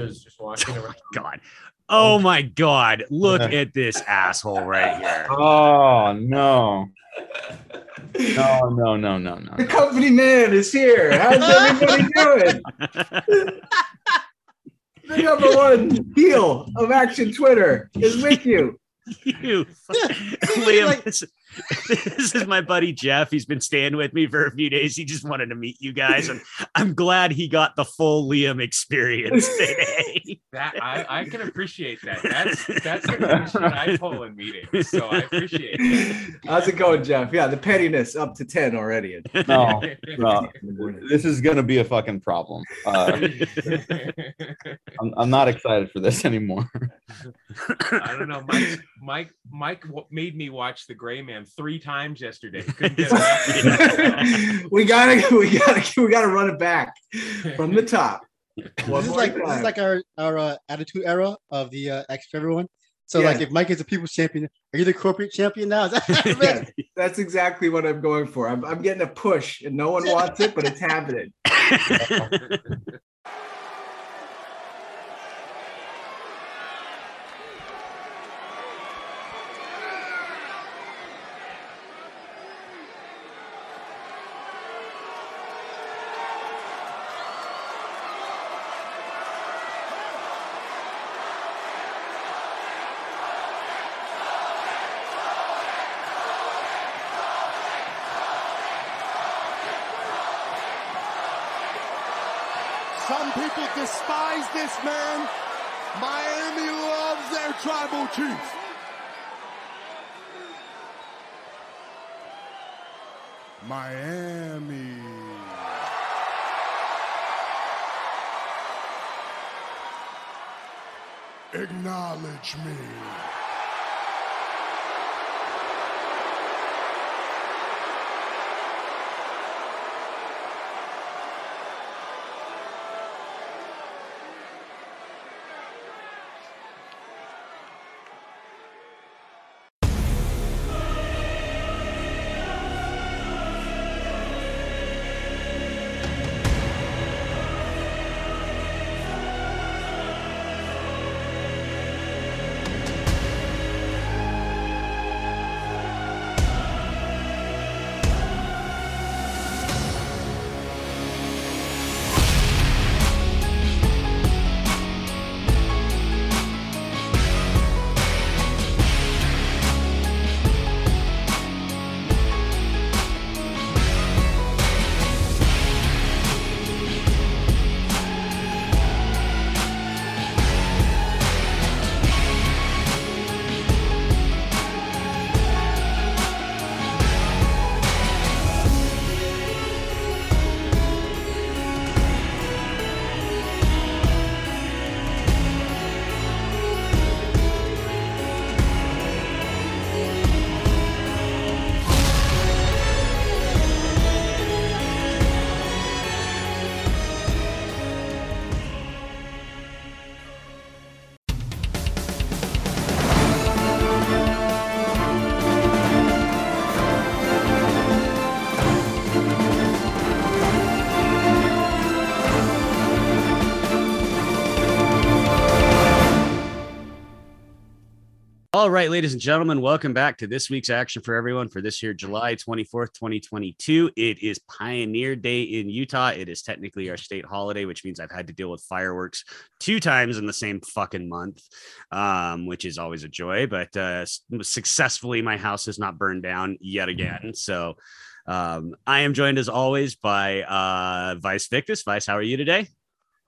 is just walking around. God. Oh, oh my God. Look at this asshole right here. Oh no. No, no, no, no, The company man is here. How's everybody doing? The number one heel of Action Twitter is with you. you. Liam, this, this is my buddy Jeff. He's been staying with me for a few days. He just wanted to meet you guys, and I'm glad he got the full Liam experience today. That I, I can appreciate that. That's that's the question I pull in meetings. So I appreciate it. How's it going, Jeff? Yeah, the pettiness up to 10 already. No, no. This is gonna be a fucking problem. Uh, I'm, I'm not excited for this anymore. I don't know. Mike Mike Mike made me watch The Gray Man three times yesterday. Couldn't get enough. we gotta, we gotta, we gotta run it back from the top. One This is more like this is like our our uh, attitude era of the uh, X for everyone. So Yeah. like if Mike is a people's champion, are you the corporate champion now? That- Yeah, that's exactly what I'm going for. I'm, I'm getting a push, and no one wants it, but it's happening. Some people despise this man. Miami loves their tribal chief. Miami. Acknowledge me. All right, ladies and gentlemen, welcome back to this week's Action for Everyone for this year, July 24th, 2022. It is Pioneer Day in Utah. It is technically our state holiday, which means I've had to deal with fireworks two times in the same fucking month, um, which is always a joy. But uh, successfully, my house has not burned down yet again. So um, I am joined as always by uh, Vice Victus. Vice, how are you today?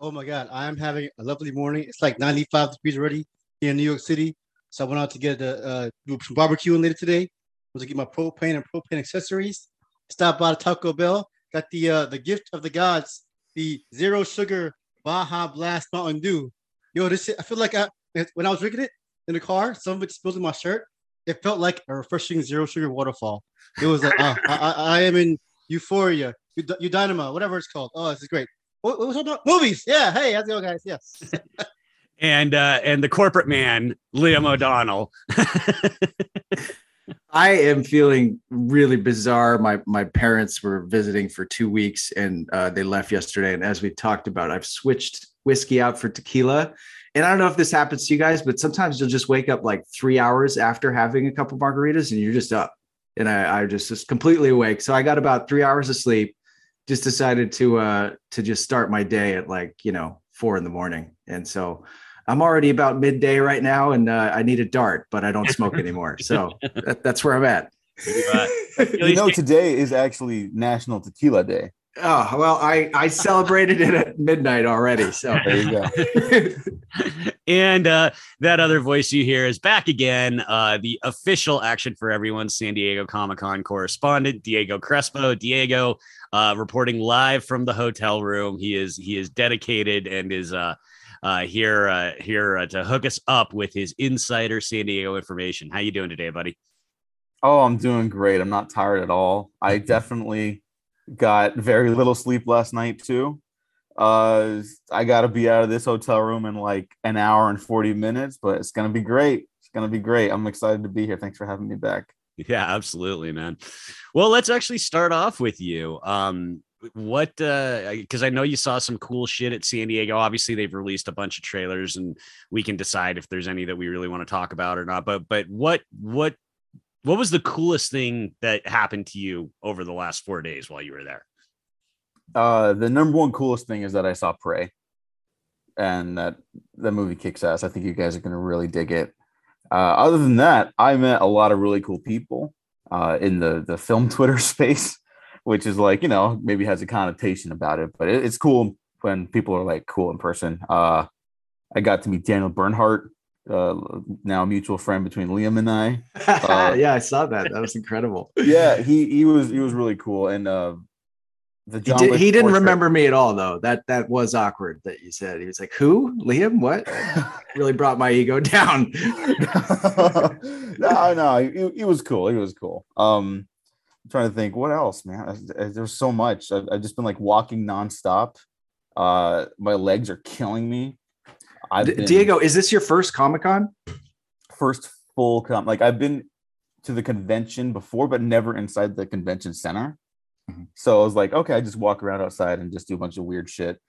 oh my god, I am having a lovely morning. It's like 95 degrees already here in New York City. So I went out to get a uh, do some barbecuing later today. I was to get my propane and propane accessories. Stopped by the Taco Bell. Got the uh, the gift of the gods, the zero sugar Baja Blast Mountain Dew. Yo, this I feel like I when I was drinking it in the car, some of it spilled in my shirt. It felt like a refreshing zero sugar waterfall. It was like, oh, I, I, I am in euphoria, Eu- Eudynama, whatever it's called. Oh, this is great. What, what was about? Movies. Yeah. Hey, how's it going, guys? Yes. And uh, and the corporate man, Liam O'Donnell. I am feeling really bizarre. My my parents were visiting for two weeks and uh, they left yesterday. And as we talked about, I've switched whiskey out for tequila. And I don't know if this happens to you guys, but sometimes you'll just wake up like three hours after having a couple margaritas and you're just up. And I, I just just completely awake. So I got about three hours of sleep. Just decided to uh to just start my day at like you know four in the morning. And so I'm already about midday right now, and uh, I need a dart, but I don't smoke anymore. So that, that's where I'm at. you know, today is actually National Tequila Day. Oh well, I I celebrated it at midnight already. So There you go. and uh, that other voice you hear is back again. Uh, the official Action for Everyone San Diego Comic Con correspondent, Diego Crespo. Diego, uh, reporting live from the hotel room. He is he is dedicated and is uh, here uh, here uh, to hook us up with his insider San Diego information. How you doing today, buddy? Oh, I'm doing great. I'm not tired at all. I definitely got very little sleep last night too. Uh, I got to be out of this hotel room in like an hour and 40 minutes, but it's gonna be great. It's gonna be great. I'm excited to be here. Thanks for having me back. Yeah, absolutely, man. Well, let's actually start off with you. Um, what uh because I know you saw some cool shit at San Diego. Obviously, they've released a bunch of trailers and we can decide if there's any that we really want to talk about or not. But but what what what was the coolest thing that happened to you over the last four days while you were there? Uh, the number one coolest thing is that I saw Prey, and that the movie kicks ass. I think you guys are gonna really dig it. Uh, other than that, I met a lot of really cool people uh, in the the film Twitter space, which is like you know maybe has a connotation about it, but it, it's cool when people are like cool in person. Uh, I got to meet Daniel Bernhardt, uh, now a mutual friend between Liam and I. Uh, yeah, I saw that. That was incredible. Yeah, he he was he was really cool, and uh, the He, did, he didn't remember me at all, though. That that was awkward. That you said he was like, "Who? Liam? What?" really brought my ego down. no, no, he, he was cool. He was cool. Um, I'm trying to think what else, man. There's so much. I've, I've just been like walking nonstop. Uh, my legs are killing me. I've been Diego, is this your first Comic Con? first full com. Like I've been to the convention before, but never inside the convention center. Mhm. So I was like, okay, I just walk around outside and just do a bunch of weird shit.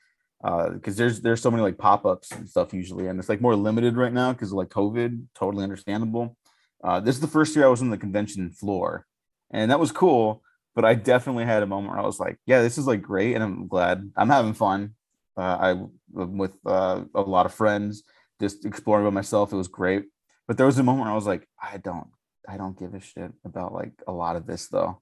Uh, because there's there's so many like pop-ups and stuff usually, and it's like more limited right now because like COVID. Totally understandable. Uh, this is the first year I was on the convention floor, and that was cool. But I definitely had a moment where I was like, yeah, this is like great, and I'm glad I'm having fun. Uh, I I'm with uh, a lot of friends, just exploring by myself. It was great. But there was a moment where I was like, I don't, I don't give a shit about like a lot of this though.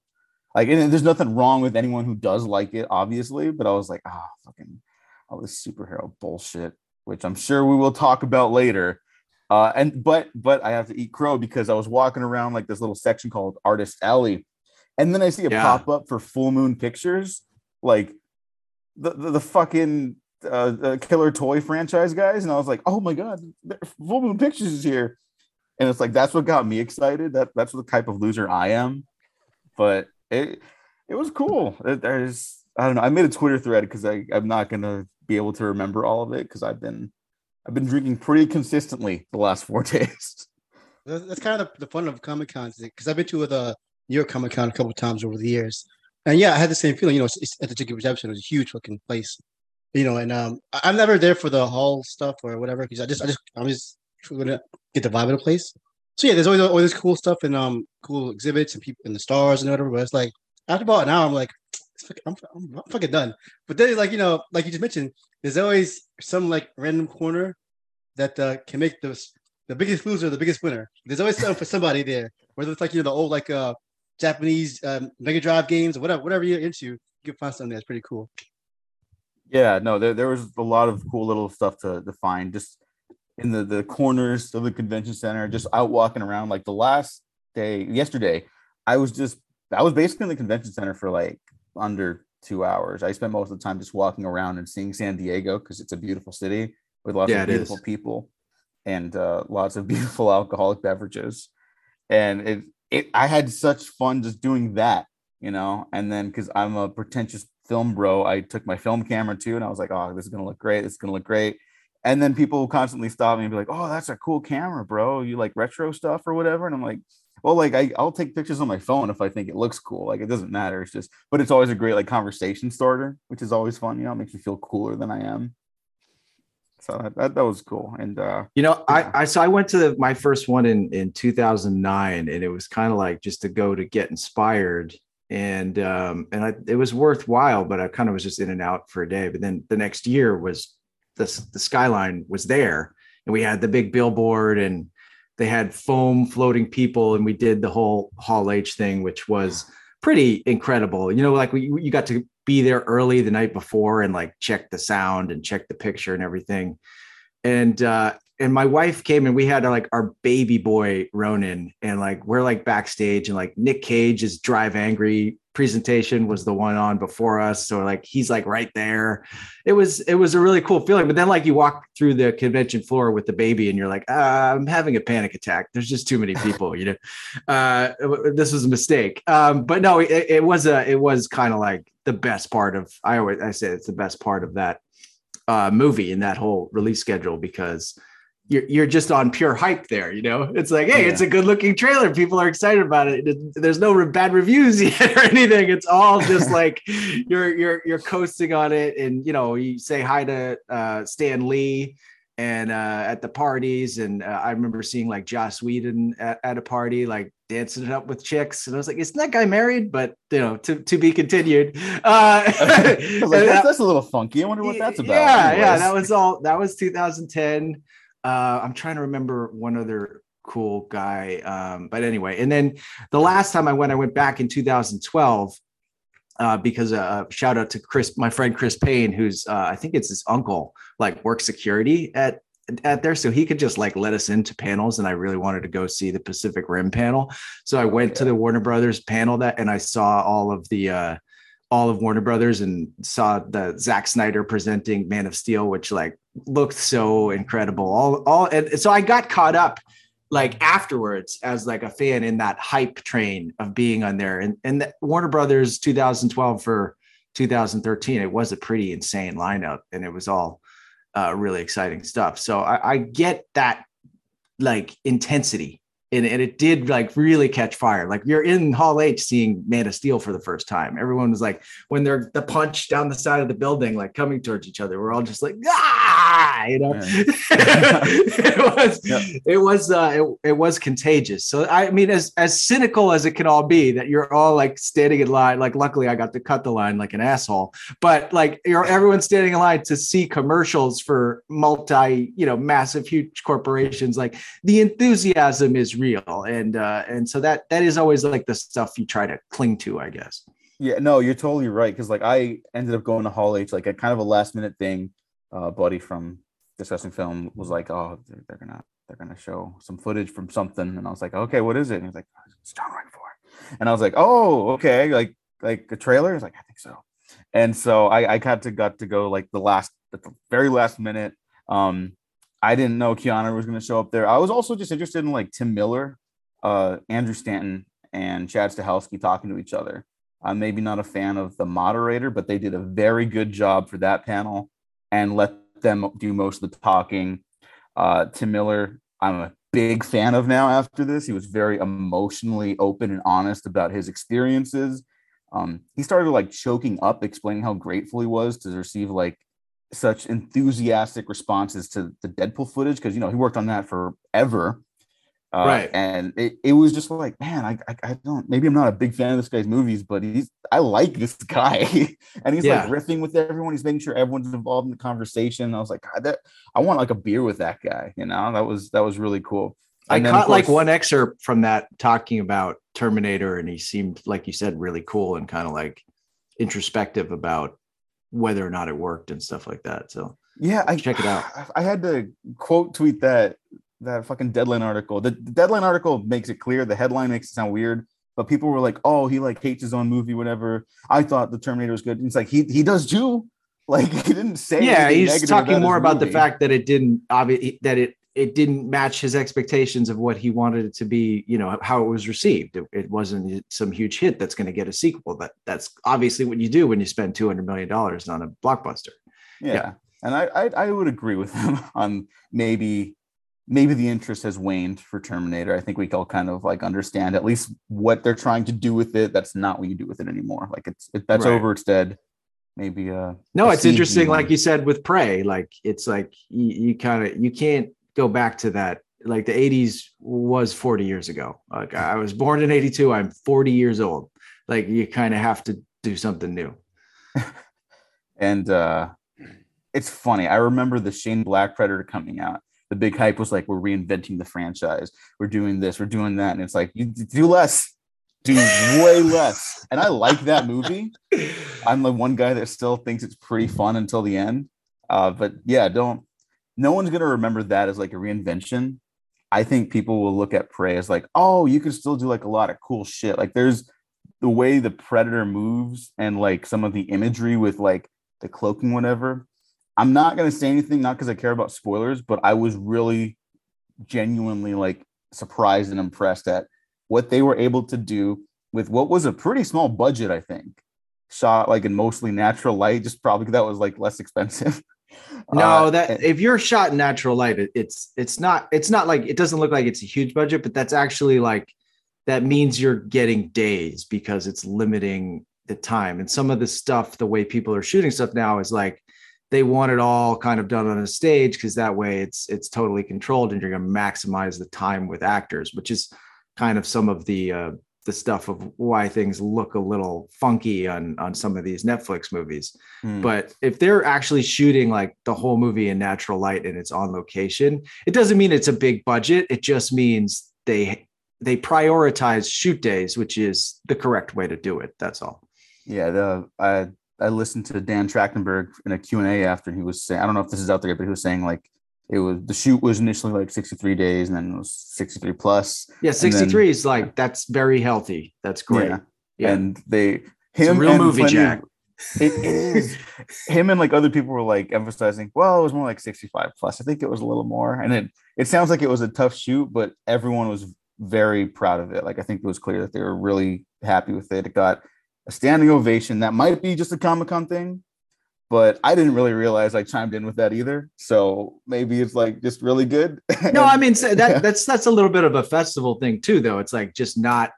Like, and there's nothing wrong with anyone who does like it, obviously. But I was like, ah, fucking all this superhero bullshit, which I'm sure we will talk about later. Uh, and but but I have to eat crow because I was walking around like this little section called Artist Alley, and then I see a Yeah. pop up for Full Moon Pictures, like the the, the fucking uh, the Killer Toy franchise guys, and I was like, oh my god, Full Moon Pictures is here, and it's like that's what got me excited. That that's the type of loser I am, but it it was cool. It- there's I don't know. I made a Twitter thread because I I'm not gonna be able to remember all of it because I've been I've been drinking pretty consistently the last four days. That's, kind of the fun of Comic Con because I've been to the New York Comic Con a couple times over the years, and yeah, I had the same feeling. You know, at the Ticket Reception, it was a huge fucking place. You know, and um, I'm never there for the hall stuff or whatever because I just, I just, I'm just gonna get the vibe of the place. So yeah, there's always always cool stuff and um, cool exhibits and people and the stars and whatever. But it's like after about an hour, I'm like, I'm, I'm, I'm fucking done. But then, like you know, like you just mentioned, there's always some like random corner that uh, can make the the biggest loser, the biggest winner. There's always something for somebody there. Whether it's like you know the old like uh Japanese um, Mega Drive games or whatever, whatever you're into, you can find something that's pretty cool. Yeah, no, there, there was a lot of cool little stuff to, to find just in the, the corners of the convention center, just out walking around. Like the last day, yesterday, I was just, I was basically in the convention center for like under two hours. I spent most of the time just walking around and seeing San Diego because it's a beautiful city with lots Yeah, of beautiful people and uh, lots of beautiful alcoholic beverages. And it, it, I had such fun just doing that, you know. And then because I'm a pretentious film bro, I took my film camera too, and I was like, oh, this is gonna look great. This is gonna look great. And then people will constantly stop me and be like, oh, that's a cool camera, bro. You like retro stuff or whatever? And I'm like, well, like I, I'll take pictures on my phone if I think it looks cool. Like it doesn't matter. It's just, but it's always a great like conversation starter, which is always fun. You know, it makes me feel cooler than I am. So that, that, that was cool. And uh, You know, Yeah. I, I so I went to the, my first one in in 2009, and it was kind of like just to go to get inspired, and um and I, it was worthwhile, but I kind of was just in and out for a day. But then the next year was the the skyline was there, and we had the big billboard, and they had foam floating people, and we did the whole Hall H thing, which was pretty incredible. You know, like we you got to be there early the night before and like check the sound and check the picture and everything and uh and my wife came and we had like our baby boy Ronan and like we're like backstage and like Nick Cage is Drive Angry presentation was the one on before us. So like he's like right there. It was it was a really cool feeling. But then like you walk through the convention floor with the baby and you're like uh, I'm having a panic attack. There's just too many people you know? Uh this was a mistake. Um but no it, it was a it was kind of like the best part of I always I say it's the best part of that uh, movie in that whole release schedule because you're, you're just on pure hype there. You know, it's like, hey, Yeah. it's a good looking trailer. People are excited about it. There's no re- bad reviews yet or anything. It's all just like you're you're you're coasting on it, and you know, you say hi to uh, Stan Lee. And uh, at the parties, and uh, I remember seeing like Joss Whedon at, at a party, like dancing it up with chicks, and I was like, "Isn't that guy married?" But you know, to to be continued. Uh, like, that's, that's a little funky. I wonder what that's about. yeah, yeah, that was all. That was 2010. Uh, I'm trying to remember one other cool guy, um, but anyway. And then the last time I went, I went back in 2012 uh, because uh, shout out to Chris, my friend Chris Payne, who's uh, I think it's his uncle, like works security at at there, so he could just like let us into panels. And I really wanted to go see the Pacific Rim panel, so I went to the Warner Brothers panel that, and I saw all of the. All of Warner Brothers and saw the Zack Snyder presenting Man of Steel, which like looked so incredible. All, all, and so I got caught up like afterwards as like a fan in that hype train of being on there. And and the Warner Brothers 2012 for 2013, it was a pretty insane lineup, and it was all uh, really exciting stuff. So I, I get that like intensity. And, and it did like really catch fire. Like you're in Hall H seeing Man of Steel for the first time. Everyone was like, when they're the punch down the side of the building, like coming towards each other, we're all just like, ah, you know. Yeah. it was Yeah. it was uh it, it was contagious. So I mean, as as cynical as it can all be, that you're all like standing in line. Like, luckily, I got to cut the line like an asshole. But like, you're everyone's standing in line to see commercials for multi, you know, massive, huge corporations. Like the enthusiasm is real, and uh and so that that is always like the stuff you try to cling to, I guess. Yeah, no, you're totally right. Because like I ended up going to Hall H, like a kind of a last minute thing. Uh, buddy from discussing film was like, "Oh, they're, they're gonna they're gonna show some footage from something," and I was like, "Okay, what is it?" And like, "Oh, "It's John Wick 4. and I was like, "Oh, okay, like like a trailer." He's like, "I think so," and so I I got to got to go like the last the very last minute. Um, I didn't know Keanu was gonna show up there. I was also just interested in like Tim Miller, uh, Andrew Stanton, and Chad Stahelski talking to each other. I'm maybe not a fan of the moderator, but they did a very good job for that panel and let them do most of the talking. Uh, Tim Miller, I'm a big fan of now after this. He was very emotionally open and honest about his experiences. Um, he started like choking up, explaining how grateful he was to receive like such enthusiastic responses to the Deadpool footage because you know he worked on that forever. Uh, Right. And it, it was just like, man, I, I I don't maybe I'm not a big fan of this guy's movies, but he's I like this guy. and he's Yeah. like riffing with everyone. He's making sure everyone's involved in the conversation. I was like, God, that I want like a beer with that guy, you know. That was that was really cool. I And then, of caught like one excerpt from that talking about Terminator, and he seemed like you said really cool and kind of like introspective about whether or not it worked and stuff like that. So Yeah, I Check it out. I had to quote tweet that that fucking deadline article. The, the deadline article makes it clear. The headline makes it sound weird, but people were like, "Oh, he like hates his own movie, whatever." I thought the Terminator was good. And it's like he he does too. Like he didn't say. yeah, he's talking his more about the fact that it didn't obvi- that it it didn't match his expectations of what he wanted it to be. You know how it was received. It, it wasn't some huge hit that's going to get a sequel. That that's obviously what you do when you spend two hundred million dollars on a blockbuster. Yeah. Yeah. And I, I I would agree with him on maybe maybe the interest has waned for Terminator. I think we all kind of like understand at least what they're trying to do with it. That's not what you do with it anymore. Like it's it, that's Right. over. It's dead. maybe uh No, it's interesting, like you said with Prey. Like it's like you, you kind of you can't go back to that. Like the '80s was 40 years ago. Like I was born in '82. I'm 40 years old. Like you kind of have to do something new. and uh it's funny. I remember the Shane Black Predator coming out. The big hype was like, we're reinventing the franchise. We're doing this, we're doing that. And it's like, you do less, do way less. And I like that movie. I'm the one guy that still thinks it's pretty fun until the end. Uh, but yeah, don't, no one's going to remember that as like a reinvention. I think people will look at Prey as like, oh, you can still do like a lot of cool shit. Like there's the way the Predator moves and like some of the imagery with like the cloaking, whatever. I'm not gonna say anything, not because I care about spoilers, but I was really genuinely like surprised and impressed at what they were able to do with what was a pretty small budget, I think. Shot like in mostly natural light, just probably that was like less expensive. No, Uh, that and- if you're shot in natural light, it, it's it's not it's not like it doesn't look like it's a huge budget, but that's actually like that means you're getting days because it's limiting the time. And some of the stuff, the way people are shooting stuff now is like they want it all kind of done on a stage because that way it's it's totally controlled and you're going to maximize the time with actors, which is kind of some of the uh, the stuff of why things look a little funky on on some of these Netflix movies. Hmm. But if they're actually shooting like the whole movie in natural light and it's on location, it doesn't mean it's a big budget. It just means they they prioritize shoot days, which is the correct way to do it. That's all. Yeah, the I I listened to Dan Trachtenberg in a Q&A after he was saying I don't know if this is out there, but he was saying like it was the shoot was initially like 63 days and then it was 63 plus. Yeah, And then- 63 is like that's very healthy. That's great. Yeah. Yeah. And they It's a him real and movie, plenty Jack. it is him and like other people were like emphasizing, well, it was more like 65 plus. I think it was a little more. And it it sounds like it was a tough shoot, but everyone was very proud of it. Like I think it was clear that they were really happy with it. It got a standing ovation. That might be just a Comic Con thing, but I didn't really realize I chimed in with that either. So maybe it's like just really good. No, I mean so that that's that's a little bit of a festival thing too, though. It's like just not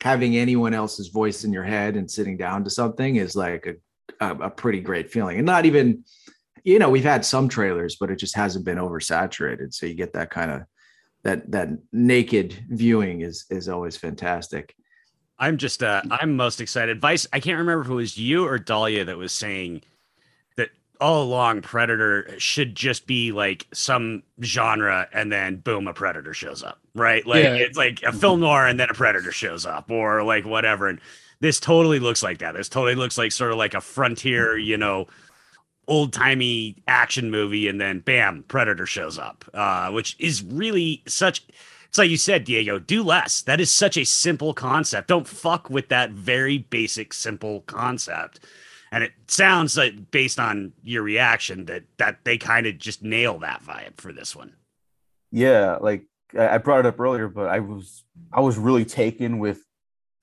having anyone else's voice in your head and sitting down to something is like a a, a pretty great feeling. And not even, you know, we've had some trailers, but it just hasn't been oversaturated. So you get that kind of that that naked viewing is is always fantastic. I'm just uh I'm most excited. Vice, I can't remember if it was you or Dahlia that was saying that all along Predator should just be like some genre and then boom, a predator shows up. Right? Like Yeah. it's like a film noir and then a predator shows up, or like whatever. And this totally looks like that. This totally looks like sort of like a frontier, you know, old timey action movie, and then bam, Predator shows up, uh, which is really such. It's like you said, Diego, do less. That is such a simple concept. Don't fuck with that very basic, simple concept. And it sounds like, based on your reaction, that that they kind of just nail that vibe for this one. yeah like I I brought it up earlier, but I was I was really taken with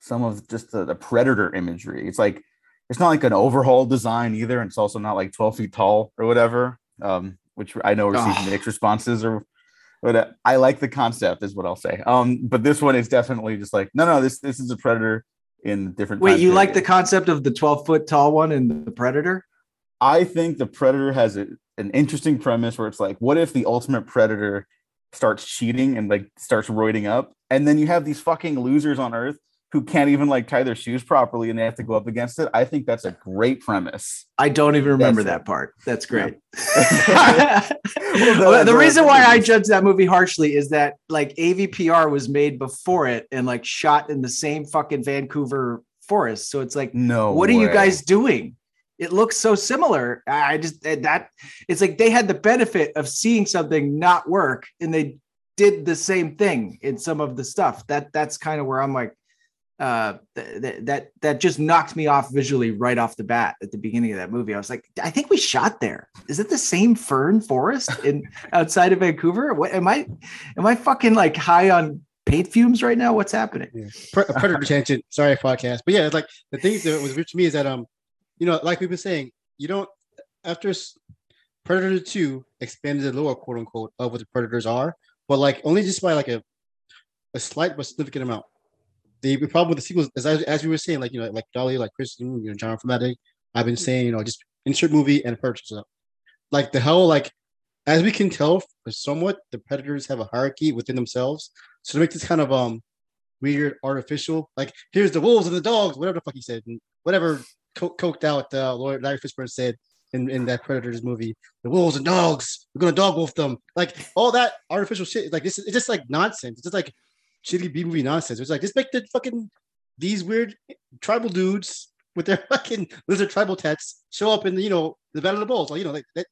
some of just the, the predator imagery. It's like it's not like an overhaul design either, and it's also not like 12 feet tall or whatever. Um, which I know receives Ah. mixed responses or but uh, I like the concept, is what I'll say. Um, but this one is definitely just like, no, no, this this is a predator in different. Wait, you like the concept of the 12 foot tall one and the predator? I think the Predator has a, an interesting premise where it's like, what if the ultimate Predator starts cheating and like starts roiding up, and then you have these fucking losers on Earth who can't even like tie their shoes properly and they have to go up against it. I think that's a great premise. I don't even remember That's it. that part. That's great. Well, Well, the the- reason why I judge that movie harshly is that like AVPR was made before it and like shot in the same fucking Vancouver forest. So it's like, No, what are you guys doing? It looks so similar. I just eh, that it's like they had the benefit of seeing something not work and they did the same thing in some of the stuff. That that's kind of where I'm like, uh, th- th- that that just knocked me off visually right off the bat at the beginning of that movie. I was like, I think we shot there. Is it the same fern forest in outside of Vancouver? What am I? Am I fucking like high on paint fumes right now? What's happening? Yeah. Predator tangent. Sorry, podcast. But yeah, it's like the thing that was weird to me is that um, you know, like we've been saying, you don't after Predator Two expanded the lore, quote unquote, of what the predators are, but like only just by like a a slight but significant amount. The problem with the sequels is as, as we were saying, like you know, like Dolly, like Chris, you know, John from that I've been saying, you know, just insert movie and purchase it. Like the hell, like as we can tell, somewhat the predators have a hierarchy within themselves. So to make this kind of um weird, artificial, like here's the wolves and the dogs, whatever the fuck he said, and whatever co- coked out uh, Lord Larry Fishburne said in, in that Predators movie, the wolves and dogs, we're gonna dog wolf them. Like all that artificial shit, like this is it's just like nonsense. It's just like shitty B movie nonsense. It's like just make the fucking these weird tribal dudes with their fucking lizard tribal tats show up in the, you know the Battle of the Bulls. Like, you know, like they,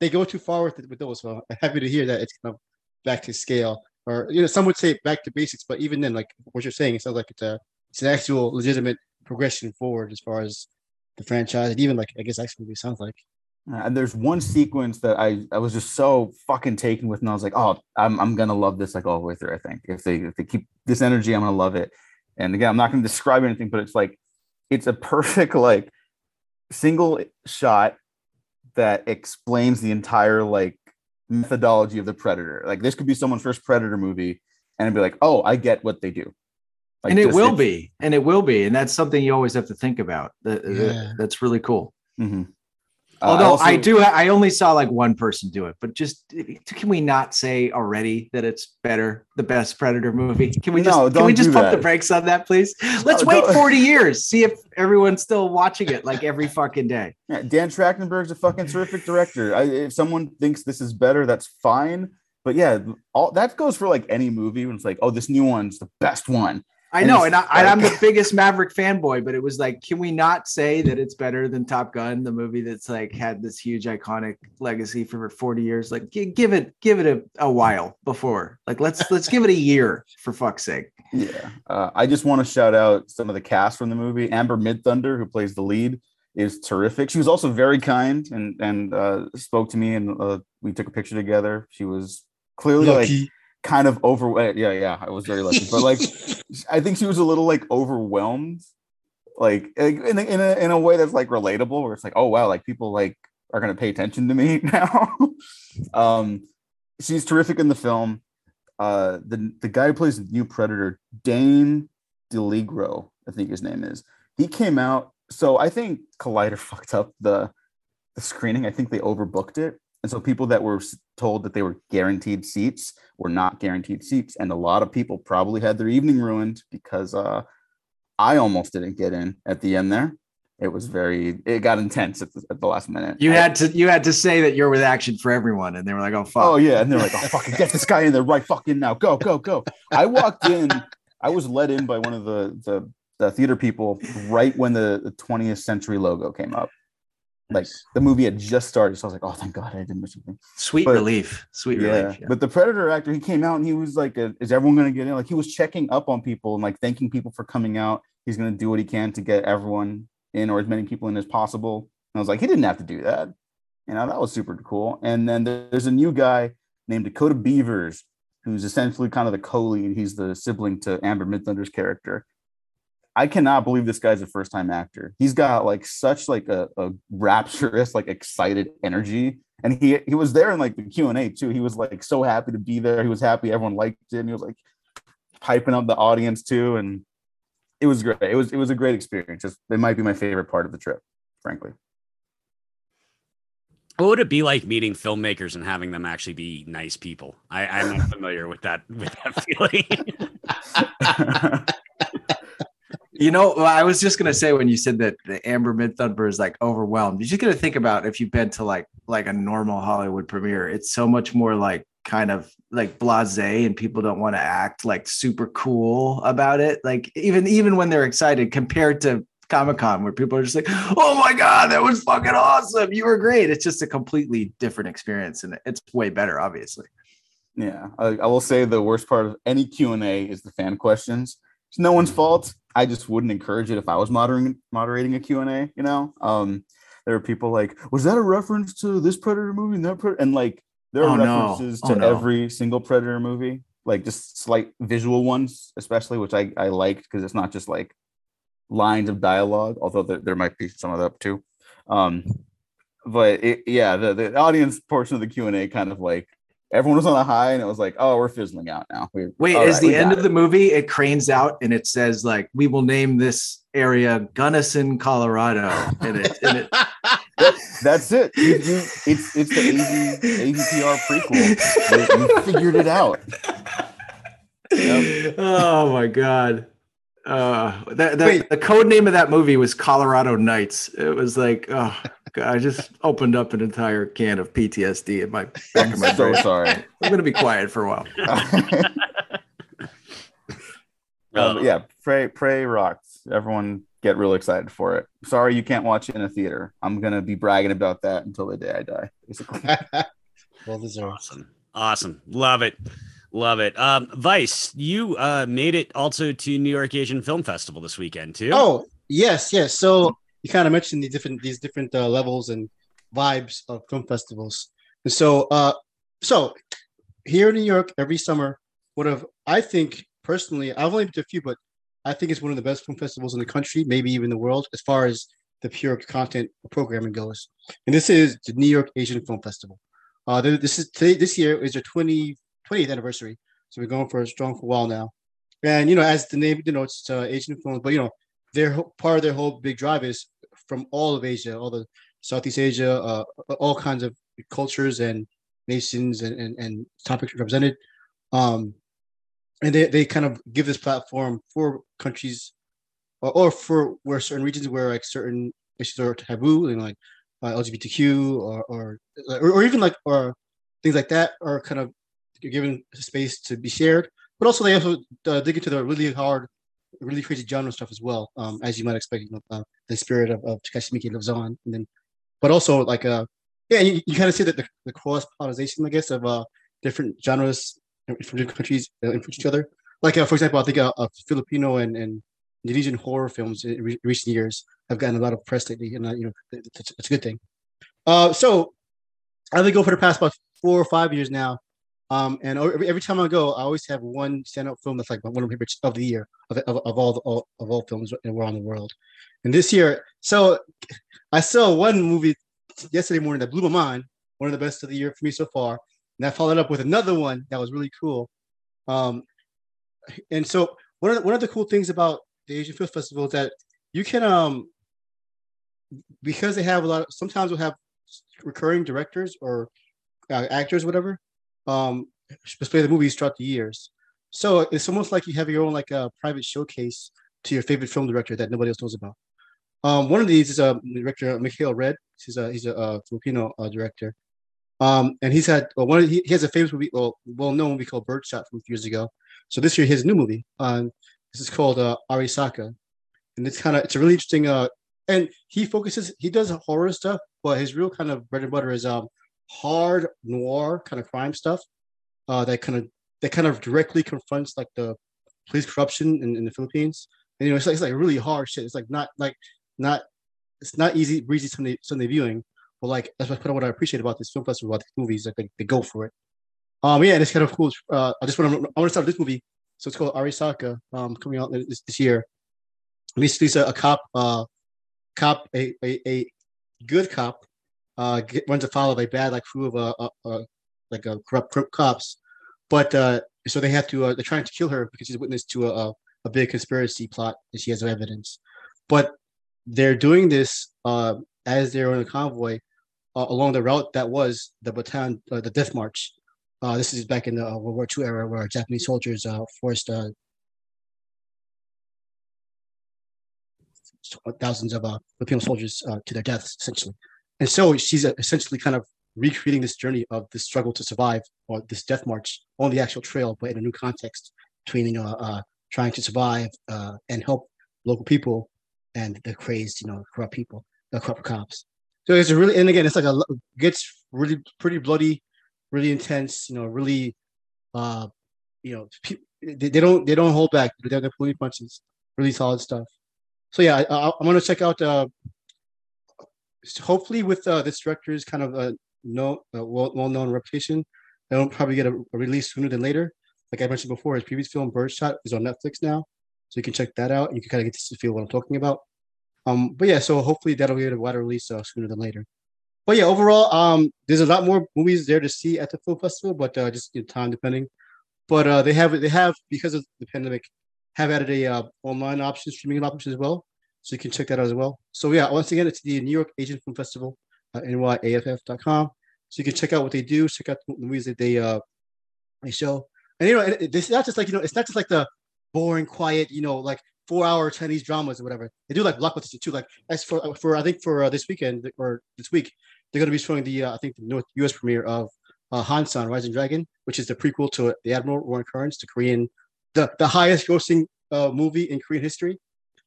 they go too far with it, with those. So I'm happy to hear that it's kind of back to scale, or you know, some would say back to basics. But even then, like what you're saying, it sounds like it's a it's an actual legitimate progression forward as far as the franchise, and even like I guess X movie sounds like. Uh, and there's one sequence that I, I was just so fucking taken with, and I was like, oh, I'm, I'm gonna love this like all the way through. I think if they if they keep this energy, I'm gonna love it. And again, I'm not gonna describe anything, but it's like it's a perfect like single shot that explains the entire like methodology of the predator. Like this could be someone's first predator movie, and it'd be like, oh, I get what they do. Like, and it just- will be, and it will be, and that's something you always have to think about. That- that- Yeah. that's really cool. Uh, Although also- I do, I only saw like one person do it, but just can we not say already that it's better, the best Predator movie? Can we just No, can we just pump the brakes on that, please? Let's No, wait don't- 40 years, see if everyone's still watching it like every fucking day. Yeah, Dan Trachtenberg's a fucking terrific director. I, if someone thinks this is better, that's fine. But yeah, all that goes for like any movie when it's like, oh, this new one's the best one. I know, it's and, I, and I'm like- the biggest Maverick fanboy, but it was like, can we not say that it's better than Top Gun, the movie that's like had this huge iconic legacy for 40 years? Like, gi- give it, give it a, a while before. Like, let's let's give it a year for fuck's sake. Yeah. Uh, I just want to shout out some of the cast from the movie. Amber Midthunder, who plays the lead, is terrific. She was also very kind and and uh, spoke to me, and uh, we took a picture together. She was clearly like Lucky. Kind of overwhelmed. Yeah, yeah, I was very lucky, but like I think she was a little like overwhelmed, like in a, in a in a way that's like relatable, where it's like, oh wow, like people like are gonna pay attention to me now. um, she's terrific in the film. Uh, the the guy who plays the new Predator, Dane DiLiegro, I think his name is. He came out. So I think Collider fucked up the the screening. I think they overbooked it. And so people that were told that they were guaranteed seats were not guaranteed seats. And a lot of people probably had their evening ruined because uh, I almost didn't get in at the end there. It was very, it got intense at the, at the last minute. You I- had to you had to say that you're with action for everyone, and they were like, "Oh fuck." Oh yeah, and they're like, "Oh fucking get this guy in there right fucking now, go go go!" I walked in, I was let in by one of the the, the theater people right when the, the 20th century logo came up. Like the movie had just started, so I was like, "Oh, thank God, I didn't miss anything." Sweet But- relief. Sweet Yeah. relief. yeah. but the Predator actor, he came out and he was like, uh, "Is everyone going to get in?" Like he was checking up on people and like thanking people for coming out. He's going to do what he can to get everyone in or as many people in as possible. And I was like, he didn't have to do that. You know, that was super cool. And then there's a new guy named Dakota Beavers, who's essentially kind of the co-lead. He's the sibling to Amber Midthunder's character. I cannot believe this guy's a first-time actor. He's got like such like a, a rapturous, like excited energy. And he he was there in like the Q and A too. He was like so happy to be there. He was happy everyone liked it. And he was like piping up the audience too. And it was great. It was it was a great experience. Just it might be my favorite part of the trip, frankly. What would it be like meeting filmmakers and having them actually be nice people? I, I'm not familiar with that with that feeling. You know, I was just gonna say when you said that the Amber Midthunder is like overwhelmed. You're just gonna think about if you've been to like like a normal Hollywood premiere. It's so much more like kind of like blasé, and people don't want to act like super cool about it. Like even even when they're excited, compared to Comic Con, where people are just like, "Oh my god, that was fucking awesome! You were great." It's just a completely different experience, and it's way better, obviously. Yeah, I, I will say the worst part of any Q and A is the fan questions. It's no one's fault. I just wouldn't encourage it if I was moderating moderating a Q and A. You know, um, there are people like, was that a reference to this Predator movie and that Predator? And like, there are Oh, no. references Oh, to no. every single Predator movie, like just slight visual ones, especially, which I I liked because it's not just like lines of dialogue, although there, there might be some of that too. Um, but it, yeah, the, the audience portion of the Q and A kind of like everyone was on a high, and it was like, oh, we're fizzling out now. We, Wait, is right, the end of it. the movie? It cranes out and it says like, "We will name this area Gunnison, Colorado," and it, and it That's it. You- you- it's it's the AV, AVPR prequel. You, you figured it out. Yep. oh my god. Uh, that, that Wait. the code name of that movie was Colorado Nights. It was like, oh, God, I just opened up an entire can of PTSD in my back of my so brain. sorry. I'm gonna be quiet for a while. Um, yeah, pray pray rocks. Everyone get real excited for it. Sorry you can't watch it in a theater. I'm gonna be bragging about that until the day I die. Basically. well deserved. Awesome. Awesome. Love it. Love it. Um, Vice, you uh, made it also to New York Asian Film Festival this weekend too. Oh yes, yes. So you kind of mentioned the different these different uh, levels and vibes of film festivals, and so uh, so here in New York every summer, one of I think personally, I've only been to a few, but I think it's one of the best film festivals in the country, maybe even the world, as far as the pure content programming goes. And this is the New York Asian Film Festival. Uh, this is today. This year is their 20, 20th anniversary, so we're going for a strong for a while now. And you know, as the name denotes, it's uh, Asian films, but you know, their part of their whole big drive is from all of Asia, all the Southeast Asia, uh, all kinds of cultures and nations and, and, and topics represented. Um, and they, they kind of give this platform for countries or, or for where certain regions where like certain issues are taboo and like uh, LGBTQ or, or or or even like or things like that are kind of given space to be shared. But also they also uh, dig into the really hard, really crazy genre stuff as well, um, as you might expect. You know, uh, the spirit of, of Takashi Miike lives on, and then but also like uh yeah, you, you kind of see that the, the cross pollination, I guess, of uh different genres from different countries uh, influence each other. Like uh, for example, I think uh, Filipino and, and Indonesian horror films in re- recent years have gotten a lot of press lately, and uh, you know it's, it's a good thing. Uh, so I've been going for the past about four or five years now. Um, and every, every time I go, I always have one standout film that's like one of my favorites of the year of, of, of all, the, all of all films around the world. And this year, so I saw one movie yesterday morning that blew my mind, one of the best of the year for me so far. And I followed up with another one that was really cool. Um, and so one of the, one of the cool things about the Asian Film Festival is that you can um because they have a lot. Of, sometimes we'll have recurring directors or uh, actors, whatever, um, display the movies throughout the years. So it's almost like you have your own like a private showcase to your favorite film director that nobody else knows about. Um, one of these is a uh, director, Mikhail Red. He's a he's a uh, Filipino uh, director, um, and he's had well, one. Of, he, he has a famous movie, well, well-known movie called Birdshot from a few years ago. So this year, he has a new movie. Um, this is called uh, Arisaka, and it's kind of it's a really interesting. Uh, and he focuses. He does horror stuff, but his real kind of bread and butter is um hard noir kind of crime stuff. Uh, that kind of that kind of directly confronts like the police corruption in, in the Philippines. And you know, it's like it's like really hard shit. It's like not like not it's not easy breezy Sunday Sunday viewing. But like that's what what I appreciate about this film festival about these movies. Like they, they go for it. Um, yeah, and it's kind of cool. Uh, I just want to I want to start with this movie. So it's called Arisaka. Um, coming out this, this year. Basically, it's a, a cop. Uh, cop a a, a good cop. Uh, get, runs afoul of a bad like crew of uh like a corrupt, cops. But uh, so they have to. Uh, they're trying to kill her because she's a witness to a, a a big conspiracy plot and she has no evidence. But they're doing this uh, as they're on a convoy uh, along the route that was the Bataan, uh, the Death March. Uh, this is back in the uh, World War II era where Japanese soldiers uh, forced uh, thousands of uh, Filipino soldiers uh, to their deaths, essentially. And so she's uh, essentially kind of recreating this journey of this struggle to survive or this death march on the actual trail, but in a new context between you know uh, trying to survive uh, and help local people and the crazed, you know, corrupt people, the corrupt cops. So it's a really, and again, it's like a gets really pretty bloody, really intense, you know, really, uh, you know, they, they don't they don't hold back. They're, they're pulling punches, really solid stuff. So yeah, I, am gonna check out. Uh, hopefully, with uh, this director's kind of a no uh, well well known reputation, they'll probably get a, a release sooner than later like I mentioned before, his previous film Birdshot is on Netflix now, so you can check that out. You can kind of get to feel what I'm talking about. Um, but yeah, so hopefully that'll get a wider release uh, sooner than later. but yeah, overall, um, there's a lot more movies there to see at the film festival, but uh, just you know, time depending. But uh, they have they have because of the pandemic, have added a uh, online option, streaming option as well, so you can check that out as well. So yeah, once again, it's the New York Asian Film Festival, uh, nyaff.com. So you can check out what they do, check out the movies that they uh they show, and you know, it's not just like you know, it's not just like the boring, quiet, you know, like four hour Chinese dramas or whatever. They do like blockbusters too. Like as for for I think for uh, this weekend or this week, they're going to be showing the uh, I think the North U.S. premiere of uh, Hansan Rising Dragon, which is the prequel to the Admiral Roaring Currents, the Korean, the the highest grossing uh, movie in Korean history.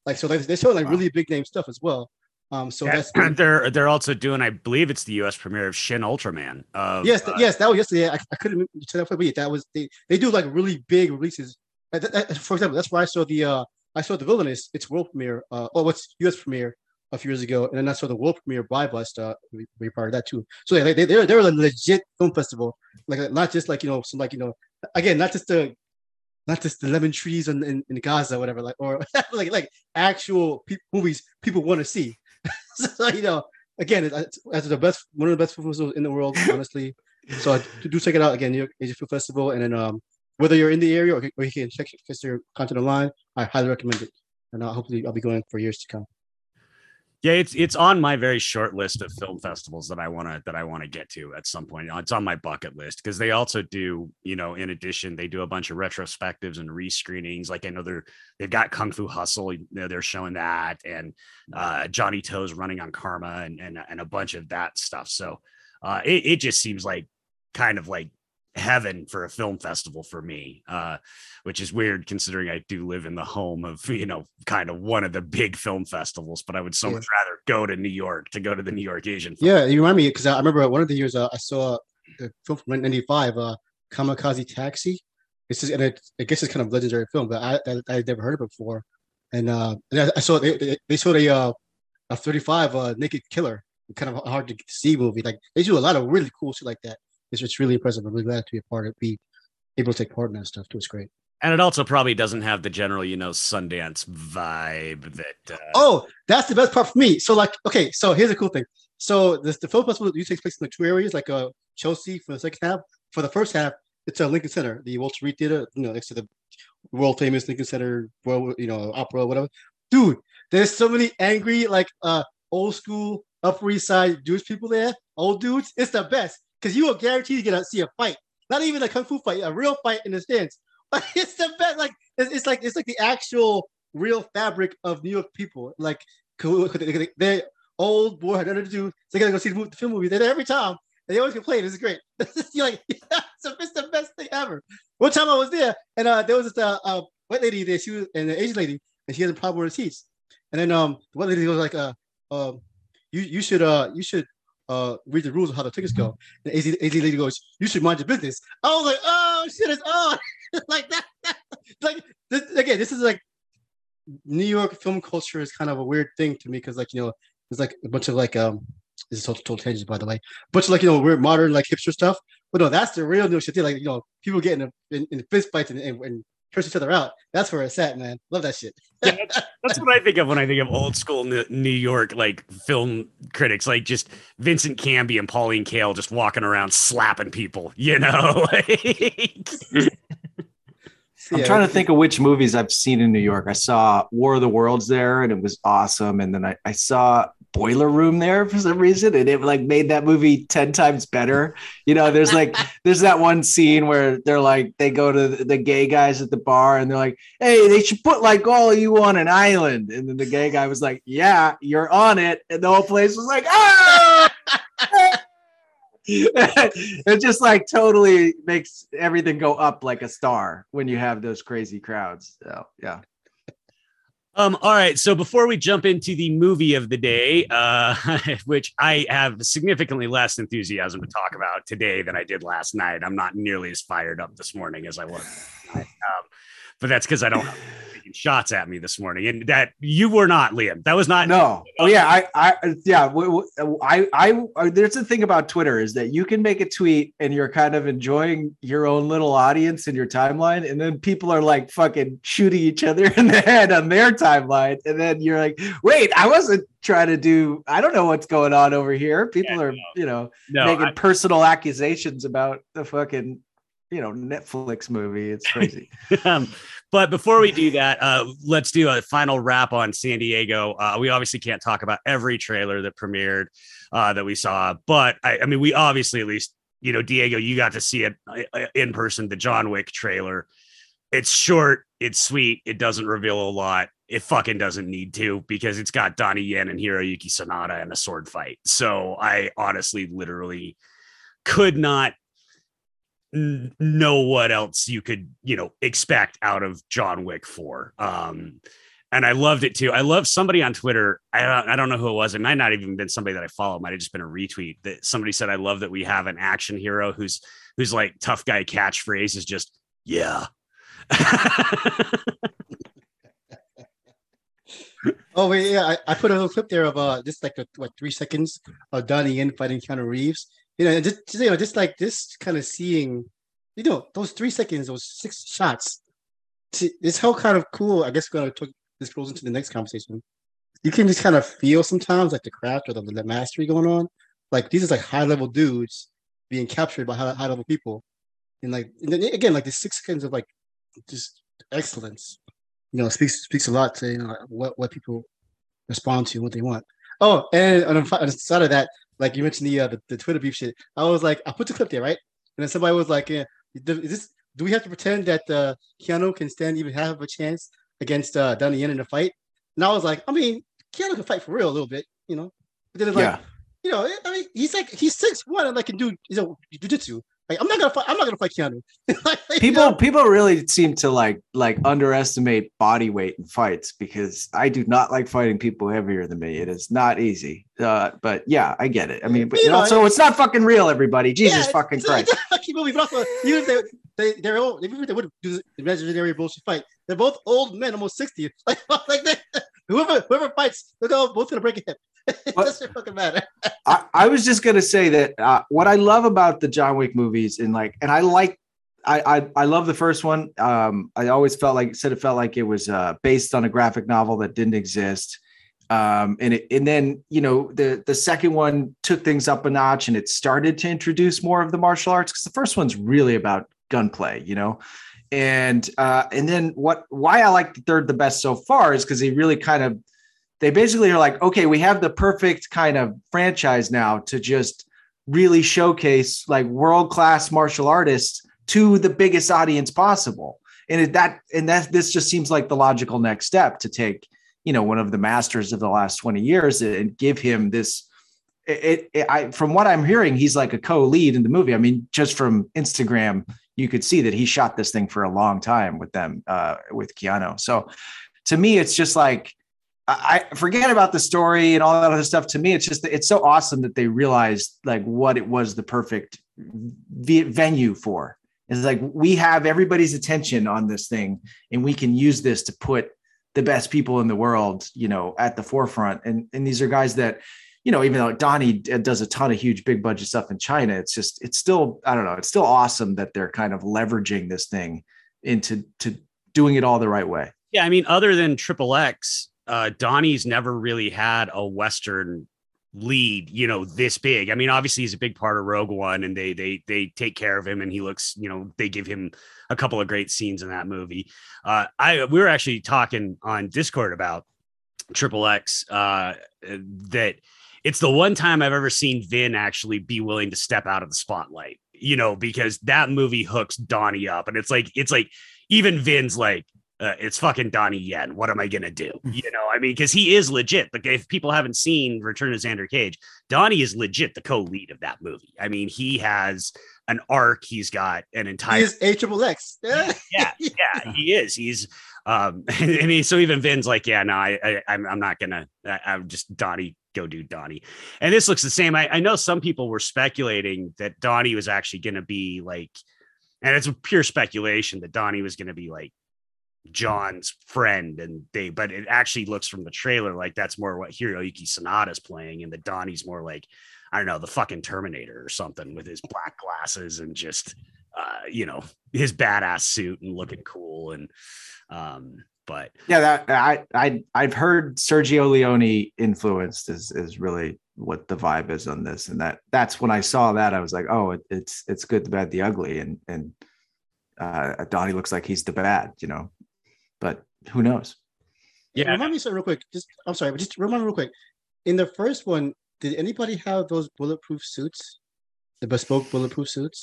Like so, they they show like Wow. really big name stuff as well. Um, so Yeah, that's they're they're also doing, I believe it's the U.S. premiere of Shin Ultraman. Of, yes, uh, yes, that was yesterday. I, I couldn't tell that, but that was they they do like really big releases. For example, that's why I saw the uh I saw the Villainess, its world premiere, uh, oh, what's U.S. premiere a few years ago, and then I saw the world premiere by Bust. Uh, we, we part of that too. So yeah, they they they're, they're a legit film festival, like not just like you know some like you know again not just the not just the lemon trees in, in, in Gaza, whatever, like or like like actual pe- movies people want to see. so you know, again, it's, it's the best one of the best film festivals in the world, honestly. So I do do check it out again, New York Asian Film Festival, and then um, whether you're in the area or, or you can check check their content online, I highly recommend it. And uh, hopefully, I'll be going for years to come. Yeah, it's it's on my very short list of film festivals that I want to that I want to get to at some point. It's on my bucket list because they also do, you know, in addition, they do a bunch of retrospectives and rescreenings. Like I know they're they've got Kung Fu Hustle, you know, they're showing that, and uh, Johnnie To's running on Karma, and and and a bunch of that stuff. So uh, it it just seems like kind of like heaven for a film festival for me uh which is weird considering i do live in the home of you know kind of one of the big film festivals but i would so Yeah. much rather go to new york to go to the new york asian Film Yeah, you remind me because I I remember one of the years uh, I saw the film from '95, uh, Kamikaze Taxi. This is and it, I guess it's kind of legendary film, but I I I'd never heard of it before. And uh, and I, I saw they, they, they showed a uh, a 35 uh, Naked Killer, kind of hard to see movie. Like they do a lot of really cool shit like that. It's it's really impressive. I'm really glad to be a part of be able to take part in that stuff too. It's great. and it also probably doesn't have the general you know sundance vibe that uh, Oh, that's the best part for me. So like, okay, so here's a cool thing. So this the film festival usually takes place in the two areas, like uh Chelsea for the second half. For the first half, it's a Lincoln Center, the Walter Reade Theater, you know, next to the world famous Lincoln Center, world, you know, opera, whatever. Dude, there's so many angry, like uh old school Upper East Side Jewish people there, old dudes. It's the best because you are guaranteed to get to see a fight, not even a kung fu fight, a real fight in the stands. But it's the best. Like it's, it's like it's like the actual real fabric of New York people. Like they- old, boy, had nothing to do. They gotta go see the, film movie. They're every time. And they always complain. This is great. You're like, it's, the, it's the best thing ever. One time I was there, and uh, there was this uh, uh, white lady there. She was the Asian lady, and she had a problem with her seats. And then um, the white lady was like, uh, um, you you should uh you should uh read the rules of how the tickets go. And the Asian, Asian lady goes, you should mind your business. I was like, oh shit, it's on like that. like this, again, this is like New York film culture is kind of a weird thing to me because like you know there's like a bunch of like um this is total, total tangent by the way, bunch of like you know weird modern like hipster stuff. But no, that's the real New York shit. Like you know people getting in, in, in fist fights and, and, and curse each other out. That's where it's at, man. Love that shit. that's what i think of when i think of old school new New york like film critics like just vincent canby and pauline kael just walking around slapping people you know I'm Yeah, trying to think of which movies I've seen in New York. I saw War of the Worlds there, and it was awesome. And then I, I saw Boiler Room there for some reason, and it like made that movie ten times better. You know, there's like there's that one scene where they're like they go to the, the gay guys at the bar, and they're like, "Hey, they should put like all of you on an island." And then the gay guy was like, "Yeah, you're on it," and the whole place was like, "Ah!" it just like totally makes everything go up like a star when you have those crazy crowds. So yeah. Um, all right. So before we jump into the movie of the day, uh, which I have significantly less enthusiasm to talk about today than I did last night. I'm not nearly as fired up this morning as I was. Um, but that's because I don't taking shots at me this morning, and that you were not, Liam. That was not. No. Oh yeah. I. I. Yeah. I. I. Uh, there's the thing about Twitter is that you can make a tweet and you're kind of enjoying your own little audience in your timeline, and then people are like fucking shooting each other in the head on their timeline, and then you're like, wait, I wasn't trying to do. I don't know what's going on over here. People Yeah, are, no. you know, no. making I- personal accusations about the fucking, you know, Netflix movie. It's crazy. um, but before we do that, uh, let's do a final wrap on San Diego. Uh, we obviously can't talk about every trailer that premiered uh, that we saw, but I, I mean, we obviously at least, you know, Diego, you got to see it uh, in person, the John Wick trailer. It's short, it's sweet, it doesn't reveal a lot. It fucking doesn't need to because it's got Donnie Yen and Hiroyuki Sanada in a sword fight. So I honestly, literally could not n- know what else you could you know expect out of John Wick 4 um and I loved it too. I love somebody on Twitter. I don't, I don't know who it was. It might not even been somebody that I follow. It might have just been a retweet that somebody said, "I love that we have an action hero who's who's like tough guy catchphrase is just yeah." Oh wait, yeah, I, I put a little clip there of uh just like a, what three seconds of Donnie Yen fighting Keanu Reeves. You know, just you know, just like this kind of seeing, you know, those three seconds, those six shots. It's how kind of cool. I guess we're gonna talk, this goes into the next conversation. You can just kind of feel sometimes like the craft or the, the mastery going on. Like these are like high level dudes being captured by high, high level people, and like and then again like the six seconds of like just excellence you know, speaks speaks a lot to you know what what people respond to, what they want. Oh, and on the side of that, like you mentioned the, uh, the the Twitter beef shit, I was like, I put the clip there, right? And then somebody was like, yeah, is this do we have to pretend that uh, Keanu can stand even half of a chance against uh, Donnie Yen in a fight? And I was like, I mean, Keanu can fight for real a little bit, you know. But then it's like, yeah. you know, I mean, he's like he's six one and like can do you know jujitsu. Like I'm not gonna fight. I'm not gonna fight Keanu. Like, you people know? people really seem to like like underestimate body weight in fights because I do not like fighting people heavier than me. It is not easy. Uh, but yeah, I get it. I mean, but You you know, know, so it's not fucking real, everybody. Jesus Yeah, fucking Christ. It's a but also even if they they they're old, even if they would do the imaginary bullshit fight, they're both old men, almost sixty. Like, like they, whoever whoever fights, they're both gonna break a hip. it doesn't fucking matter. I, I was just gonna say that uh, what I love about the John Wick movies and like, and I like, I I, I love the first one. Um, I always felt like said it felt like it was uh, based on a graphic novel that didn't exist. Um, and it, and then you know the the second one took things up a notch and it started to introduce more of the martial arts because the first one's really about gunplay, you know. And uh, and then what? Why I like the third the best so far is because he really kind of they basically are like, okay, we have the perfect kind of franchise now to just really showcase like world class martial artists to the biggest audience possible. And it, that and that this just seems like the logical next step to take, you know, one of the masters of the last 20 years and give him this. It, it I from what I'm hearing, he's like a co-lead in the movie. I mean, just from Instagram, you could see that he shot this thing for a long time with them, uh, with Keanu. So to me, it's just like I forget about the story and all that other stuff. To me, it's just it's so awesome that they realized like what it was the perfect v- venue for. It's like we have everybody's attention on this thing, and we can use this to put the best people in the world, you know, at the forefront. And and these are guys that, you know, even though Donnie does a ton of huge big budget stuff in China, it's just it's still I don't know, it's still awesome that they're kind of leveraging this thing into to doing it all the right way. Yeah, I mean, other than Triple X, uh, Donnie's never really had a Western lead, you know, this big. I mean, obviously he's a big part of Rogue One, and they they they take care of him, and he looks, you know, they give him a couple of great scenes in that movie. Uh, I we were actually talking on Discord about Triple X uh, that it's the one time I've ever seen Vin actually be willing to step out of the spotlight, you know, because that movie hooks Donnie up, and it's like it's like even Vin's like, uh, it's fucking Donnie Yen. What am I gonna do? You know, I mean, because he is legit. But if people haven't seen Return of Xander Cage, Donnie is legit the co-lead of that movie. I mean, he has an arc. He's got an He entire triple X. yeah, yeah, he is. He's um, and he so even Vin's like, yeah, no, I, I I'm I'm not gonna. I, I'm just Donnie. Go do Donnie, and this looks the same. I, I know some people were speculating that Donnie was actually going to be like, and it's a pure speculation that Donnie was going to be like John's friend, and they, but it actually looks from the trailer like that's more what Hiroyuki Sanada's playing, and that Donnie's more like, I don't know, the fucking Terminator or something with his black glasses and just, uh, you know, his badass suit and looking cool. And, um, but Yeah, that I I I've heard Sergio Leone influenced is is really what the vibe is on this, and that that's when I saw that I was like, oh, it, it's it's good, the bad, the ugly, and and uh, Donnie looks like he's the bad, you know, but who knows? Yeah. Remind me something real quick. Just I'm sorry, but just remind me real quick. In the first one, did anybody have those bulletproof suits? The bespoke bulletproof suits?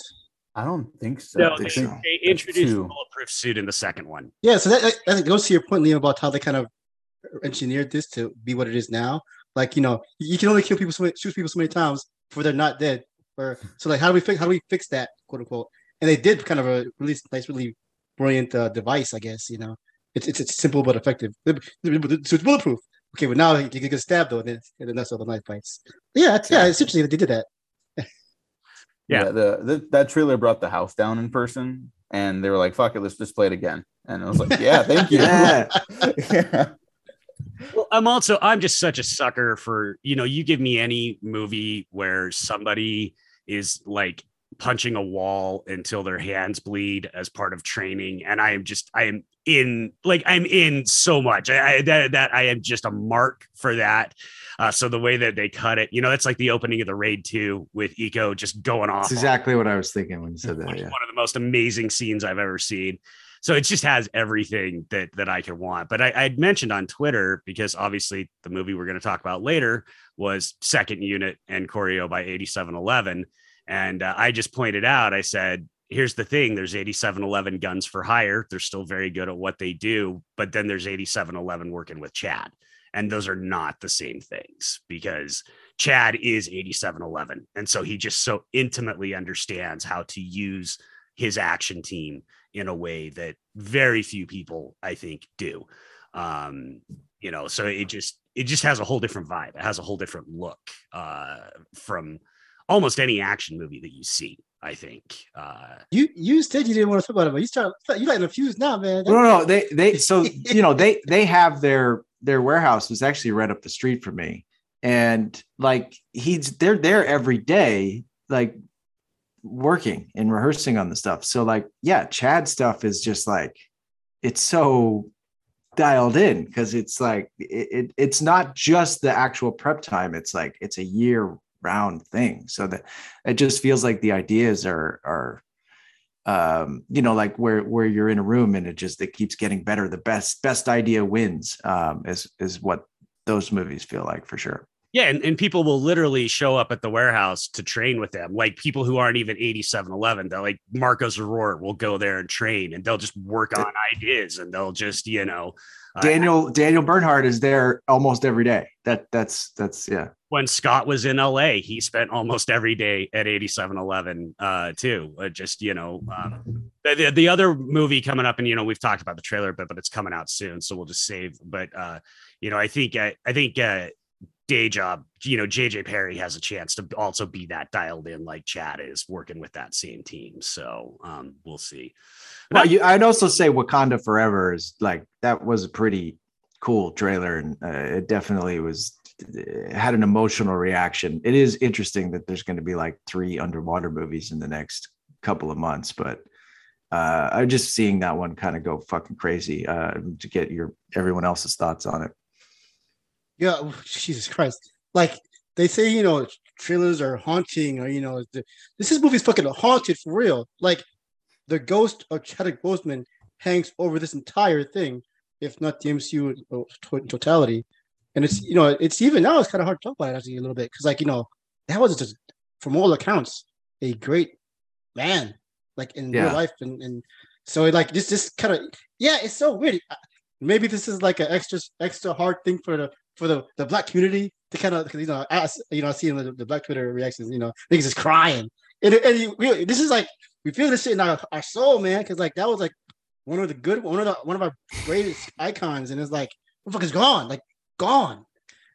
I don't think so. no, I they, think they introduced the bulletproof suit in the second one. Yeah, so that, that, that goes to your point, Liam, about how they kind of engineered this to be what it is now. Like, you know, you can only kill people so many, shoot people so many times before they're not dead. Or so, like, how do we fix how do we fix that, quote unquote? And they did kind of a really nice, really brilliant uh, device, I guess. You know, it's it's, it's simple but effective. So it's bulletproof. Okay, but now you can get stabbed though, and then, and then that's all the knife bites. Yeah, it's, yeah, essentially they did that. Yeah. the, the that trailer brought the house down in person, and they were like, "Fuck it, let's just play it again." And I was like, "Yeah, thank you." Yeah. yeah. Well, I'm also I'm just such a sucker for you know you give me any movie where somebody is like punching a wall until their hands bleed as part of training, and I am just I am in like I'm in so much. I, I that that I am just a mark for that. Uh, so the way that they cut it, you know, it's like the opening of the raid two with Iko just going off. That's exactly what I was thinking when you said that. Yeah. one of the most amazing scenes I've ever seen. So it just has everything that that I could want. But I, I'd mentioned on Twitter because obviously the movie we're going to talk about later was Second Unit and Choreo by 8711, and uh, I just pointed out. I said, "Here's the thing: there's 8711 guns for hire. They're still very good at what they do, but then there's 8711 working with Chad." And those are not the same things because Chad is 8711. And so he just so intimately understands how to use his action team in a way that very few people I think do. Um, you know, so it just it just has a whole different vibe. It has a whole different look uh from almost any action movie that you see, I think. Uh You you said you didn't want to talk about it, but you start you lighting a fuse now, man. No, no, no. They they so you know they they have their their warehouse was actually right up the street from me, and like he's they're there every day, like working and rehearsing on the stuff. So like yeah, Chad stuff is just like it's so dialed in because it's like it, it it's not just the actual prep time. It's like it's a year round thing. So that it just feels like the ideas are are um you know like where where you're in a room and it just it keeps getting better the best best idea wins um is is what those movies feel like for sure yeah, and, and people will literally show up at the warehouse to train with them. Like people who aren't even 8711. They're like Marcos Aurora will go there and train and they'll just work on ideas and they'll just, you know, uh, daniel daniel bernhardt is there almost every day that that's that's yeah when Scott was in LA, he spent almost every day at 8711 uh too. Uh, just, you know, um, the, the the other movie coming up and you know, we've talked about the trailer but but it's coming out soon, so we'll just save but uh you know, I think uh, I think uh day job, you know, JJ Perry has a chance to also be that dialed in like Chad is working with that same team. So, um we'll see. well you, i'd also say wakanda forever is like that was a pretty cool trailer and uh, it definitely was it had an emotional reaction it is interesting that there's going to be like three underwater movies in the next couple of months but uh i'm just seeing that one kind of go fucking crazy uh to get your everyone else's thoughts on it Yeah, oh, Jesus Christ. Like they say, you know, trailers are haunting, or you know, the, this is movie's fucking haunted for real. Like the ghost of Chadwick Boseman hangs over this entire thing, if not the MCU in totality. And it's you know, it's even now it's kind of hard to talk about it actually a little bit because like you know, that was just from all accounts a great man, like in Yeah. real life, and and so like this this kind of yeah, it's so weird. Uh, maybe this is like an extra extra hard thing for the for the, the black community to kind of you know I you know I see the, the black Twitter reactions you know niggas is crying. And, and you, this is like we feel this shit in our, our soul man because like that was like one of the good one of the one of our greatest icons and it's like the fuck is gone? Like gone.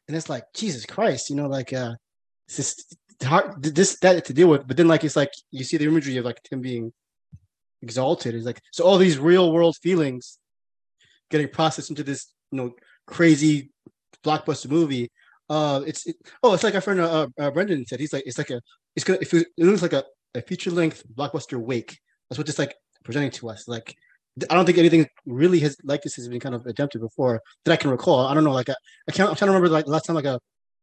And it's like Jesus Christ you know like uh it's just hard this that to deal with but then like it's like you see the imagery of like him being exalted. Is like so all these real world feelings getting processed into this you know crazy blockbuster movie. Uh, it's it, oh, it's like our friend uh, uh, Brendan said. He's like, it's like a, it's gonna, it, it looks like a, a feature length blockbuster wake. That's what it's like presenting to us. Like, I don't think anything really has like this has been kind of attempted before that I can recall. I don't know, like I, I can't. I'm trying to remember like last time like a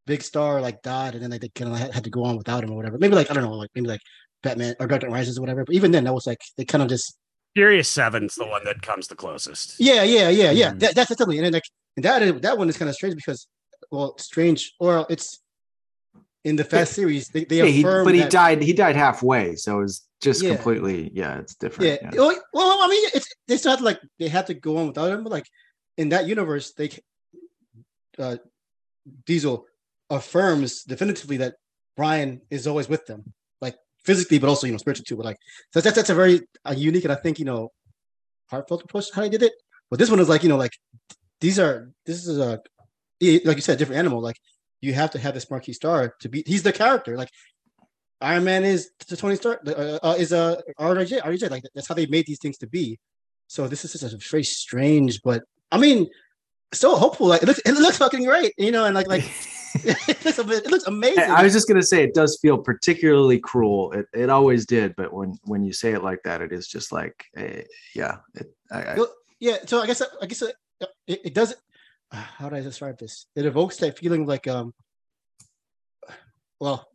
big star like died and then like, they kind of had, had to go on without him or whatever. Maybe like I don't know, like maybe like Batman or Dark Knight Rises or whatever. But even then, that was like they kind of just Furious Seven's the one that comes the closest. yeah, yeah, yeah, yeah. Mhm. That, that's definitely and then like and that is, that one is kind of strange because well, strange or it's in the Fast series they they Yeah, he, affirm but he that- died. He died halfway, so it was just Yeah. completely. Yeah, it's different. Yeah. yeah. Well, well, I mean, it's they still have to like they have to go on without him, but like in that universe, they uh Diesel affirms definitively that Brian is always with them, like physically, but also you know spiritually too. But like so that's that's a very unique and I think you know heartfelt approach how they did it. But this one is like you know like these are this is a like you said, different animal. Like you have to have this marquee star to be. He's the character. Like Iron Man is to Tony Stark uh, uh, is a uh, RJ. RJ. Like that's how they made these things to be. So this is just a very strange, but I mean, still hopeful. Like it looks, it looks fucking great, you know, and like like it looks, it looks amazing. I was just gonna say it does feel particularly cruel. It it always did, but when when you say it like that, it is just like, eh, yeah. It, I, I, yeah, so I guess I guess it, it, it does. How do I describe this? It evokes that feeling like um. Well,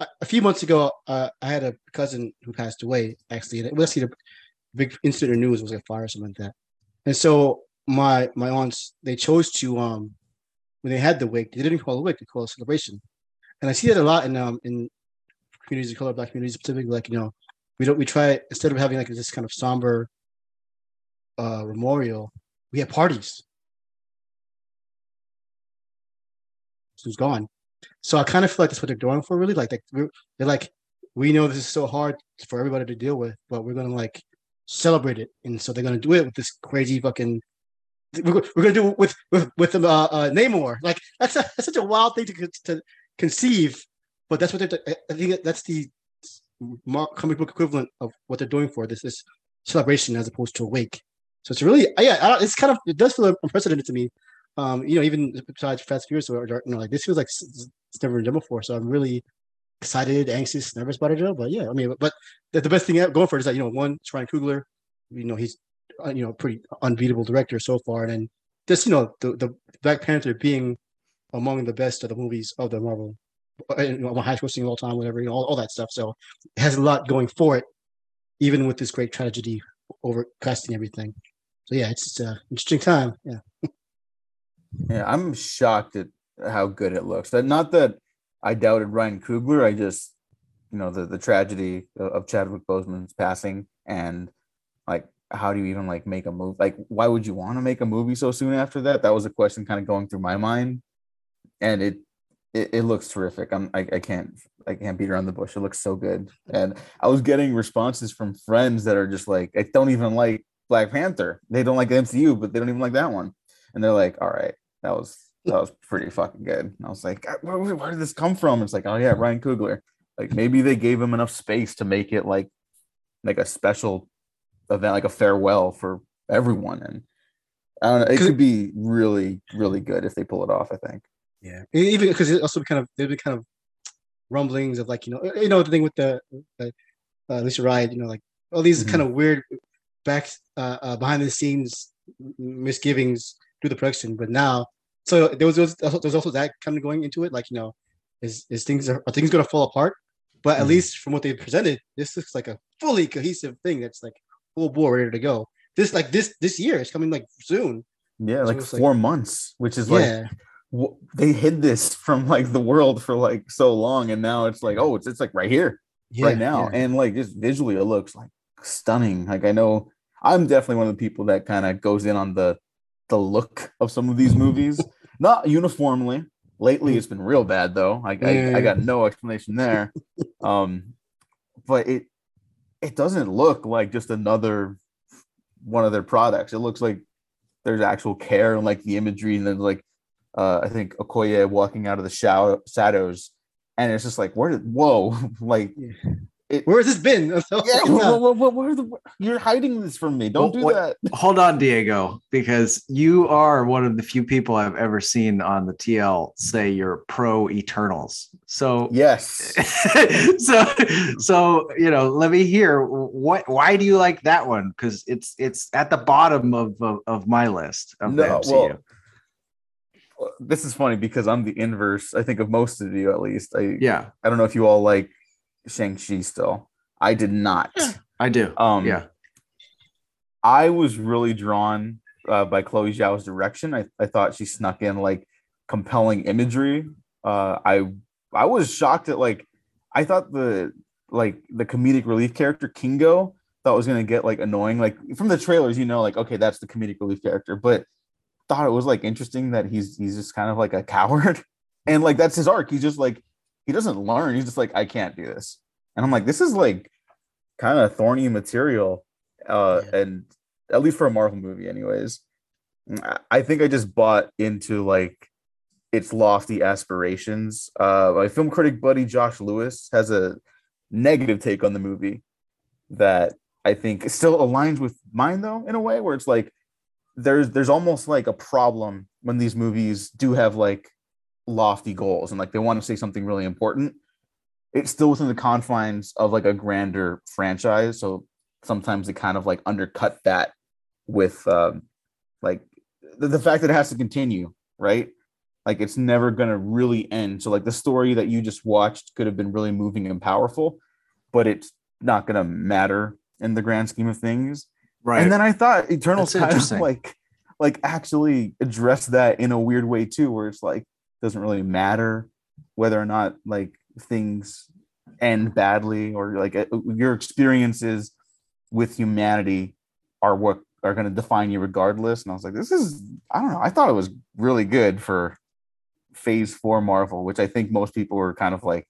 a, a few months ago, uh, I had a cousin who passed away. Actually, and it was the big incident in the news was like a fire or something like that. And so my my aunts they chose to um when they had the wake they didn't call it a wake they call it a celebration, and I see that a lot in um in communities of color, black communities specifically. Like you know, we don't we try instead of having like this kind of somber uh memorial, we have parties. Who's gone? So I kind of feel like that's what they're going for, really. Like they, they're like, we know this is so hard for everybody to deal with, but we're gonna like celebrate it, and so they're gonna do it with this crazy fucking. We're, we're gonna do it with with with uh, uh, Namor. Like that's a, that's such a wild thing to to conceive, but that's what they're. I think that's the comic book equivalent of what they're doing for this this celebration as opposed to a wake. So it's really yeah, it's kind of it does feel unprecedented to me. Um, you know, even besides Fast Furious or, you know, like this feels like it's never been done before. So I'm really excited, anxious, nervous about it. But yeah, I mean, but the, the best thing going for it is that you know, one, Ryan Coogler. You know, he's you know pretty unbeatable director so far, and just you know the the Black Panther being among the best of the movies of the Marvel, uh, you know, highest grossing all time, whatever, you know, all, all that stuff. So it has a lot going for it, even with this great tragedy overcasting everything. So yeah, it's uh, interesting time. Yeah. Yeah, I'm shocked at how good it looks. Not that I doubted Ryan Coogler. I just, you know, the the tragedy of Chadwick Boseman's passing and like how do you even like make a move? Like, why would you want to make a movie so soon after that? That was a question kind of going through my mind, and it it, it looks terrific. I'm I, I can't I can't beat around the bush. It looks so good, and I was getting responses from friends that are just like, I don't even like Black Panther. They don't like the MCU, but they don't even like that one, and they're like, all right, that was that was pretty fucking good. And I was like, where, where, did this come from? It's like, oh yeah, Ryan Coogler. Like maybe they gave him enough space to make it like like a special event, like a farewell for everyone. And I don't know, it could be really, really good if they pull it off. I think. Yeah, even because it also kind of there's been kind of rumblings of like you know you know the thing with the, the uh, Letitia Wright, you know like all these Mhm. kind of weird back uh, uh, behind the scenes misgivings through the production, but now so there was there was also, also that kind of going into it like you know is is things are, are things going to fall apart, but at Mhm. least from what they presented, this looks like a fully cohesive thing that's like full bore ready to go. This like this this year is coming like soon. Yeah, So like it's like- four months, which is like yeah, wh- they hid this from like the world for like so long, and now it's like, oh, it's it's like right here. yeah right now yeah. and like just visually it looks like stunning like i know i'm definitely one of the people that kind of goes in on the the look of some of these movies not uniformly lately it's been real bad though like I, Yeah. I got no explanation there um but it it doesn't look like just another one of their products it looks like there's actual care and like the imagery and then like uh i think okoye walking out of the shadows and it's just like where did whoa like. It, Where has this been? yeah, what, what, what, what are the, you're hiding this from me. Don't Well, do what- that. Hold on, Diego, because you are one of the few people I've ever seen on the TL say you're pro Eternals. So Yes. so so you know let me hear what why do you like that one because it's it's at the bottom of of, of my list of the No, MCU. well, Well, this is funny because I'm the inverse, I think, of most of you at least. I yeah I don't know if you all like Shang-Chi still. I did not. i do Um yeah I was really drawn uh, by Chloe Zhao's direction. I, I thought she snuck in like compelling imagery. Uh, I I was shocked at like I thought the like the comedic relief character Kingo thought was gonna get like annoying. Like from the trailers, you know, like okay, that's the comedic relief character, but thought it was like interesting that he's he's just kind of like a coward, and like that's his arc. He's just like he doesn't learn. He's just like I can't do this, and I'm like this is like kind of thorny material, uh, and at least for a Marvel movie, anyways. I- I think I just bought into like its lofty aspirations. Uh, my film critic buddy Josh Lewis has a negative take on the movie that I think still aligns with mine, though, in a way where it's like there's there's almost like a problem when these movies do have like lofty goals and like they want to say something really important. It's still within the confines of like a grander franchise, so sometimes they kind of like undercut that with um, like the, the fact that it has to continue, right? Like it's never gonna really end. So like the story that you just watched could have been really moving and powerful, but it's not gonna matter in the grand scheme of things. right And then I thought Eternals That's kind of like like actually address that in a weird way too, where it's like doesn't really matter whether or not like things end badly or like uh, your experiences with humanity are what are going to define you regardless. And I was like, this is I don't know. I thought it was really good for Phase Four Marvel, which I think most people were kind of like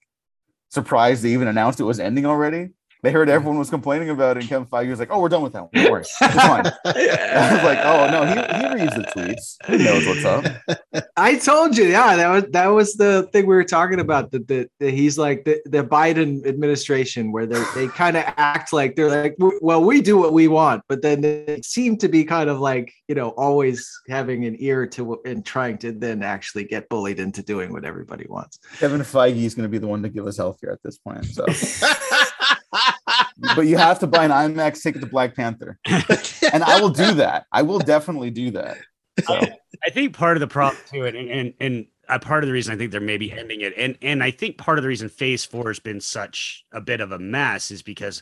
surprised they even announced it was ending already. They heard everyone was complaining about it, and Kevin Feige was like, "Oh, we're done with that. One. Don't worry, it's fine." I was like, "Oh no, he, he reads the tweets. He knows what's up." I told you, yeah, that was that was the thing we were talking about. That that, he's like the, the Biden administration, where they they kind of act like they're like, well, we do what we want, but then they seem to be kind of like you know always having an ear to and trying to then actually get bullied into doing what everybody wants. Kevin Feige is going to be the one to give us health healthcare at this point. So, but you have to buy an IMAX ticket to Black Panther, and I will do that. I will definitely do that. So, I think part of the problem to it, and and, and uh, part of the reason I think they're maybe ending it, and and I think part of the reason Phase Four has been such a bit of a mess is because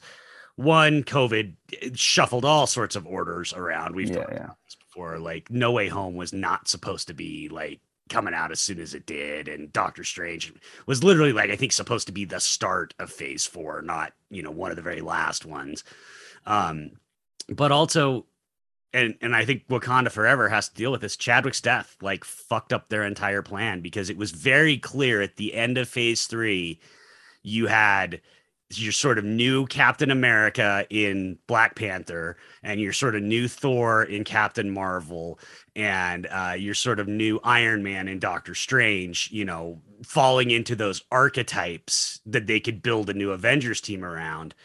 one, COVID shuffled all sorts of orders around. We've yeah, talked yeah. about this before. Like No Way Home was not supposed to be like coming out as soon as it did, and Doctor Strange was literally like I think supposed to be the start of Phase Four, not you know one of the very last ones. Um, but also and and I think Wakanda Forever has to deal with this. Chadwick's death like fucked up their entire plan because it was very clear at the end of phase three, you had your sort of new Captain America in Black Panther, and your sort of new Thor in Captain Marvel, and uh, your sort of new Iron Man in Doctor Strange. You know, falling into those archetypes that they could build a new Avengers team around.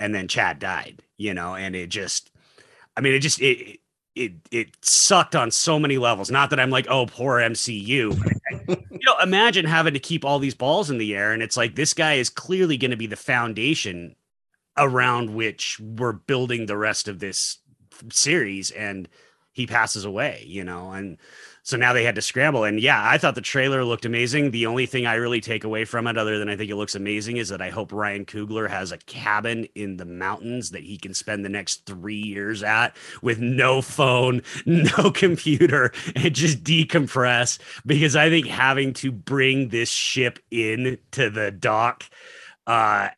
And then Chad died, you know, and it just I mean, it just it it it sucked on so many levels. Not that I'm like, oh, poor MCU. you know, imagine having to keep all these balls in the air, and it's like this guy is clearly going to be the foundation around which we're building the rest of this series, and he passes away. You know, and so now they had to scramble. And yeah, I thought the trailer looked amazing. The only thing I really take away from it, other than I think it looks amazing, is that I hope Ryan Coogler has a cabin in the mountains that he can spend the next three years at with no phone, no computer, and just decompress. Because I think having to bring this ship in to the dock uh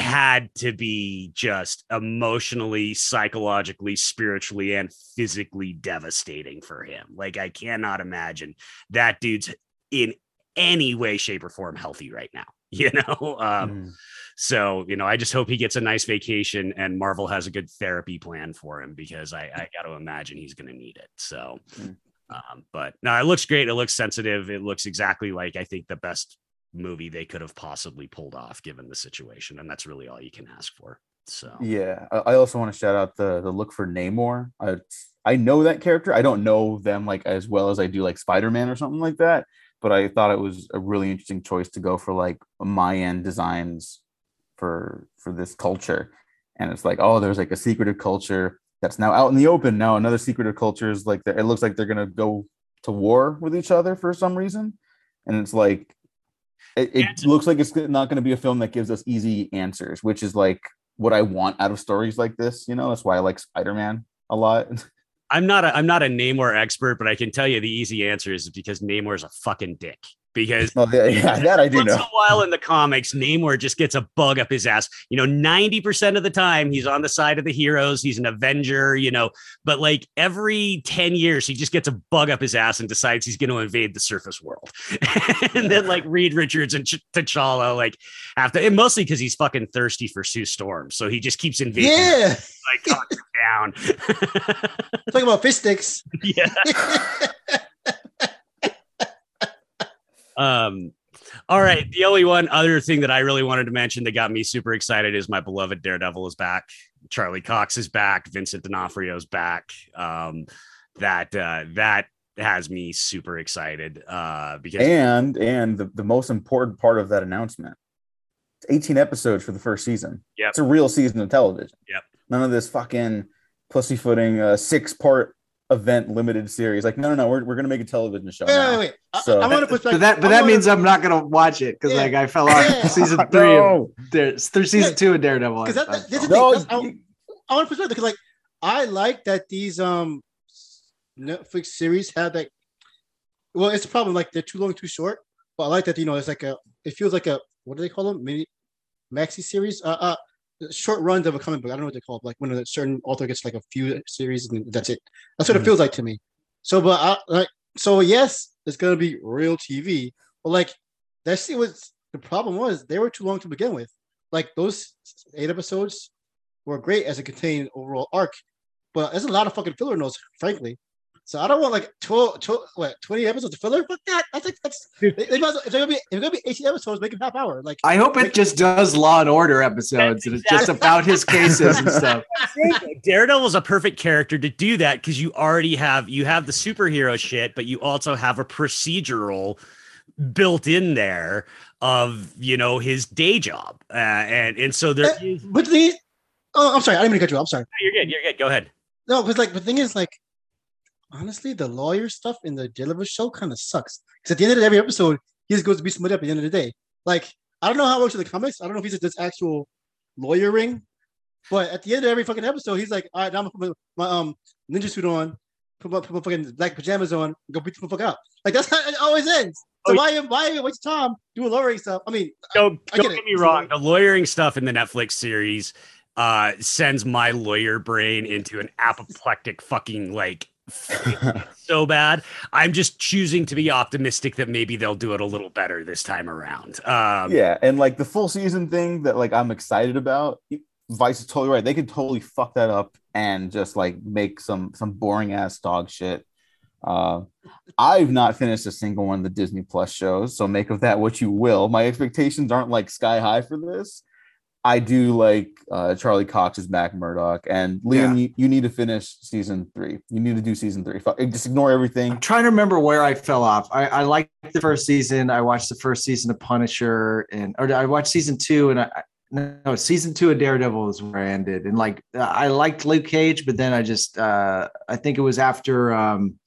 had to be just emotionally, psychologically, spiritually, and physically devastating for him. Like, I cannot imagine that dude's in any way, shape, or form healthy right now. You know, um, Mm. so you know, I just hope he gets a nice vacation and Marvel has a good therapy plan for him because I, I got to imagine he's going to need it. So, Mm. um, but no, it looks great. It looks sensitive. It looks exactly like I think the best movie they could have possibly pulled off given the situation, and that's really all you can ask for. So Yeah, I also want to shout out the the look for Namor. I I know that character. I don't know them like as well as I do like Spider Man or something like that. But I thought it was a really interesting choice to go for like Mayan designs for for this culture. And it's like, oh, there's like a secretive culture that's now out in the open. Now another secretive culture is like it looks like they're gonna go to war with each other for some reason. And it's like it, it looks like it's not going to be a film that gives us easy answers, which is like what I want out of stories like this. You know, that's why I like Spider Man a lot. I'm not a I'm not a Namor expert, but I can tell you the easy answer is because Namor is a fucking dick. Because oh, yeah, that I do once in know. a while in the comics, Namor just gets a bug up his ass. You know, 90% of the time he's on the side of the heroes, he's an Avenger, you know, but like every 10 years, he just gets a bug up his ass and decides he's going to invade the surface world. and then like Reed Richards and Ch- T'Challa, like after and mostly because he's fucking thirsty for Sue Storm. So he just keeps invading Yeah. like calm down. Talking about fish sticks. yeah. Um, all right. The only one other thing that I really wanted to mention that got me super excited is my beloved Daredevil is back. Charlie Cox is back. Vincent D'Onofrio is back. Um, that uh, that has me super excited uh, because And and the, the most important part of that announcement. It's 18 episodes for the first season. Yeah, It's a real season of television. Yep. None of this fucking pussyfooting uh, six part event limited series. Like, no, no, no, we're, we're gonna make a television show. Wait, now. wait, wait. I, So- I want to put But that but that means I'm not gonna watch it because Yeah. like I fell off Yeah. season three of No. Dare, through season Yeah. two of Daredevil. because that, I- I that, this is fell the No, you- I, I want to put because like I like that these um Netflix series have that. Well, it's a problem like they're too long, too short. But I like that you know it's like a. It feels like a what do they call them? Mini maxi series. Uh, uh, short runs of a comic book. I don't know what they call it. Like when a certain author gets like a few series and that's it. That's what Mhm. it feels like to me. So, but I like so yes, it's gonna be real TV. But like that's was the problem was they were too long to begin with. Like those eight episodes were great as a contained overall arc, but there's a lot of fucking filler in those, frankly. So I don't want like 12, 12 what, 20 episodes of filler. Fuck that. I think that's they, they well- if they're gonna be if they're gonna be 18 episodes, make them half hour. Like I hope it just does Law and Order episodes and it's just about his cases and stuff. Daredevil's a perfect character to do that because you already have you have the superhero shit, but you also have a procedural built in there of you know his day job, uh, and and so there Uh, but the oh I'm sorry, I didn't mean to cut you. off. I'm sorry. You're good. You're good. Go ahead. No, because like the thing is like honestly, the lawyer stuff in the Daredevil show kind of sucks. Because at the end of every episode, he just goes to be somebody up at the end of the day. Like, I don't know how it works in the comics. I don't know if he's this actual lawyering, but at the end of every fucking episode, he's like, all right, now I'm gonna put my, my um ninja suit on, put my, put my fucking black pajamas on, go beat the fuck up. Like that's how it always ends. So Oh, why why waste time doing lawyering stuff? I mean, Don't I don't get get, me wrong. The lawyering stuff in the Netflix series uh sends my lawyer brain into an apoplectic fucking like so bad. I'm just choosing to be optimistic that maybe they'll do it a little better this time around. Um, yeah, and like the full season thing that like I'm excited about. Vice is totally right. They could totally fuck that up and just like make some some boring ass dog shit. Uh, I've not finished a single one of the Disney Plus shows, so make of that what you will. My expectations aren't like sky high for this. I do like uh, Charlie Cox's Matt Murdock and Liam. You, you need to finish season three. You need to do season three. Just ignore everything. I'm trying to remember where I fell off. I, I liked the first season. I watched the first season of Punisher, and or I watched season two, and I no season two of Daredevil is where I ended. And like I liked Luke Cage, but then I just uh, I think it was after um,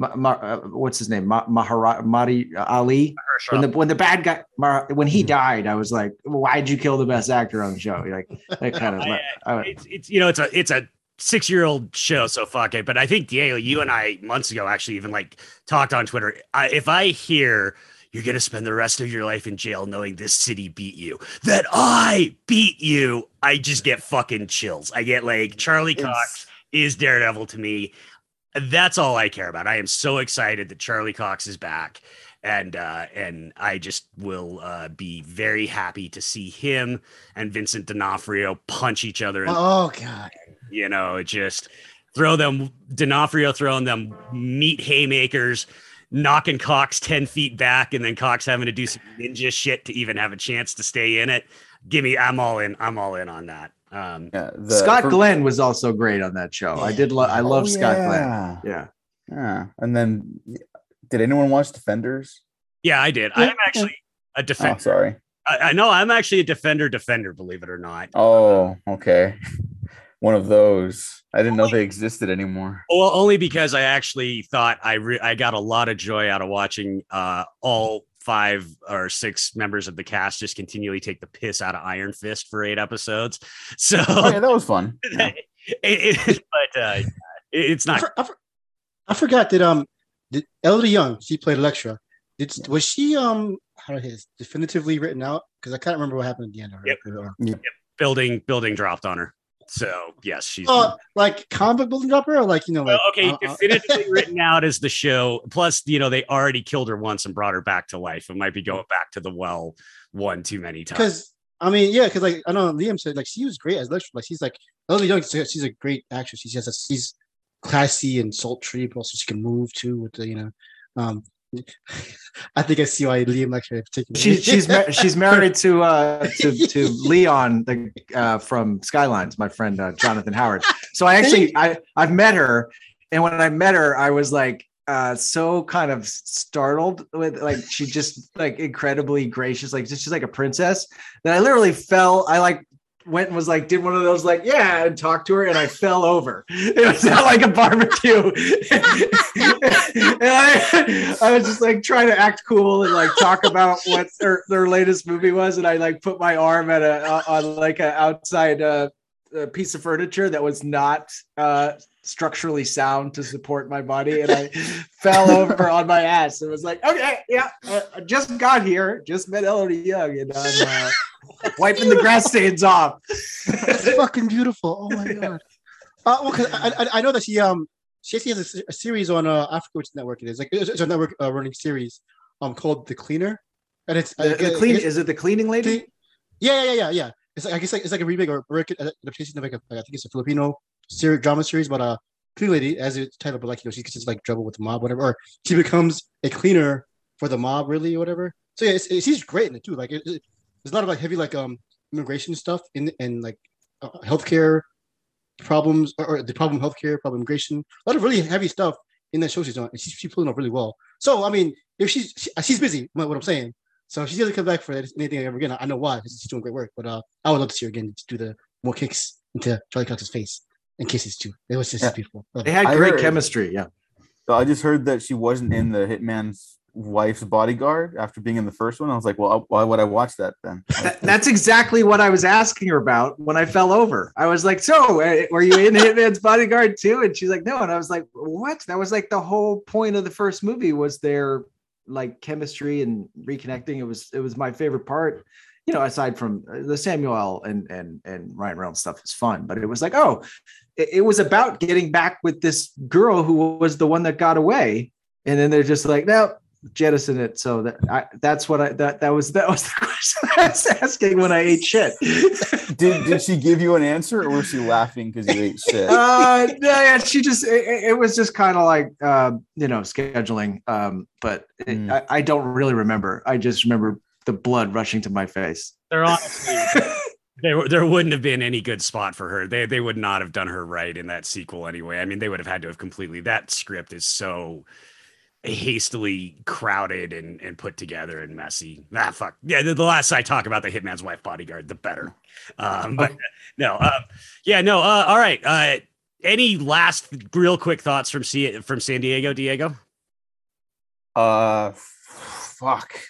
Ma, Ma, uh, what's his name Ma, Mahara, Mahdi uh, Ali when the when the bad guy Mar, when he mm-hmm. died. I was like, why'd you kill the best actor on the show? Like that kind of. I- uh, I, it's it's you know it's a it's a six year old show so fuck it but i think diego you and i months ago actually even like talked on twitter I, if i hear you're gonna spend the rest of your life in jail knowing this city beat you that i beat you i just get fucking chills i get like charlie It's- cox is daredevil to me that's all i care about i am so excited that charlie cox is back and uh and i just will uh be very happy to see him and vincent d'onofrio punch each other in oh god, you know, just throw them D'Onofrio throwing them meat haymakers. knocking Cox 10 feet back and then Cox having to do some ninja shit to even have a chance to stay in it. Give me, I'm all in. I'm all in on that. Um, Yeah, the- Scott for- Glenn was also great on that show. I did. Lo- I love Oh, Scott Glenn. yeah. Yeah. Yeah, and then did anyone watch Defenders? yeah, I did. I'm actually a Oh, defender. sorry. I, I know I'm actually a defender defender, believe it or not. Oh, okay. One of those. I didn't know they existed anymore. Well, only because I actually thought I re- I got a lot of joy out of watching uh, all five or six members of the cast just continually take the piss out of Iron Fist for eight episodes. So, Oh, yeah, that was fun. Yeah. it, it- but uh, it- it's I, not. for- I, for- I forgot that um, did Elodie Yung she played Elektra. Did was she um how do I say this, definitively written out? Because I can't remember what happened at the end of her. Yep. building building dropped on her. So yes, she's Oh, like comic building dropper, or like you know, like well, okay, uh, uh, definitively written out as the show. Plus, you know, they already killed her once and brought her back to life. It might be going back to the well one too many times. Because I mean, yeah, because like I know Liam said, like she was great as Elektra. Like she's like Elodie Yung, she's she's a great actress. She has a, she's classy and sultry, but also she can move too with the you know. Um, I think I see why Liam likes her in particular. She, she's she's married to uh to, to Leon the uh from Skylines, my friend uh, Jonathan Howard. So I actually I I've met her, and when I met her, I was like uh so kind of startled with like she just like incredibly gracious, like just she's like a princess that I literally fell. I like went and was like did one of those like yeah and talked to her and I fell over. It was not like a barbecue. and I, I was just like trying to act cool and like talk about what their, their latest movie was and I like put my arm at a on like an outside uh, piece of furniture that was not uh structurally sound to support my body and I fell over on my ass and was like okay yeah uh, I just got here just met Elodie Yung and I'm uh, wiping the grass stains off That's fucking beautiful. Oh my god. Uh, well, 'cause I, I I know that she um she actually has a, a series on uh Africa which network it is like it's, a network uh, running series um called The Cleaner, and it's the, I the clean guess- is it the cleaning lady yeah yeah yeah yeah. It's like I guess like it's like a remake or American adaptation of like, a, like I think it's a Filipino drama series, but a clean lady as it's titled, but like you know she gets into like trouble with the mob whatever, or she becomes a cleaner for the mob really or whatever. So yeah, it's, it's, she's great in it too. Like it, it- there's a lot of like heavy like um immigration stuff in and like uh, healthcare problems or, or the problem healthcare, problem immigration, a lot of really heavy stuff in that show she's on, and she's, pulling off really well. So I mean, if she's she, she's busy, what what I'm saying. So if she doesn't come back for anything ever again, I know why. She's doing great work, but uh, I would love to see her again to do the more kicks into Charlie Cox's face and kisses too. It was just Yeah. beautiful. they had great heard- chemistry yeah So I just heard that she wasn't in the Hitman's wife's bodyguard after being in the first one. I was like, well, why would I watch that then? That's exactly what I was asking her about when I fell over. I was like, "So, uh, were you in Hitman's Bodyguard too?" And she's like, "No." And I was like, "What?" That was like the whole point of the first movie was their like chemistry and reconnecting. It was it was my favorite part. You know, aside from uh, the Samuel and and and Ryan Reynolds stuff is fun, but it was like, oh, it, it was about getting back with this girl who was the one that got away, and then they're just like, no, jettison it. So that I, that's what I that that was that was the question I was asking when I ate shit. did did she give you an answer or was she laughing because you ate shit? uh, yeah, she just it, it- was just kind of like uh, you know scheduling. Um, but it, Mm. I, I don't really remember. I just remember the blood rushing to my face. There honestly, there there wouldn't have been any good spot for her. They they would not have done her right in that sequel anyway. I mean, they would have had to have completely. That script is so hastily crowded and, and put together and messy. Ah, fuck. Yeah, the, the less I talk about the Hitman's Wife bodyguard, the better. Um, but no, uh, yeah, no. Uh, all right. Uh, any last real quick thoughts from C- from San Diego, Diego? Uh, fuck.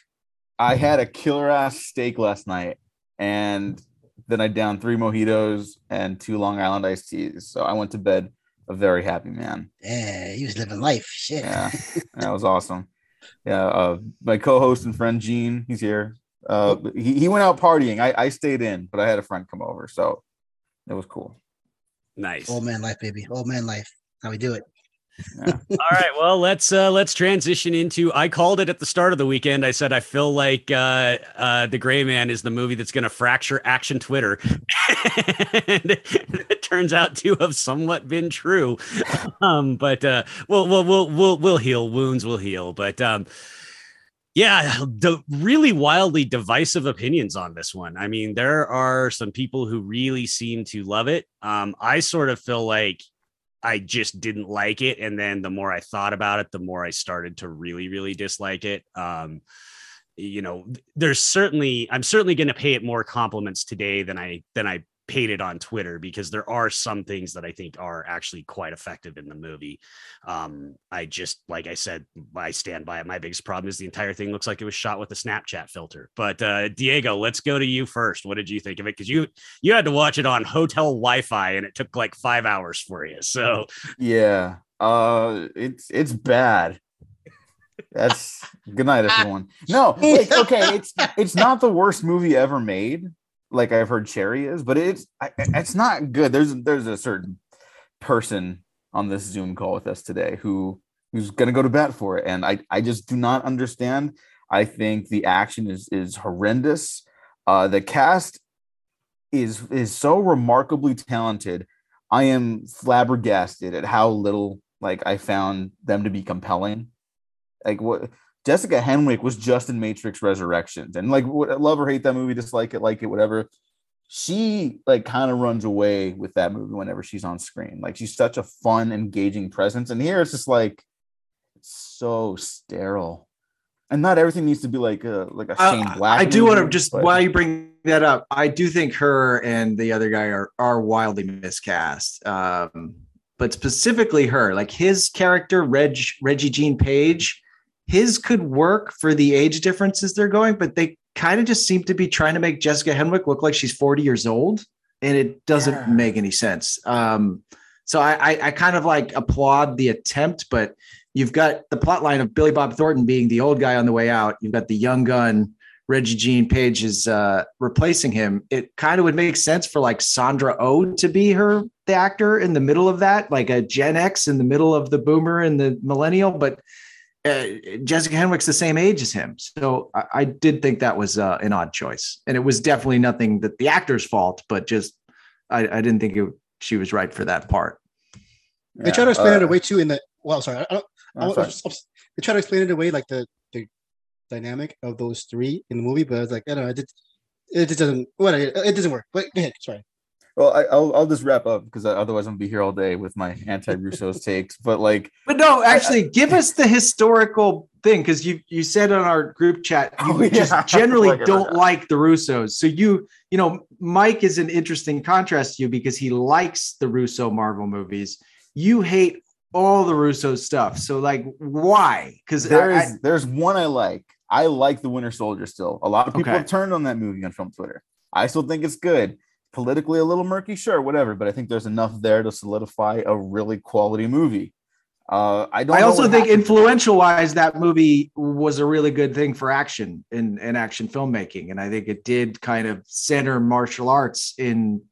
I had a killer ass steak last night, and then I downed three mojitos and two Long Island iced teas. So I went to bed a very happy man. Yeah, he was living life. Shit. Yeah, that was awesome. Yeah, uh, my co-host and friend Gene, he's here. Uh, he, he went out partying. I, I stayed in, but I had a friend come over, so it was cool. Nice. Old man life, baby. Old man life. How we do it. All right, well let's uh let's transition into I called it at the start of the weekend. I said I feel like uh uh The Gray Man is the movie that's gonna fracture action Twitter. and it turns out to have somewhat been true. Um, but uh we'll we'll we'll we'll we'll heal, wounds will heal. But um yeah, the really wildly divisive opinions on this one. I mean, there are some people who really seem to love it. Um, I sort of feel like I just didn't like it. And then the more I thought about it, the more I started to really, really dislike it. Um, you know, there's certainly I'm certainly going to pay it more compliments today than I than I paid it on Twitter because there are some things that I think are actually quite effective in the movie. Um, I just like I said, I stand by it. My biggest problem is the entire thing looks like it was shot with a Snapchat filter. But uh, Diego, let's go to you first. What did you think of it? Because you you had to watch it on hotel Wi-Fi and it took like five hours for you. So Yeah. Uh it's it's bad. That's good night, everyone. No, like, okay, it's it's not the worst movie ever made, like I've heard Cherry is, but it's it's not good. There's there's a certain person on this Zoom call with us today who who's gonna go to bat for it, and I I just do not understand. I think the action is is horrendous. Uh, the cast is is so remarkably talented. I am flabbergasted at how little like I found them to be compelling. Like what Jessica Henwick was just in Matrix Resurrections, and like love or hate that movie, dislike it, like it, whatever. She like kind of runs away with that movie whenever she's on screen. Like she's such a fun, engaging presence, and here it's just like so sterile. And not everything needs to be like a like a Shane Black. I do want to just but- while you bring that up, I do think her and the other guy are are wildly miscast. Um, but specifically her, like his character, Reg Regé-Jean Page, his could work for the age differences they're going, but they kind of just seem to be trying to make Jessica Henwick look like she's 40 years old, and it doesn't Yeah. make any sense. Um, so I, I I kind of like applaud the attempt, but you've got the plot line of Billy Bob Thornton being the old guy on the way out. You've got the young gun, Regé-Jean Page is uh, replacing him. It kind of would make sense for like Sandra O oh to be her, the actor in the middle of that, like a Gen X in the middle of the boomer and the millennial. But uh, Jessica Henwick's the same age as him. So I, I did think that was uh, an odd choice. And it was definitely nothing that the actor's fault, but just I, I didn't think it, she was right for that part. They try to explain it uh, away too in the well, sorry, I, I, don't- I, I'm don't- sorry. they try to explain it away like the the dynamic of those three in the movie, but I was like, I don't know, it, did, it just doesn't what it doesn't work. But go ahead, sorry. Well, I, I'll I'll just wrap up because otherwise I'm gonna be here all day with my anti-Russo's takes. But like, But no, actually, give us the historical thing because you you said on our group chat oh, you Oh, yeah. just generally Like don't like the Russos. So you you know Mike is an interesting contrast to you because he likes the Russo Marvel movies. You hate all the Russo stuff. So like, why? Because there is there's one I like. I like the Winter Soldier still. A lot of people Okay. have turned on that movie on film Twitter. I still think it's good. Politically a little murky, sure, whatever. But I think there's enough there to solidify a really quality movie. Uh, I don't. I also think happened. influential wise, that movie was a really good thing for action and, and action filmmaking. And I think it did kind of center martial arts in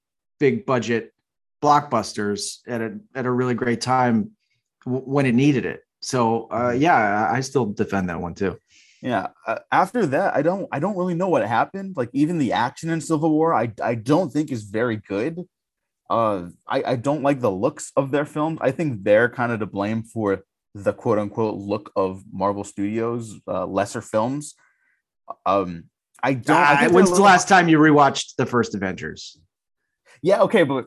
big budget blockbusters at a, at a really great time w- when it needed it. So uh, yeah, I- I still defend that one too. Yeah. Uh, after that, I don't. I don't really know what happened. Like even the action in Civil War, I I don't think is very good. Uh, I I don't like the looks of their films. I think they're kind of to blame for the quote unquote look of Marvel Studios uh, lesser films. Um, I don't. I Uh, when's the last time you rewatched the first Avengers? Yeah. Okay, but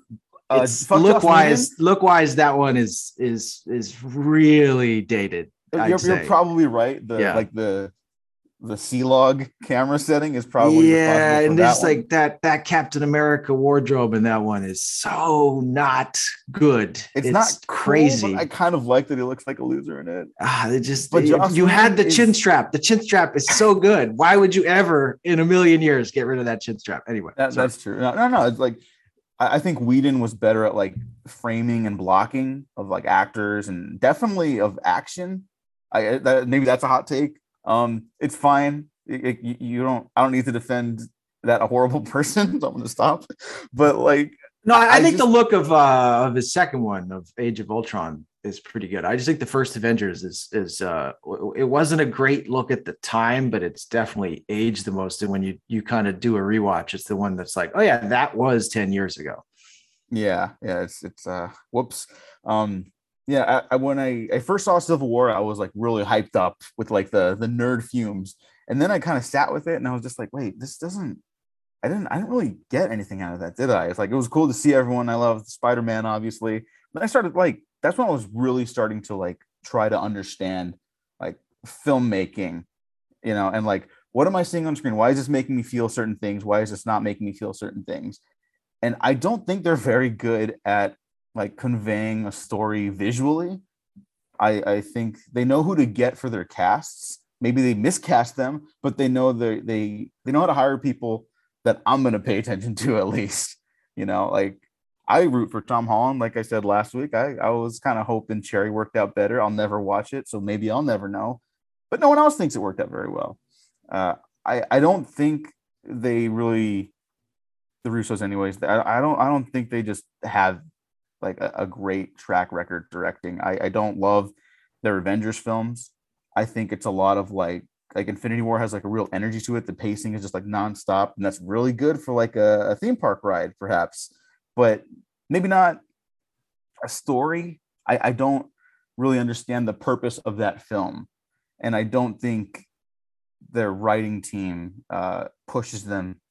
uh, look wise, look wise, that one is is is really dated. I'd You're, you're probably right. The Yeah. like the the C log camera setting is probably yeah, and that there's like that that Captain America wardrobe in that one is so not good. It's, not cool, crazy. but I kind of like that he looks like a loser in it. ah, it just But it- you had the Whedon chin strap. The chin strap is so good. Why would you ever in a million years get rid of that chin strap? Anyway, That, that's true. No, no, no. It's like I, I think Whedon was better at like framing and blocking of like actors and definitely of action. I that, maybe that's a hot take. Um, it's fine. It- it- you, don't. I don't need to defend that a horrible person. So I'm gonna stop. But like, no, I, I think the look of uh of his second one of Age of Ultron is pretty good. I just think the first Avengers is is uh it wasn't a great look at the time, but it's definitely aged the most. And when you you kind of do a rewatch, it's the one that's like, oh yeah, that was 10 years ago. Yeah, yeah, it's it's uh whoops. Um yeah, I, I when I, I first saw Civil War, I was like really hyped up with like the the nerd fumes. And then I kind of sat with it and I was just like, wait, this doesn't I didn't I didn't really get anything out of that, did I? It's like it was cool to see everyone. I love Spider-Man, obviously. Then I started like that's when I was really starting to like try to understand like filmmaking, you know, and like what am I seeing on screen? Why is this making me feel certain things? Why is this not making me feel certain things? And I don't think they're very good at like conveying a story visually. I, I think they know who to get for their casts. Maybe they miscast them, but they know they they they know how to hire people that I'm going to pay attention to at least. You know, like I root for Tom Holland. Like I said last week, I, I was kind of hoping Cherry worked out better. I'll never watch it, so maybe I'll never know. But no one else thinks it worked out very well. Uh, I I don't think they really the Russos, anyways. I, I don't I don't think they just have like a, a great track record directing. I, I don't love their Avengers films. I think it's a lot of like like Infinity War has like a real energy to it. The pacing is just like nonstop, and that's really good for like a, a theme park ride, perhaps, but maybe not a story. I, I don't really understand the purpose of that film, and I don't think their writing team uh, pushes them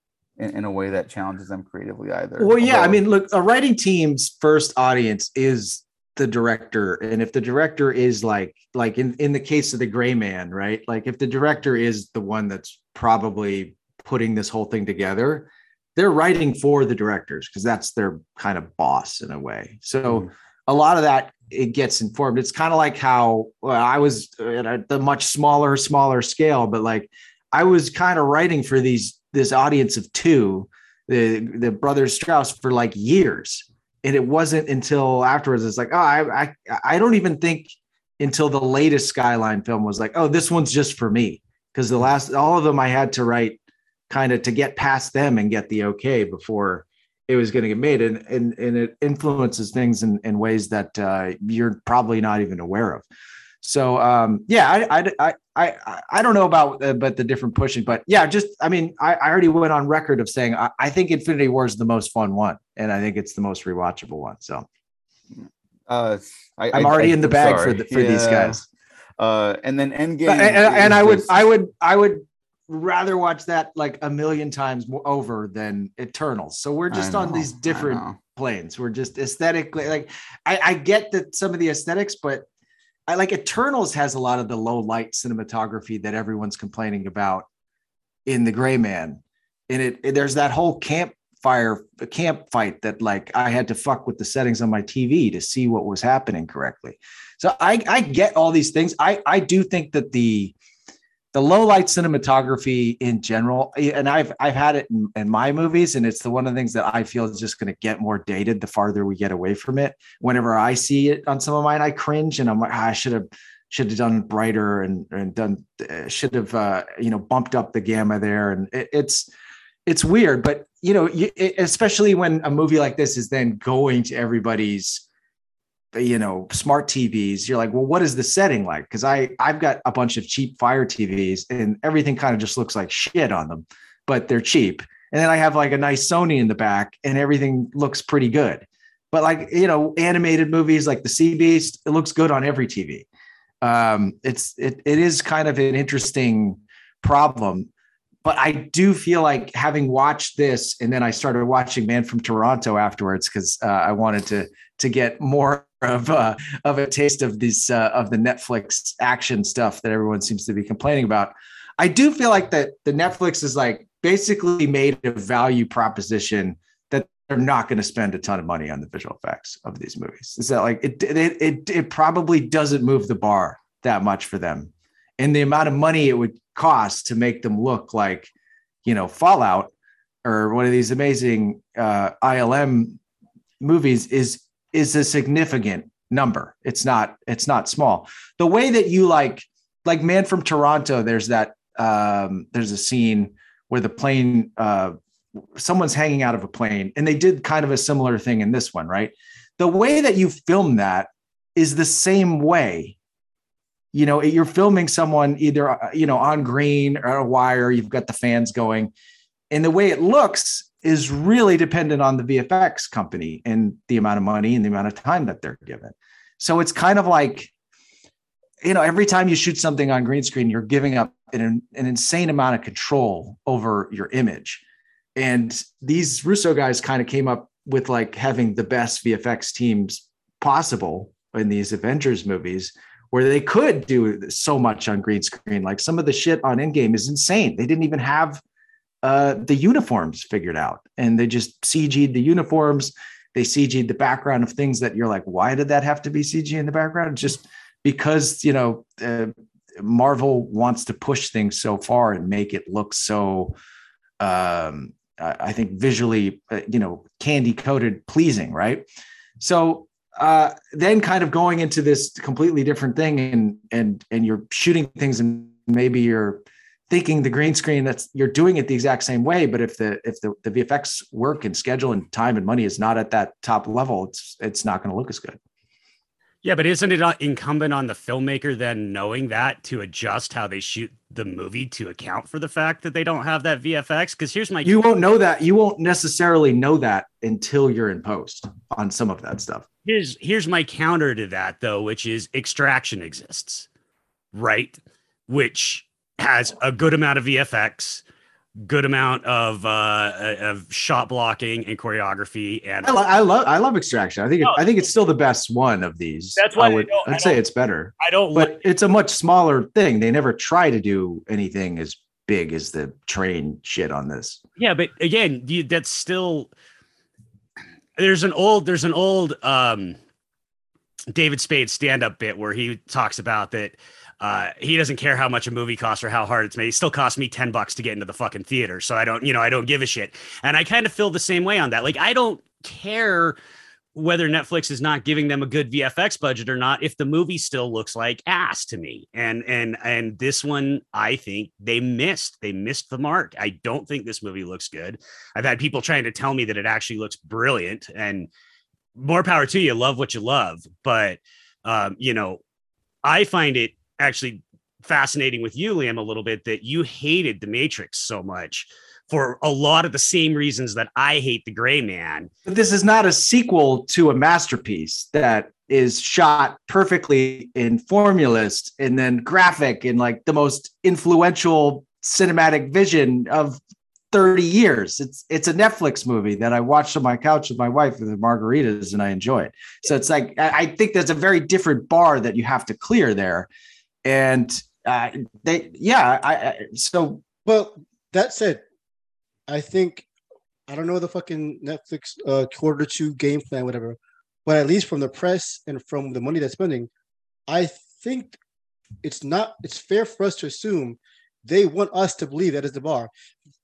in, in, a way that challenges them creatively either. Well, yeah, Although, I mean, look, a writing team's first audience is the director and if the director is like like in in the case of the gray man right like if the director is the one that's probably putting this whole thing together they're writing for the directors because that's their kind of boss in a way so mm. a lot of that it gets informed it's kind of like how well, i was at a, the much smaller smaller scale but like i was kind of writing for these this audience of two the the brothers Strause for like years. And it wasn't until afterwards it's like oh I, I i don't even think until the latest skyline film was like oh this one's just for me. Because the last all of them i had to write kind of to get past them and get the okay before it was going to get made. And and, and it influences things in, in ways that uh, you're probably not even aware of. So um, yeah, I, I I I I don't know about uh, but the different pushing, but yeah, just I mean, I, I already went on record of saying I, I, think Infinity War is the most fun one, and I think it's the most rewatchable one. So uh, I, am already in the bag sorry. for the, for yeah. these guys. Uh, and then Endgame, and, and, and I would I would I would rather watch that like a million times over than Eternals. So we're just know, on these different planes. We're just aesthetically like I, I get that some of the aesthetics, but I like Eternals has a lot of the low light cinematography that everyone's complaining about in the Gray Man. And it, it there's that whole campfire camp fight that like I had to fuck with the settings on my TV to see what was happening correctly. So I I get all these things. I I do think that the the low light cinematography in general, and I've I've had it in, in, my movies, and it's the one of the things that I feel is just going to get more dated the farther we get away from it. Whenever I see it on some of mine, I cringe, and I'm like, ah, I should have should have done brighter and and done uh, should have uh, you know bumped up the gamma there, and it, it's it's weird, but you know, you, especially when a movie like this is then going to everybody's you know smart tvs you're like well what is the setting like? Because i i've got a bunch of cheap fire tvs and everything kind of just looks like shit on them but they're cheap. And then i have like a nice sony in the back and everything looks pretty good. But like you know animated movies like the sea beast it looks good on every tv um it's it, it is kind of an interesting problem but I do feel like having watched this, and then I started watching Man from Toronto afterwards because uh, I wanted to to get more of uh, of a taste of this uh, of the Netflix action stuff that everyone seems to be complaining about. I do feel like that the Netflix is like basically made a value proposition that they're not going to spend a ton of money on the visual effects of these movies. Is that like it, it it it probably doesn't move the bar that much for them, and the amount of money it would cost to make them look like you know Fallout or one of these amazing uh, ILM movies is is a significant number. It's not it's not small. The way that you like like Man from Toronto, there's that um, there's a scene where the plane uh, someone's hanging out of a plane, and they did kind of a similar thing in this one, right? The way that you film that is the same way. You know, you're filming someone either uh, you know on green or a wire. You've got the fans going, and the way it looks is really dependent on the VFX company and the amount of money and the amount of time that they're given. So it's kind of like, you know, every time you shoot something on green screen, you're giving up an, an insane amount of control over your image. And these Russo guys kind of came up with like having the best VFX teams possible in these Avengers movies where they could do so much on green screen. Like some of the shit on Endgame is insane. They didn't even have uh, the uniforms figured out and they just CG'd the uniforms. They CG'd the background of things that you're like, why did that have to be CG in the background? Just because, you know, uh, Marvel wants to push things so far and make it look so, um, I think visually, uh, you know, candy coated, pleasing, right? So uh, then kind of going into this completely different thing and and and you're shooting things and maybe you're thinking the green screen that's you're doing it the exact same way but if the if the, the vfx work and schedule and time and money is not at that top level it's it's not going to look as good. Yeah but isn't it uh, incumbent on the filmmaker then knowing that to adjust how they shoot the movie to account for the fact that they don't have that vfx because here's my you won't know that you won't necessarily know that until you're in post on some of that stuff. Here's here's my counter to that though which is extraction exists right? Which has a good amount of VFX, good amount of uh, of shot blocking and choreography. And I, lo- I love I love Extraction. I think it, I think it's still the best one of these. That's why I would I I'd say it's better. I don't, but like, it's a much smaller thing. They never try to do anything as big as the train shit on this. Yeah, but again, you, that's still there's an old there's an old um David Spade stand up bit where he talks about that uh, he doesn't care how much a movie costs or how hard it's made. It still costs me 10 bucks to get into the fucking theater. So I don't, you know, I don't give a shit. And I kind of feel the same way on that. Like, I don't care whether Netflix is not giving them a good VFX budget or not if the movie still looks like ass to me. And and and this one I think they missed. They missed the mark. I don't think this movie looks good. I've had people trying to tell me that it actually looks brilliant and more power to you. Love what you love, but um, you know, I find it actually fascinating with you, Liam, a little bit that you hated the Matrix so much for a lot of the same reasons that I hate the Gray Man. But this is not a sequel to a masterpiece that is shot perfectly in formulist and then graphic and like the most influential cinematic vision of 30 years. It's it's a Netflix movie that I watched on my couch with my wife with the margaritas and I enjoy it. So it's like I think that's a very different bar that you have to clear there and uh, they yeah I, I so. Well that said i think i don't know the fucking netflix uh quarter two game plan whatever but at least from the press and from the money they're spending i think it's not it's fair for us to assume they want us to believe that is the bar.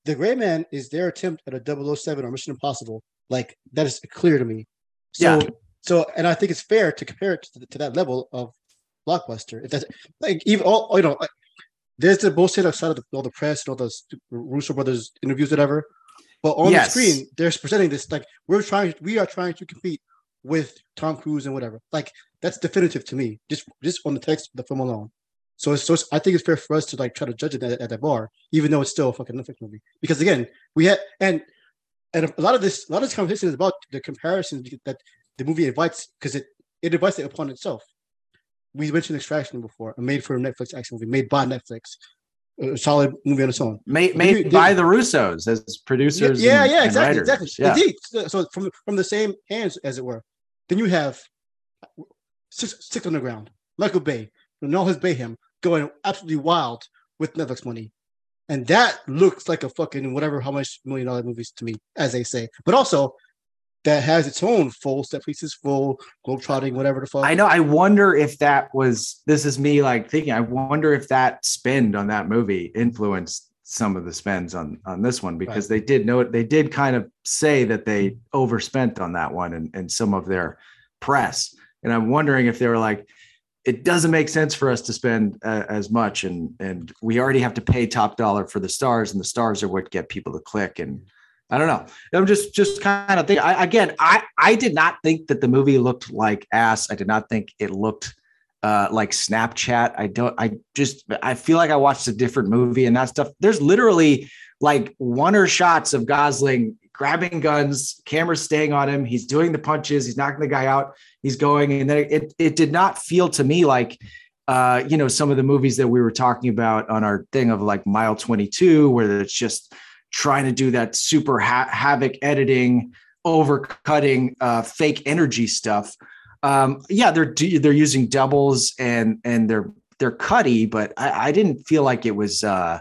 The gray man is their attempt at a 007 or mission impossible. Like that is clear to me. So yeah. so and i think it's fair to compare it to, to that level of blockbuster. If that's like even all you know, like, there's the bullshit outside of the, all the press and all those Russo brothers interviews, whatever. But on yes. the screen, they're presenting this like we're trying, we are trying to compete with Tom Cruise and whatever. Like that's definitive to me, just just on the text of the film alone. So, it's, so it's, I think it's fair for us to like try to judge it at, at that bar, even though it's still a fucking Netflix movie. Because again, we had and and a lot of this, a lot of this conversation is about the comparisons that the movie invites because it it invites it upon itself we mentioned Extraction before, a made for Netflix action movie, made by Netflix, a solid movie on its own. Made, made by the Russos as producers. Yeah, and, yeah, exactly, exactly. Yeah. Indeed. So from from the same hands, as it were. Then you have six, six underground, Michael Bay, and all his Baumbach going absolutely wild with Netflix money. And that looks like a fucking whatever how much million dollar movies to me, as they say. But also that has its own full set pieces, full globetrotting, whatever the fuck. I know. I wonder if that was. This is me like thinking. I wonder if that spend on that movie influenced some of the spends on on this one because right. they did know it. They did kind of say that they overspent on that one and, and some of their press. And I'm wondering if they were like, it doesn't make sense for us to spend uh, as much, and and we already have to pay top dollar for the stars, and the stars are what get people to click and I don't know. I'm just just kind of think. I, again, I I did not think that the movie looked like ass. I did not think it looked uh, like Snapchat. I don't. I just I feel like I watched a different movie and that stuff. There's literally like one or shots of Gosling grabbing guns, camera staying on him. He's doing the punches. He's knocking the guy out. He's going, and then it it did not feel to me like. Uh, you know, some of the movies that we were talking about on our thing of like mile 22, where it's just trying to do that super ha- havoc editing, overcutting uh, fake energy stuff. Um, yeah, they're they're using doubles and and they're they're cutty, but I, I didn't feel like it was uh,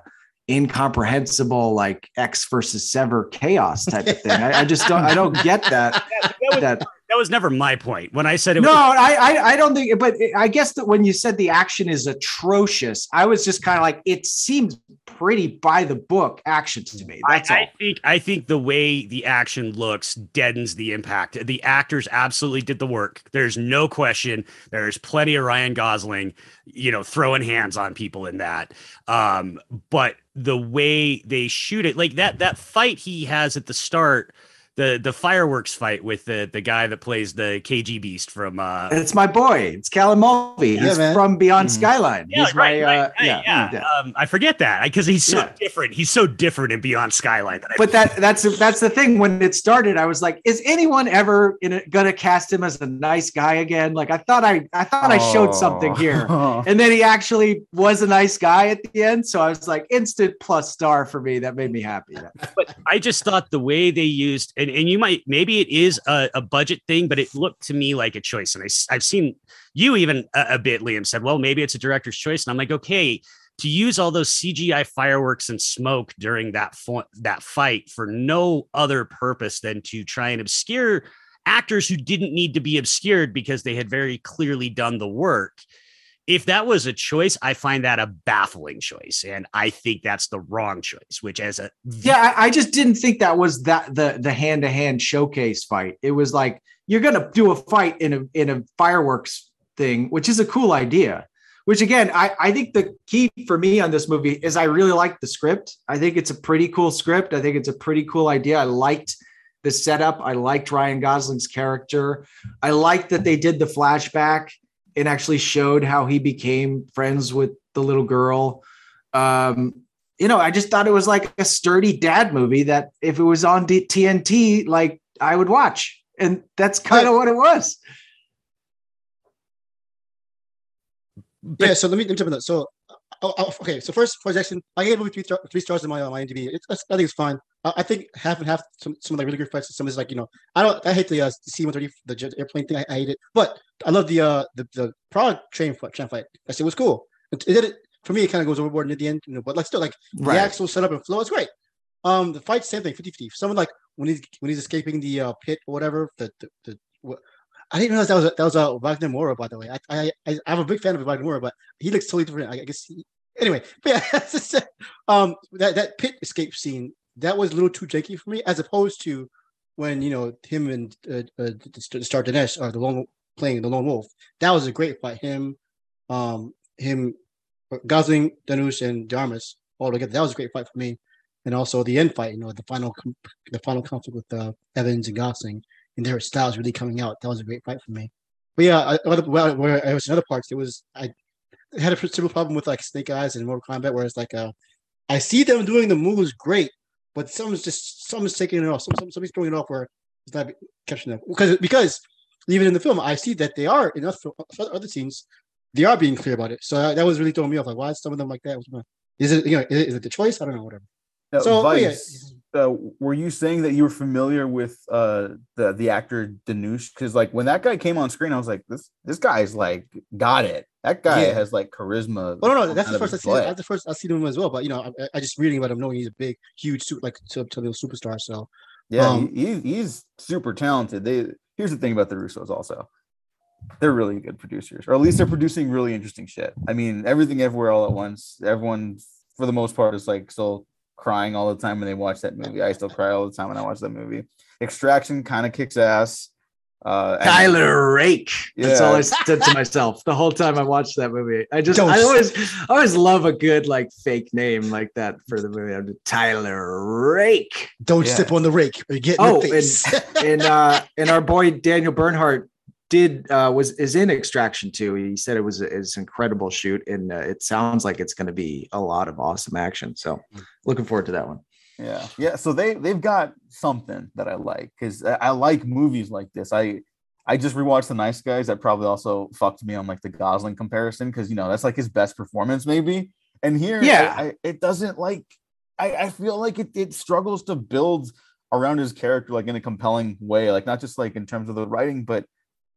incomprehensible like Ecks versus Sever chaos type of thing. I, I just don't I don't get that. that that was never my point when I said it. No, was- I, I I don't think. But I guess that when you said the action is atrocious, I was just kind of like, it seems pretty by the book action to me. That's I, all. I think I think the way the action looks deadens the impact. The actors absolutely did the work. There's no question. There's plenty of Ryan Gosling, you know, throwing hands on people in that. Um, but the way they shoot it, like that that fight he has at the start, the the fireworks fight with the the guy that plays the KGBeast from uh It's my boy. It's Callum Mulvey. Yeah, He's man. from Beyond Mhm. Skyline. Yeah, He's right, my, right, uh, right, yeah, yeah. yeah. Um, I forget that because he's so Yeah. different. He's so different in Beyond Skyline. That I But that that's that's the thing. When it started, I was like, "Is anyone ever in a, gonna cast him as a nice guy again?" Like I thought I I thought I showed something here, and then he actually was a nice guy at the end. So I was like, instant plus star for me. That made me happy. but I just thought the way they used, and, and you might, maybe it is a, a budget thing, but it looked to me like a choice. And I, have seen you even a, a bit, Liam said, well, maybe it's a director's choice. And I'm like, okay, to use all those CGI fireworks and smoke during that, fo- that fight for no other purpose than to try and obscure actors who didn't need to be obscured because they had very clearly done the work if that was a choice, I find that a baffling choice, and I think that's the wrong choice. Which, as a Yeah, I, I just didn't think that was that the the hand to hand showcase fight. It was like you're gonna do a fight in a in a fireworks thing, which is a cool idea. Which again, I I think the key for me on this movie is I really like the script. I think it's a pretty cool script. I think it's a pretty cool idea. I liked the setup. I liked Ryan Gosling's character. I liked that they did the flashback and actually showed how he became friends with the little girl. Um, you know, I just thought it was like a sturdy dad movie that if it was on D- TNT, like I would watch. And that's kind of what it was. yeah, so let me, let me jump in that. So, oh, oh, okay, so first, projection, I gave movie three, star- three stars in my, uh, my IMDb. It's, I think it's fine. I, I think half and half, some, some of the really good fights, some is like, you know, I don't, I hate the, uh, C-130, the jet airplane thing, I, I hate it, but I love the, uh, the, the Prague train fight, train fight. I said it was cool. It, it did it, for me, it kind of goes overboard at the end, you know, but like still, like, the actual setup and flow is great. Um, the fight, same thing, 50 50. Someone like when he's when he's escaping the uh, pit or whatever, the, the, the what, I didn't realize that was a, that was a Wagner Moura, by the way. I, I I I'm a big fan of Wagner Moura, but he looks totally different. I guess he, anyway, but yeah, um, that that pit escape scene that was a little too janky for me, as opposed to when you know him and uh, uh, Star Dhanush are the lone playing the lone wolf. That was a great fight. Him, um, him, Gosling, Dhanush, and de Armas all together. That was a great fight for me. And also the end fight, you know, the final the final conflict with uh, Evans and Gosling and their styles really coming out. That was a great fight for me. But yeah, I, other- where, where I was in other parts, it was I had a similar problem with like Snake Eyes and Mortal Kombat, where it's like uh, I see them doing the moves great, but someone's just someone's taking it off. Some, some somebody's throwing it off where it's not catching them because because even in the film, I see that they are in other, other scenes, they are being clear about it. So that, that was really throwing me off. Like, why is some of them like that? Is it you know is it, is it the choice? I don't know. Whatever. Uh, So, oh, yeah. Vice, uh, were you saying that you were familiar with uh, the the actor Dhanush? Because like when that guy came on screen, I was like, this this guy's like got it. That guy Yeah. has like charisma. Well, no, no, that's the first I see. That's the first I see him as well. But you know, I, I just reading about him, knowing he's a big, huge, like the superstar. So Yeah, Um, he, he's he's super talented. They here's the thing about the Russos also. They're really good producers, or at least they're producing really interesting shit. I mean, everything everywhere all at once. Everyone for the most part is like still crying all the time when they watch that movie. I still cry all the time when I watch that movie. Extraction kind of kicks ass. Uh, and- Tyler Rake. That's Yeah. all I said to myself the whole time I watched that movie. I just, Don't I s- always, I always love a good like fake name like that for the movie. I'm Tyler Rake. Don't Yeah. step on the rake or you get in Oh, the face. and uh, and our boy Daniel Bernhardt did uh, was is in Extraction too. He said it was it's an incredible shoot, and uh, it sounds like it's going to be a lot of awesome action. So looking forward to that one. Yeah, yeah. So they they've got something that I like because I, I like movies like this. I I just rewatched The Nice Guys. That probably also fucked me on like the Gosling comparison because you know that's like his best performance maybe. And here, Yeah. I, I, it doesn't like. I I feel like it it struggles to build around his character like in a compelling way, like not just like in terms of the writing, but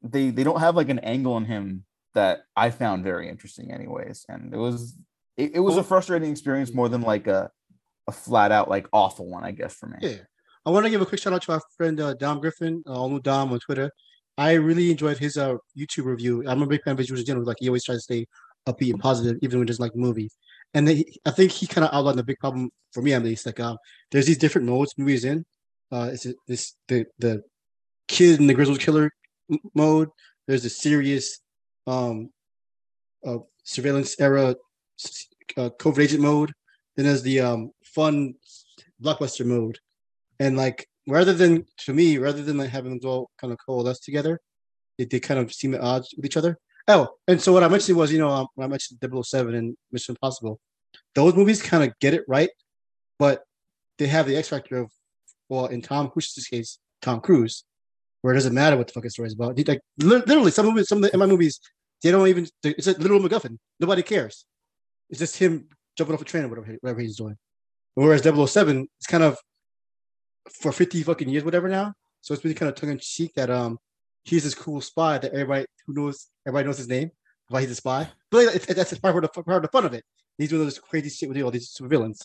they they don't have like an angle in him that I found very interesting, anyways. And it was it, it was a frustrating experience more than like a a flat out like awful one, I guess, for me. Yeah. I want to give a quick shout out to our friend uh, Dom Griffin, uh, all new Dom on Twitter. I really enjoyed his uh, YouTube review. I'm a big fan of his in general. Like he always tries to stay upbeat and positive, even when there's like movies. And then he, I think he kind of outlined the big problem for me at least. Like um, there's these different modes movies in. Uh, it's this the the kid and the grizzled killer mode. There's the serious um, uh, surveillance era uh, covert agent mode. Then there's the um, fun blockbuster mode and like rather than to me rather than like having them all kind of coalesce together they, they kind of seem at odds with each other oh and so what i mentioned was you know um, when i mentioned 007 and mission impossible those movies kind of get it right but they have the x factor of well in tom cruise's case tom cruise where it doesn't matter what the fucking story is about like literally some movies some of the movies they don't even it's a literal MacGuffin. Nobody cares. It's just him jumping off a train or whatever, whatever he's doing. Whereas 007 is kind of for 50 fucking years, whatever now. So it's really kind of tongue in cheek that um he's this cool spy that everybody who knows everybody knows his name, why he's a spy. But like, it's, that's part of the part of the fun of it. He's doing all this crazy shit with all these super villains.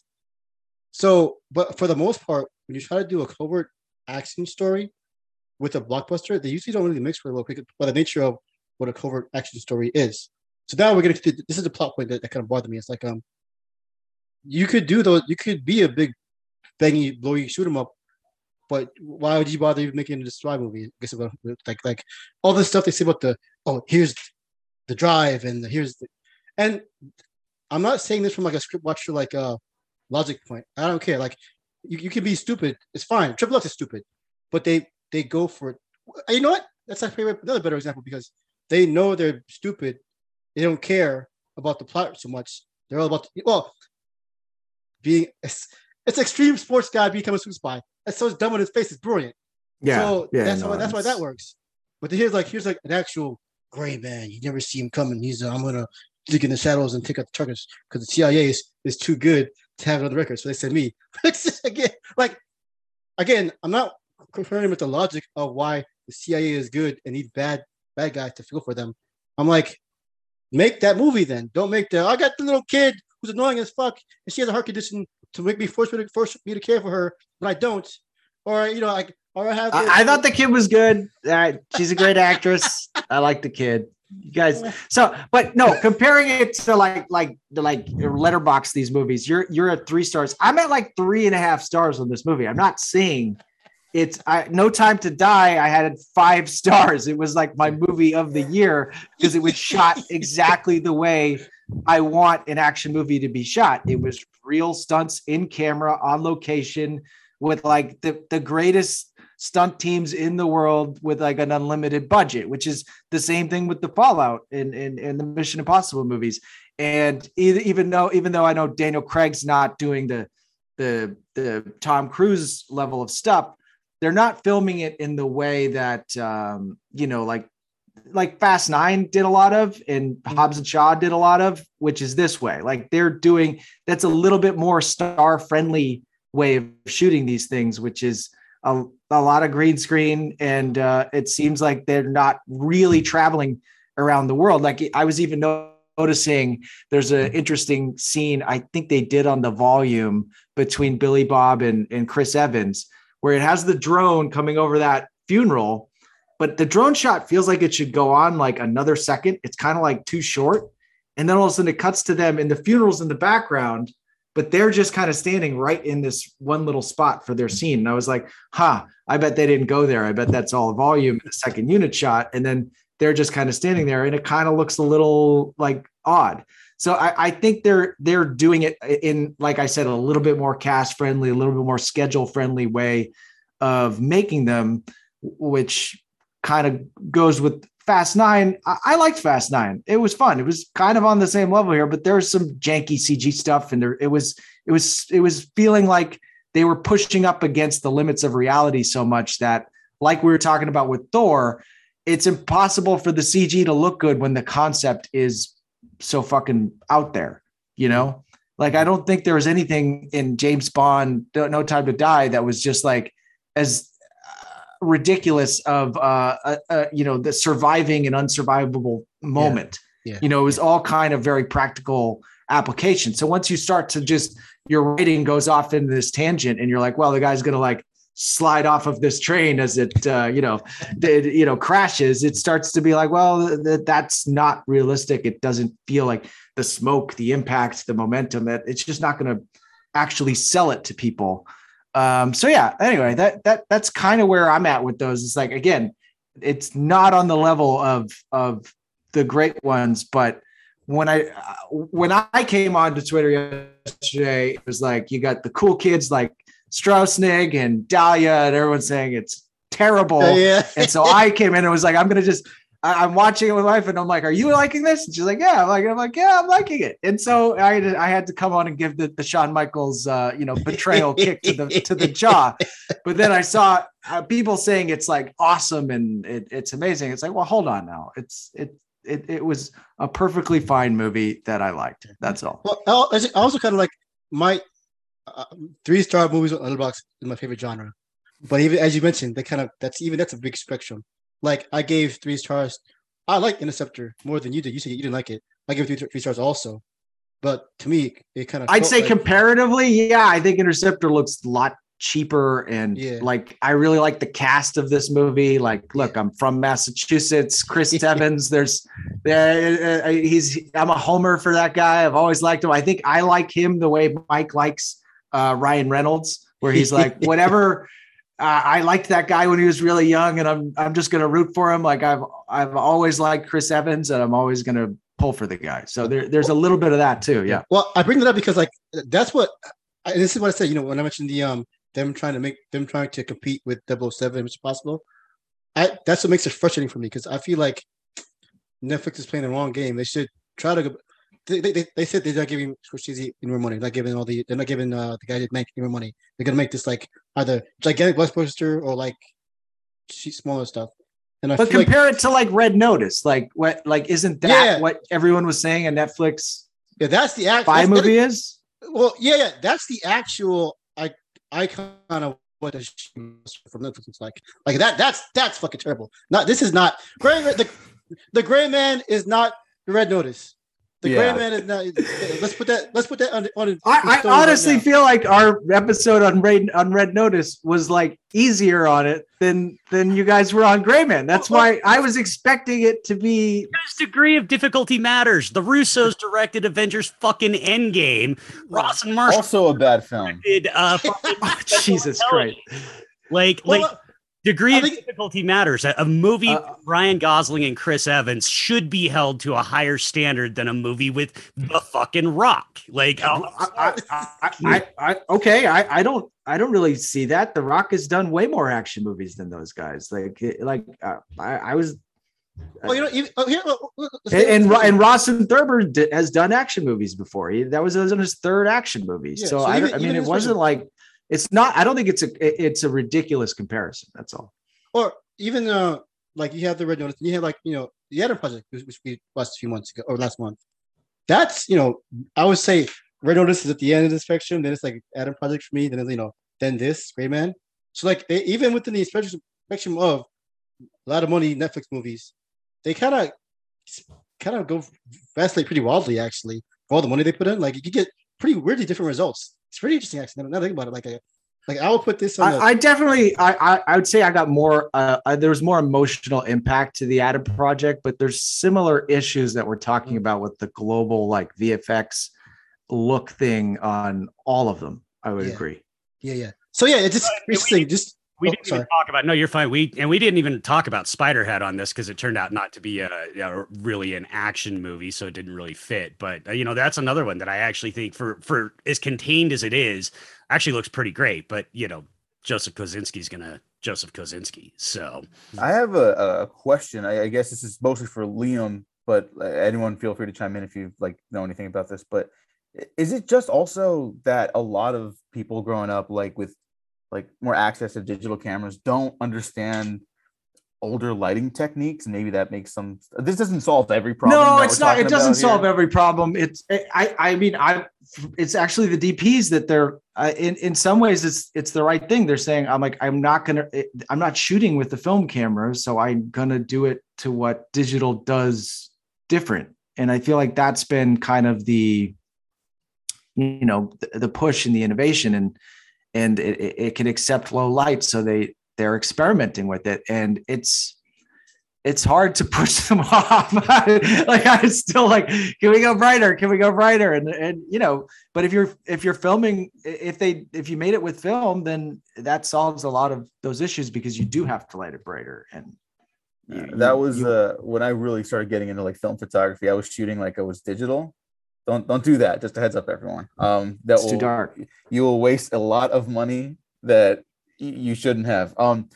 So, but for the most part, when you try to do a covert action story with a blockbuster, they usually don't really mix very well because by the nature of what a covert action story is. So now we're gonna this is the plot point that, that kind of bothered me. It's like um you could do those you could be a big bangy blowy shoot 'em up, but why would you bother even making a spy movie? I guess about like like all this stuff they say about the oh here's the drive and the, here's the and I'm not saying this from like a script watcher like uh logic point. I don't care. Like you, you can be stupid. It's fine. Triple X is stupid, but they they go for it. You know what? That's my favorite. Another better example because they know they're stupid. They don't care about the plot so much. They're all about well being. It's, it's extreme sports guy becoming a super spy. That's so dumb on his face. It's brilliant. Yeah, So yeah, that's no, why that's why that works. But here's like here's like an actual gray man. You never see him coming. He's uh, I'm gonna dig in the shadows and take out the targets because the CIA is, is too good to have it on the record. So they send me. Again, like again, I'm not comparing with the logic of why the CIA is good and need bad bad guys to feel for them. I'm like, make that movie then. Don't make the I got the little kid who's annoying as fuck and she has a heart condition to make me force me to force me to care for her, but I don't. Or you know, like or I have I, I thought the kid was good. Uh, she's a great actress. I like the kid. You guys. So, but no, comparing it to like like the like letterbox these movies, you're you're at three stars. I'm at like three and a half stars on this movie. I'm not saying it's I no time to die. I had five stars. It was like my movie of the year because it was shot exactly the way I want an action movie to be shot. It was real stunts in camera on location with like the the greatest stunt teams in the world with like an unlimited budget, which is the same thing with the Fallout in in, in the Mission Impossible movies. And even, even though even though I know Daniel Craig's not doing the the the Tom Cruise level of stuff, they're not filming it in the way that um, you know like like Fast Nine did a lot of, and Hobbs and Shaw did a lot of, which is this way. Like they're doing that's a little bit more star friendly way of shooting these things, which is a, a lot of green screen, and uh, it seems like they're not really traveling around the world. Like I was even noticing there's an interesting scene I think they did on the volume between Billy Bob and, and Chris Evans, where it has the drone coming over that funeral, but the drone shot feels like it should go on like another second. It's kind of like too short. And then all of a sudden it cuts to them and the funeral's in the background but they're just kind of standing right in this one little spot for their scene. And I was like, huh, I bet they didn't go there. I bet that's all volume in the second unit shot. And then they're just kind of standing there and it kind of looks a little like odd. So I, I, think they're they're doing it in, like I said, a little bit more cast friendly, a little bit more schedule friendly way of making them, which kind of goes with Fast Nine. I, I, liked Fast Nine. It was fun. It was kind of on the same level here, but there's some janky CG stuff, and there it was it was it was feeling like they were pushing up against the limits of reality so much that, like we were talking about with Thor, it's impossible for the CG to look good when the concept is so fucking out there, you know? Like I don't think there was anything in James Bond No Time to Die that was just like as uh, ridiculous of uh, uh, uh, you know the surviving and unsurvivable moment. Yeah. Yeah. You know, it was all kind of very practical application. So once you start to just your rating goes off into this tangent, and you're like, well, the guy's gonna like slide off of this train as it uh, you know did, you know crashes it starts to be like well th- that's not realistic. It doesn't feel like the smoke the impact the momentum that it's just not going to actually sell it to people. Um, so yeah anyway that that that's kind of where i'm at with those. It's like again it's not on the level of of the great ones but when I when I came onto Twitter yesterday, it was like you got the cool kids like Straussnig and Dahlia, and everyone's saying it's terrible. Yeah. and so I came in and was like, I'm gonna just I, am watching it with my wife, and I'm like, "Are you liking this?" And she's like, "Yeah." I'm like, "I'm like, yeah, I'm liking it." And so I had to, I had to come on and give the, the Shawn Michaels, uh, you know, betrayal kick to the to the jaw. But then I saw uh, people saying it's like awesome and it, it's amazing. It's like, well, hold on now. It's it it it was a perfectly fine movie that I liked. That's all. Well, I also kind of like my uh, three star movies on Letterboxd is my favorite genre. But even as you mentioned, they kind of that's even that's a big spectrum. Like I gave three stars. I like Interceptor more than you did. You said you didn't like it. I gave three, three stars also. But to me, it kind of. I'd say like, comparatively, yeah, I think Interceptor looks a lot cheaper and yeah. like I really like the cast of this movie. Like, look, I'm from Massachusetts. Chris Evans, there's there uh, he's I'm a homer for that guy. I've always liked him. I think I like him the way Mike likes uh, Ryan Reynolds, where he's like, whatever. Uh, I liked that guy when he was really young, and I'm I'm just gonna root for him. Like I've I've always liked Chris Evans, and I'm always gonna pull for the guy. So there, there's a little bit of that too. Yeah. Well, I bring that up because like that's what and this is what I said. You know, when I mentioned the um them trying to make them trying to compete with 007 as possible, I that's what makes it frustrating for me because I feel like Netflix is playing the wrong game. They should try to go they, they, they said they're not giving Scorsese any more money. They're not giving all the they're not giving uh, the guy that make any more money. They're gonna make this like either gigantic blockbuster or like she smaller stuff. And I but compare like, it to like Red Notice. Like what like isn't that yeah. what everyone was saying a Netflix? Yeah, that's the actual spy movie that, is. Well, yeah, yeah, that's the actual I icon of what the from Netflix is like. Like that. That's that's fucking terrible. Not this is not Gray. The the Gray Man is not the Red Notice. The yeah. Gray Man is not. Let's put that. Let's put that on. on I, I honestly right feel like our episode on Red on Red Notice was like easier on it than than you guys were on Gray Man. That's why I was expecting it to be. Because degree of difficulty matters. The Russos directed Avengers fucking Endgame. Rawson Marshall also a bad film. Did uh, Jesus Christ. Like, well, like Degree of difficulty matters. A, movie uh, Ryan Gosling and Chris Evans should be held to a higher standard than a movie with the fucking Rock. Like, oh, I, I, I, I, okay, I, I don't, I don't really see that. The Rock has done way more action movies than those guys. Like, like uh, I, I was. Oh, you know, even, oh, here, oh, and, and, and Rawson Thurber has done action movies before. He, that was, was his third action movie. Yeah, so, so, I, even, I mean, it wasn't like it's not. I don't think it's a. It's a ridiculous comparison. That's all. Or even uh, like you have the Red Notice. And you have like you know the Adam Project, which we watched a few months ago or last month. That's you know I would say Red Notice is at the end of the spectrum. Then it's like Adam Project for me. Then you know then this Gray Man. So like they, even within the spectrum of a lot of money Netflix movies, they kind of kind of go vastly pretty wildly actually for all the money they put in. Like you get pretty weirdly different results it's pretty interesting actually. Now think about it, like a like I will put this on. I, the- I definitely, I, I, I would say I got more. Uh, uh, there was more emotional impact to the Adam project, but there's similar issues that we're talking about with the global like VFX look thing on all of them. I would Yeah. agree. Yeah, yeah. So yeah, it's just But we interesting. Just We oh, didn't sorry. even talk about. No, you're fine. We and we didn't even talk about Spiderhead on this because it turned out not to be a, a really an action movie, so it didn't really fit. But uh, you know, that's another one that I actually think for for as contained as it is, actually looks pretty great. But you know, Joseph Kosinski's gonna Joseph Kosinski. So I have a, a question. I, I guess this is mostly for Liam, but uh, anyone feel free to chime in if you like know anything about this. But is it just also that a lot of people growing up like with like more access to digital cameras don't understand older lighting techniques? Maybe that makes some. This doesn't solve every problem. no, it's not. It doesn't solve here. every problem. It's I. I mean, I. It's actually the DPs that they're uh, in. In some ways, it's it's the right thing. They're saying, I'm like, I'm not gonna. I'm not shooting with the film camera, so I'm gonna do it to what digital does different. And I feel like that's been kind of the, you know, the, the push and the innovation, and and it, it can accept low light, so they they're experimenting with it, and it's it's hard to push them off. like I still like, can we go brighter? Can we go brighter? And and you know, but if you're if you're filming, if they if you made it with film, then that solves a lot of those issues because you do have to light it brighter. And you- that was you- uh, when I really started getting into like film photography. I was shooting like i was digital. Don't don't do that. Just a heads up, everyone. Um, that it's will too dark. you will waste a lot of money that you shouldn't have. Um,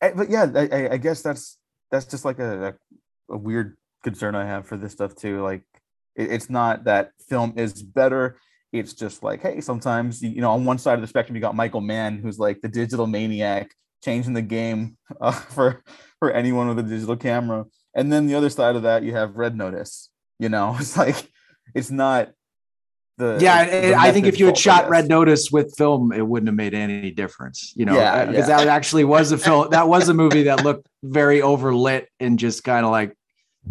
eh, but yeah, I, I- I guess that's that's just like a, a, a weird concern I have for this stuff too. Like, it, it's not that film is better. It's just like, hey, sometimes you know, on one side of the spectrum, you got Michael Mann, who's like the digital maniac, changing the game uh, for for anyone with a digital camera, and then the other side of that, you have Red Notice. You know, it's like it's not the Yeah, the and I think if you had shot guess. Red Notice with film, it wouldn't have made any difference, you know, Yeah, because yeah. that actually was a film. That was a movie that looked very overlit and just kind of like,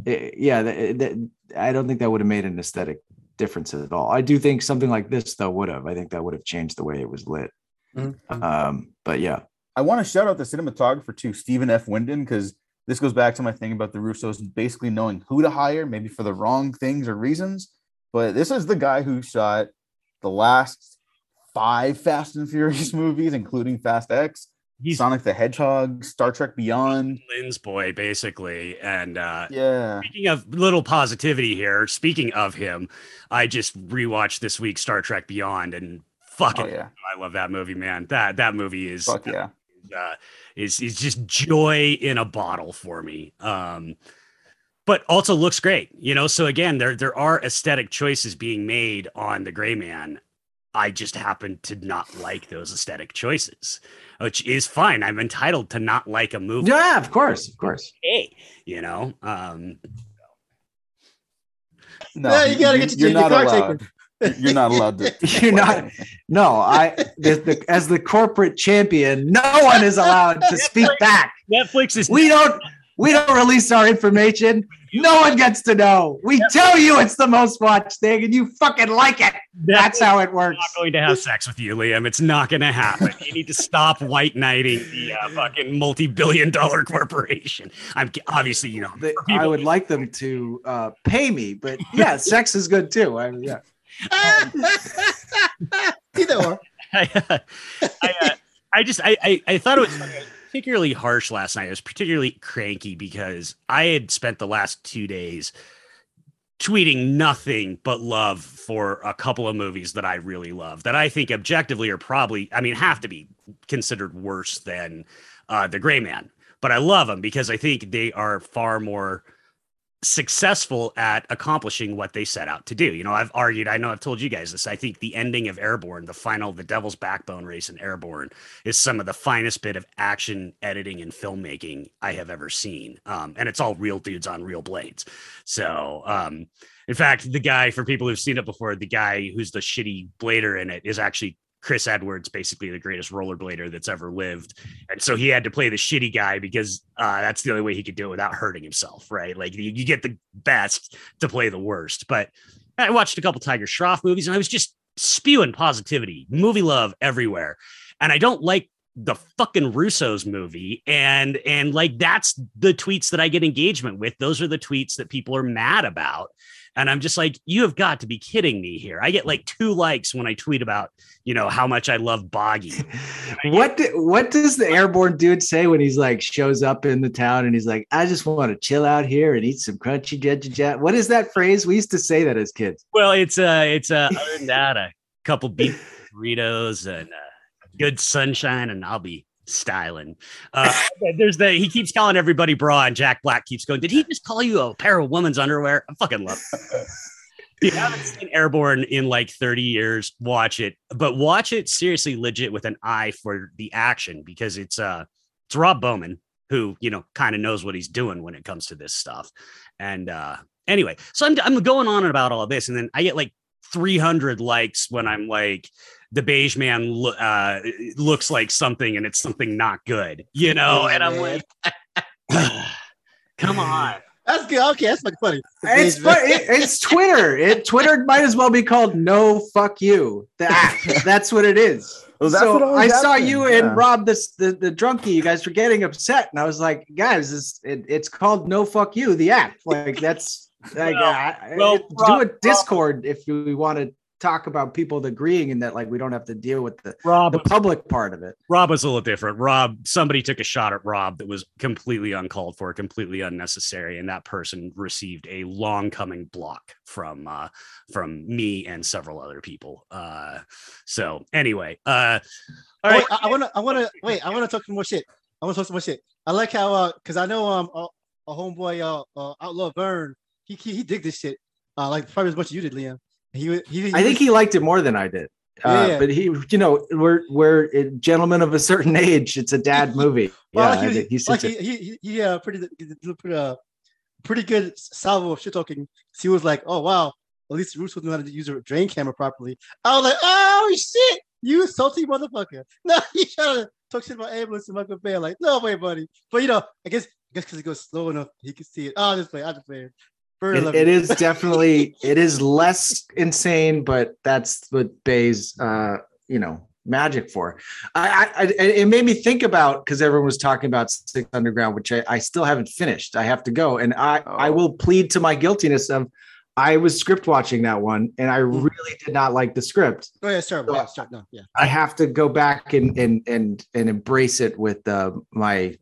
eh, yeah. that- that- I don't think that would have made an aesthetic difference at all. I do think something like this though would have. I think that would have changed the way it was lit. Mhm. Um, but yeah, I want to shout out the cinematographer too, Stephen F. Windon, because this goes back to my thing about the Russos basically knowing who to hire, maybe for the wrong things or reasons. But this is the guy who shot the last five Fast and Furious movies, including Fast X, he's Sonic the Hedgehog, Star Trek Beyond. Lin's boy basically, and uh, Yeah. Speaking of little positivity here, speaking of him, I just rewatched this week Star Trek Beyond and fucking Oh yeah. I love that movie, man. That that movie is Fuck yeah. uh, is is just joy in a bottle for me. Um, but also looks great, you know. So again, there there are aesthetic choices being made on the Gray Man. I just happen to not like those aesthetic choices, which is fine. I'm entitled to not like a movie. yeah, of course, of course. Hey, you know. Um, No, Yeah, you gotta get your- you're your not car allowed. You're not allowed to. You're not. No, I the, the, as the corporate champion, no one is allowed to speak back. Netflix is We don't. We don't release our information. No one gets to know. We tell you it's the most watched thing, and you fucking like it. That's how it works. I'm not going to have sex with you, Liam. It's not going to happen. You need to stop white knighting the uh, fucking multi-billion-dollar corporation. I'm obviously, you know, They- I would like them to uh, pay me, but yeah, sex is good too. I, yeah. Either or. I, I, uh, I just I, I I thought it was particularly harsh last night. I was particularly cranky because I had spent the last two days tweeting nothing but love for a couple of movies that I really love that I think objectively are probably I mean have to be considered worse than uh, the Gray Man. But I love them because I think they are far more successful at accomplishing what they set out to do. You know, I've argued, I know I've told you guys this. I think the ending of Airborne, the final, the Devil's Backbone race in Airborne, is some of the finest bit of action editing and filmmaking I have ever seen. Um, and it's all real dudes on real blades. So, um, in fact, the guy, for people who've seen it before, the guy who's the shitty blader in it is actually Chris Edwards, basically the greatest rollerblader that's ever lived. And so he had to play the shitty guy because uh, that's the only way he could do it without hurting himself, right? Like you, you get the best to play the worst. But I watched a couple Tiger Shroff movies and I was just spewing positivity, movie love everywhere. And I don't like the fucking Russo's movie. And and like that's the tweets that I get engagement with. Those are the tweets that people are mad about. And I'm just like, you have got to be kidding me here. I get like two likes when I tweet about, you know, how much I love Baaghi. what do, what does the airborne dude say when he's like shows up in the town and he's like, I just want to chill out here and eat some crunchy jet jet. What is that phrase? We used to say that as kids. Well, it's uh it's uh other than that, a couple beef burritos and uh, good sunshine, and I'll be styling. Uh, there's the he keeps calling everybody bra, and Jack Black keeps going. Did he just call you a pair of women's underwear? I fucking love. It. If you haven't seen Airborne in like 30 years, watch it, but watch it seriously, legit with an eye for the action because it's uh it's Rob Bowman who you know kind of knows what he's doing when it comes to this stuff. And uh anyway, so I'm I'm going on about all this, and then I get like 300 likes when I'm like the beige man lo- uh, looks like something and it's something not good, you know? And I'm like, come on. That's good. Okay, that's fucking funny. It's fu- it, it's Twitter. It Twitter might as well be called "No Fuck You." The app. That's what it is. Well, so I always saw happens, you yeah. and Rob, this the, the drunkie. You guys were getting upset, and I was like, guys, it's it, it's called "No Fuck You." The app. Like that's like Well, uh, well, it- Rob- do a Discord if we want to talk about people agreeing and that like we don't have to deal with the Rob the public part of it. Rob was a little different. Rob, somebody took a shot at Rob that was completely uncalled for, completely unnecessary, and that person received a long coming block from uh from me and several other people. Uh so anyway, uh all right. Wait, I, I wanna, I wanna, wait, I wanna talk some more shit. I wanna talk some more shit. I like how, uh, cause I know, um, uh, a homeboy, uh, uh, Outlaw Vern, he, he, he dig this shit, uh, like probably as much as you did, Liam. He, he, he I think he liked it more than I did. Uh, Yeah. but he, you know, we're we're uh, gentlemen of a certain age. It's a dad movie. Well, yeah, he, think he like he, he, he, uh, pretty, he did a pretty, uh, good salvo of shit talking. He was like, "Oh wow, at least Russo knew how to use a drain camera properly." I was like, "Oh shit, you salty motherfucker!" No, he trying to talk shit about ambulance and Michael Bay. Like, no way, buddy. But you know, I guess, I guess because it goes slow enough, he can see it. Oh, this play, I just play it. It, it is definitely it is less insane, but that's what Bay's uh, you know magic for. I, I, I it made me think about because everyone was talking about Six Underground, which I, I still haven't finished. I have to go, and I I Oh. will plead to my guiltiness of I was script watching that one, and I Mm. really did not like the script. Oh yeah, start, So- yeah, start, no, yeah. I have to go back and and and and embrace it with uh, my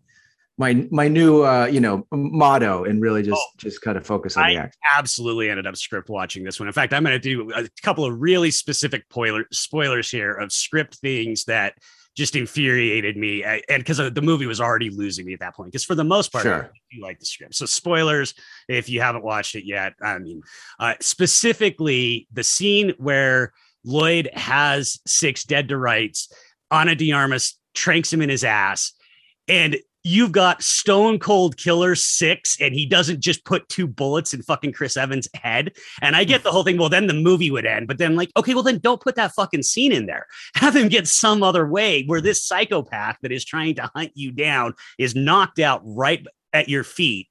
my my new uh, you know motto and really just Oh. just kind of focus on the I act. absolutely ended up script watching this one. In fact, I'm going to do a couple of really specific spoiler, spoilers here of script things that just infuriated me. I- And because the movie was already losing me at that point, because for the most part, Sure. I do like the script. So, spoilers if you haven't watched it yet. I mean, uh, specifically the scene where Lloyd has six dead to rights, Ana de Armas tranks him in his ass. And you've got Stone Cold Killer six, and he doesn't just put two bullets in fucking Chris Evans' head. And I get the whole thing. Well, then the movie would end. But then, like, okay, well, then don't put that fucking scene in there. Have him get some other way where this psychopath that is trying to hunt you down is knocked out right at your feet.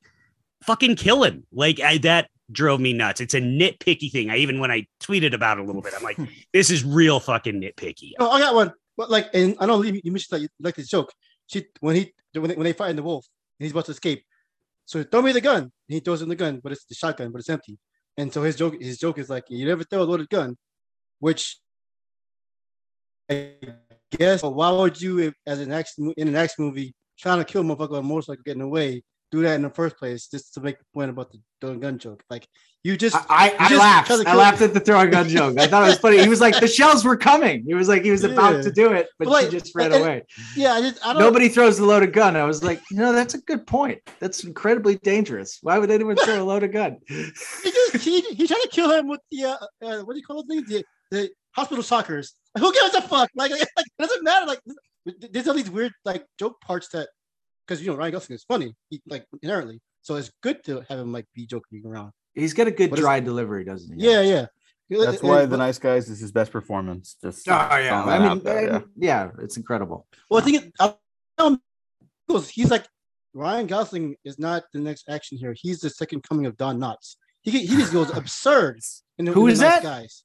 Fucking kill him. Like, I, that drove me nuts. It's a nitpicky thing. I even when I tweeted about it a little bit, I'm like, this is real fucking nitpicky. Oh, I got one. But like, and I know you you mentioned that you like this joke. She when he when they, when they fight in the wolf and he's about to escape. So throw me the gun. And he throws him the gun, but it's the shotgun, but it's empty. And so his joke his joke is like, you never throw a loaded gun, which I guess. But why would you, as an action in an action movie, trying to kill a motherfucker on a motorcycle getting away, do that in the first place just to make the point about the throwing gun joke? Like you just I, I, I just laughed. I laughed at the throwing gun joke. I thought it was funny. He was like, the shells were coming. He was like, he was Yeah. about to do it, but But, like, she just ran away. yeah. I just I don't. Nobody throws the loaded gun. I was like, you know, that's a good point. That's incredibly dangerous. Why would anyone throw a loaded gun? he just he, he tried to kill him with the uh, uh what do you call those things? The, the hospital sockers. Who gives a fuck? Like, like it doesn't matter. Like there's all these weird like joke parts that because you know Ryan Gosling is funny, he, like inherently. So it's good to have him like be joking around. He's got a good What is- dry delivery, doesn't he? Yeah, yeah. That's why the nice guys is his best performance. Just Oh yeah. I mean, there, yeah. yeah, it's incredible. Well, I think it, I he's like Ryan Gosling is not the next action hero. He's the second coming of Don Knotts. He he just goes absurd in the, Who in the is nice that? guys.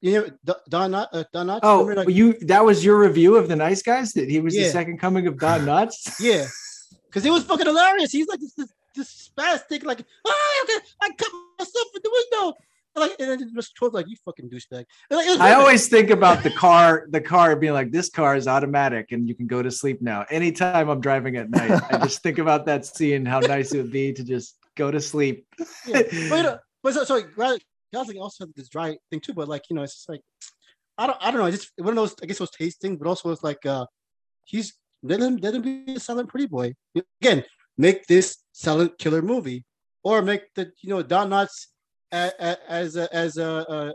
you know Don Don Knotts- uh, Don Knotts? Oh, like- you that was your review of the nice guys that he was the second coming of Don Knotts? yeah, because it was fucking hilarious. He's like this this, this spastic, like oh, okay, I cut myself in the window. Like and then just Troll's like you fucking douchebag. Like, I perfect. always think about the car, the car being like, this car is automatic and you can go to sleep now. Anytime I'm driving at night, I just think about that scene, how nice it would be to just go to sleep. yeah. but, you know, but so, so Gosling also has this dry thing too. But like you know, it's just like I don't I don't know. It's just one of those I guess those tasting, but also it's like uh he's let him let him be a silent pretty boy again. Make this silent killer movie, or make the you know Don Knotts as as a, as a,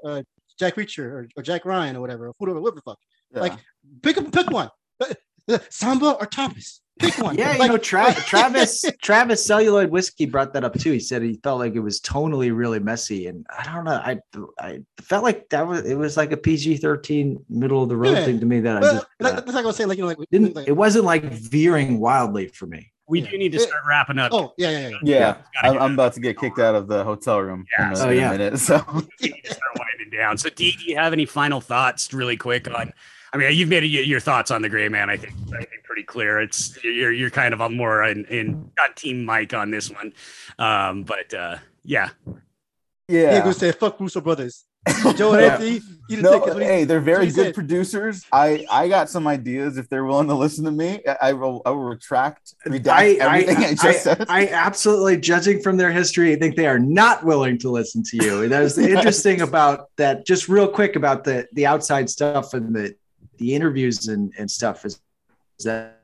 a, a Jack Reacher or, or Jack Ryan or whatever, or whatever, whatever the fuck. Yeah. Like pick pick one, Samba or Thomas. Pick one. Yeah, you know, Tra- Travis Travis Celluloid Whiskey brought that up too. He said he felt like it was tonally really messy, and I don't know. I I felt like that was it was like a PG thirteen middle of the road Yeah. thing to me that I But just like, uh, that's like I was saying, like you know, like didn't. like, It wasn't like veering wildly for me. We Yeah. do need to It- start wrapping up. oh yeah, yeah, yeah. yeah, Gotta I'm, I'm about to get kicked out of the hotel room Yeah. in, a, Oh, in yeah. a minute. So we need to start winding down. So, Dee, do you have any final thoughts, really quick, on? I mean, you've made your your thoughts on the Gray Man. I think I think pretty clear. It's you're you're kind of on more in, in on Team Mike on this one, um, but uh, yeah, Yeah. yeah, go say fuck Russo brothers. Joe and Yeah. Anthony, no, take that's hey, they're very good said. producers. I I got some ideas if they're willing to listen to me. I, I will I will retract redact I, everything I, I, just I, said. I absolutely, judging from their history, I think they are not willing to listen to you. And That was the interesting about that. Just real quick about the the outside stuff and the the interviews and and stuff is, is that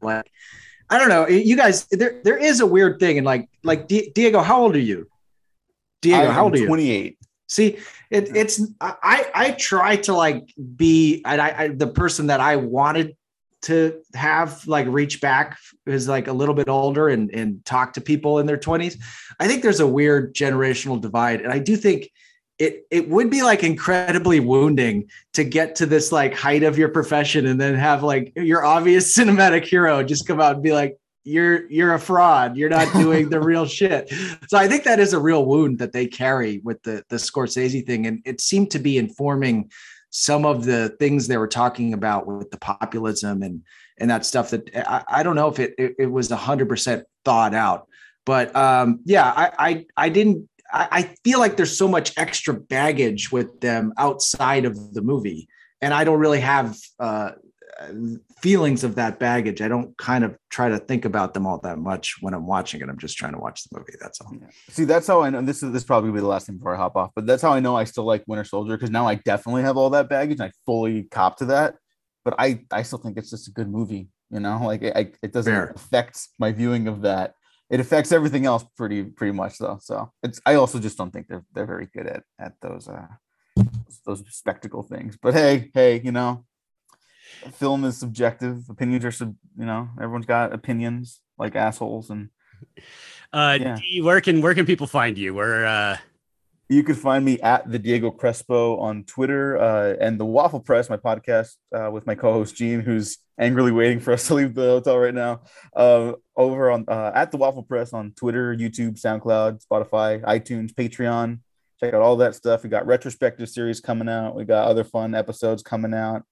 like I don't know. You guys, there there is a weird thing, and like like Di- Diego, how old are you? Diego, how old are you? 28. See, it, it's I I try to like be I, I the person that I wanted to have like reach back is like a little bit older and and talk to people in their 20s. I think there's a weird generational divide and I do think it it would be like incredibly wounding to get to this like height of your profession and then have like your obvious cinematic hero just come out and be like you're you're a fraud. You're not doing the real shit. So i think that is a real wound that they carry with the the scorsese thing and it seemed to be informing some of the things they were talking about with the populism and and that stuff that i, I don't know if it it, it was 100% thought out but um yeah i i, I didn't I, I feel like there's so much extra baggage with them outside of the movie and i don't really have uh feelings of that baggage. I don't kind of try to think about them all that much when I'm watching it. I'm just trying to watch the movie. That's all. See, that's how I know this is this probably be the last thing before I hop off, but that's how I know I still like Winter Soldier because now I definitely have all that baggage and I fully cop to that. But I I still think it's just a good movie, you know, like it, I, it doesn't Fair. affect my viewing of that. It affects everything else pretty pretty much though. So it's I also just don't think they're they're very good at at those uh those spectacle things. But hey, hey, you know, film is subjective. Opinions are sub, you know, everyone's got opinions like assholes and uh, Yeah. Dee, where can where can people find you? Where uh, You can find me at the Diego Crespo on Twitter uh, and the Waffle Press, my podcast uh, with my co-host Gene, who's angrily waiting for us to leave the hotel right now. Uh, over on uh, at the Waffle Press on Twitter, YouTube, SoundCloud, Spotify, iTunes, Patreon. Check out all that stuff. We got retrospective series coming out. We got other fun episodes coming out.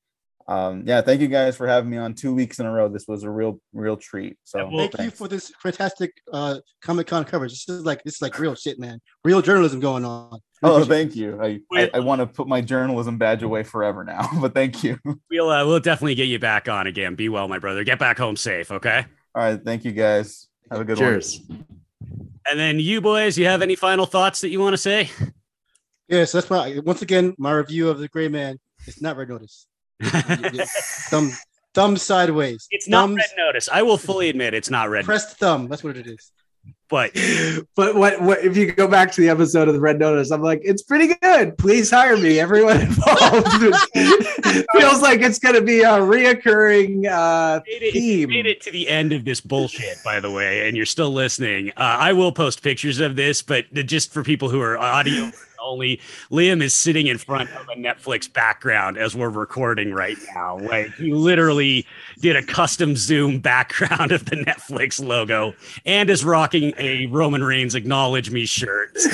Um, yeah, thank you guys for having me on two weeks in a row. This was a real, real treat. So Well, Thank you for this fantastic uh Comic Con coverage. This is like this is like real shit, man. Real journalism going on. Oh, Appreciate thank you. I, I, I want to put my journalism badge away forever now, but thank you. we'll uh, we'll definitely get you back on again. Be well, my brother. Get back home safe, okay? All right. Thank you guys. Have a good one. Cheers. And then you boys, you have any final thoughts that you want to say? Yeah, so that's my once again my review of the Gray Man. It's not Red Notice. Thumb, thumb sideways. It's not red notice. I will fully admit it's not red, Pressed thumb. That's what it is. but But what, what if you go back to the episode of the Red Notice? I'm like, it's pretty good. Please hire me. Everyone involved feels like it's going to be a reoccurring uh, made it, theme. made it to the end of this bullshit, by the way, and you're still listening. Uh, I will post pictures of this, but just for people who are audio only, Liam is sitting in front of a Netflix background as we're recording right now. Like he literally did a custom zoom background of the Netflix logo and is rocking a Roman Reigns acknowledge me shirt.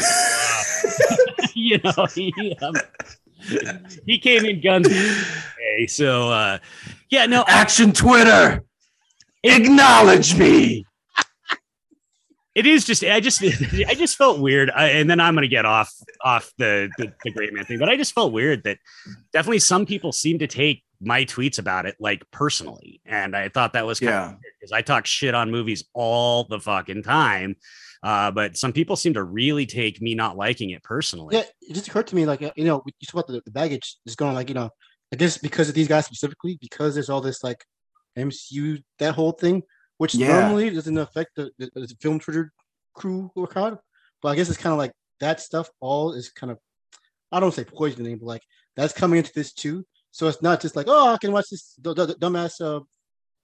You know, he, um, he came in guns. Okay, so uh, yeah, no, Action Twitter, acknowledge me. It is just I just I just felt weird, I, and then I'm gonna get off off the, the the great man thing, but I just felt weird that definitely some people seem to take my tweets about it like personally, and I thought that was kind Yeah. of because I talk shit on movies all the fucking time. Uh, but some people seem to really take me not liking it personally. Yeah, it just occurred to me, like uh, you know, you talk about the, the baggage is going, like you know, I guess because of these guys specifically, because there's all this like MCU that whole thing, which Yeah. normally doesn't affect the, the, the film Twitter crew or crowd, but I guess it's kind of like that stuff. All is kind of, I don't say poisoning, but like that's coming into this too. So it's not just like, oh, I can watch this d- d- dumbass uh,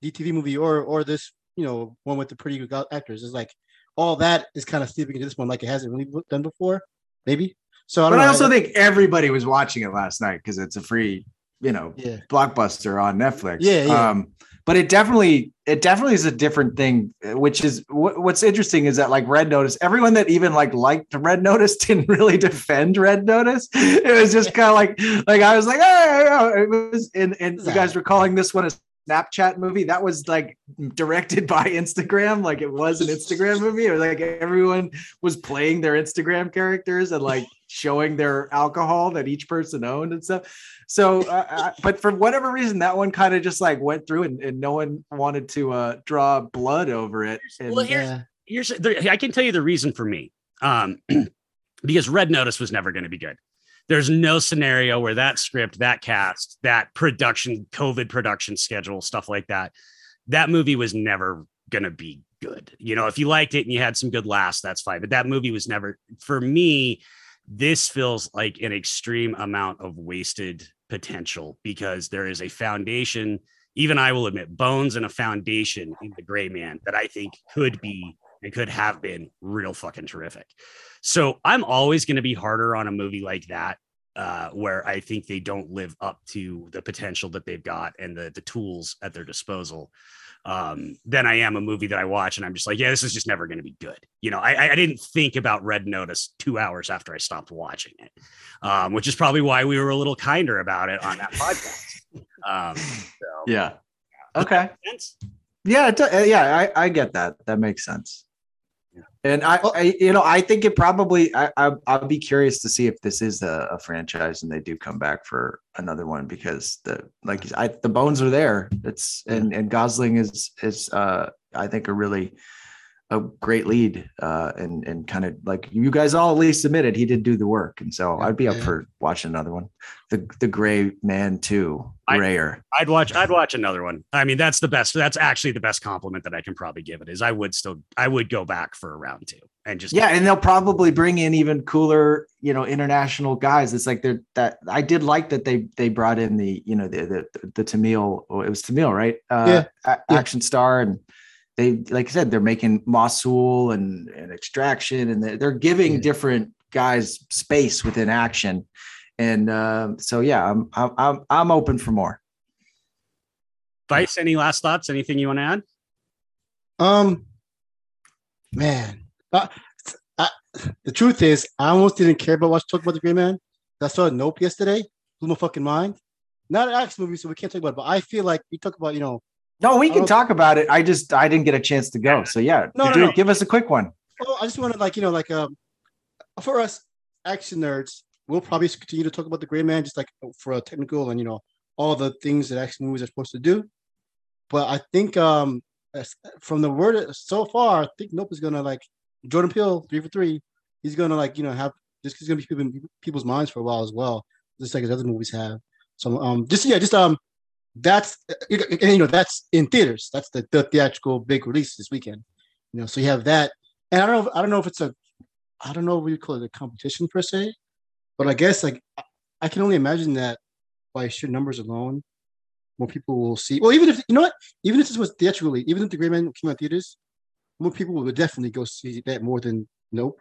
DTV movie or or this, you know, one with the pretty good actors. It's like all that is kind of sleeping into this one, like it hasn't really done before, maybe. So I But don't I know. also think everybody was watching it last night because it's a free, you know, yeah, blockbuster on Netflix. Yeah, yeah. Um, but it definitely, it definitely is a different thing. Which is what, what's interesting is that like Red Notice, everyone that even like liked Red Notice didn't really defend Red Notice. It was just kind of like, like I was like, oh, it was, and and you guys were calling this one a Snapchat movie. That was like directed by Instagram, like it was an Instagram movie. It was like everyone was playing their Instagram characters and like showing their alcohol that each person owned and stuff. So, uh, uh, but for whatever reason, that one kind of just like went through and, and no one wanted to uh, draw blood over it. And, Well, here's yeah. here's there, I can tell you the reason for me. Um, because Red Notice was never going to be good. There's no scenario where that script, that cast, that production, COVID production schedule, stuff like that, that movie was never going to be good. You know, if you liked it and you had some good laughs, that's fine. But that movie was never, for me, this feels like an extreme amount of wasted potential because there is a foundation even I will admit, bones and a foundation in the gray man that I think could be and could have been real fucking terrific. So I'm always going to be harder on a movie like that, uh, where I think they don't live up to the potential that they've got and the the tools at their disposal. Um, than I am a movie that I watch and I'm just like, yeah, this is just never going to be good. You know, I, I didn't think about Red Notice two hours after I stopped watching it, um, which is probably why we were a little kinder about it on that podcast. Um, so, yeah. Okay. Yeah. It, uh, yeah. I, I get that. That makes sense. And I, I, you know, I think it probably, I, I, I'll be curious to see if this is a, a franchise and they do come back for another one because the, like, I, the bones are there. It's, and, and Gosling is, is, uh, I think a really, a great lead, uh, and, and kind of like you guys all at least admitted he did do the work. And so I'd be up for watching another one. The, the gray man too, grayer. I'd watch. I'd watch another one. I mean, that's the best. That's actually the best compliment that I can probably give it. Is I would still. I would go back for a round two and just. Yeah, and they'll probably bring in even cooler, you know, international guys. It's like they're that I did like that they they brought in the, you know, the the the Tamil, oh, it was Tamil, right? Uh Yeah, a- yeah. action star and they like I said, they're making Mosul and, and extraction and they're, they're giving Yeah. different guys space within action. And um, so yeah, I'm I'm I'm I'm open for more. Vice. Any last thoughts? Anything you want to add? Um, man, uh, I, the truth is, I almost didn't care about what you talk about the Grey Man. I saw Nope yesterday. Blew my fucking mind. Not an action movie, so we can't talk about it. But I feel like we talk about, you know, No, we can don't- talk about it. I just I didn't get a chance to go. So yeah, No, no, do- no. give us a quick one. oh, I just want to like, you know, like um, for us action nerds, we'll probably continue to talk about the Gray Man, just like for a technical and you know all the things that action movies are supposed to do. But I think um, from the word so far, I think Nope is gonna like Jordan Peele three for three. He's gonna like you know have this is gonna be people in people's minds for a while as well, just like his other movies have. So um, just yeah, just um, that's and you know that's in theaters. That's the, the theatrical big release this weekend. You know, so you have that, and I don't know. If, I don't know if it's a, I don't know if we call it a competition per se, but I guess like I- can only imagine that by sheer numbers alone, more people will see. Well, even if you know what, even if this was theatrically, even if the Great Man came out theaters, more people would definitely go see that more than Nope.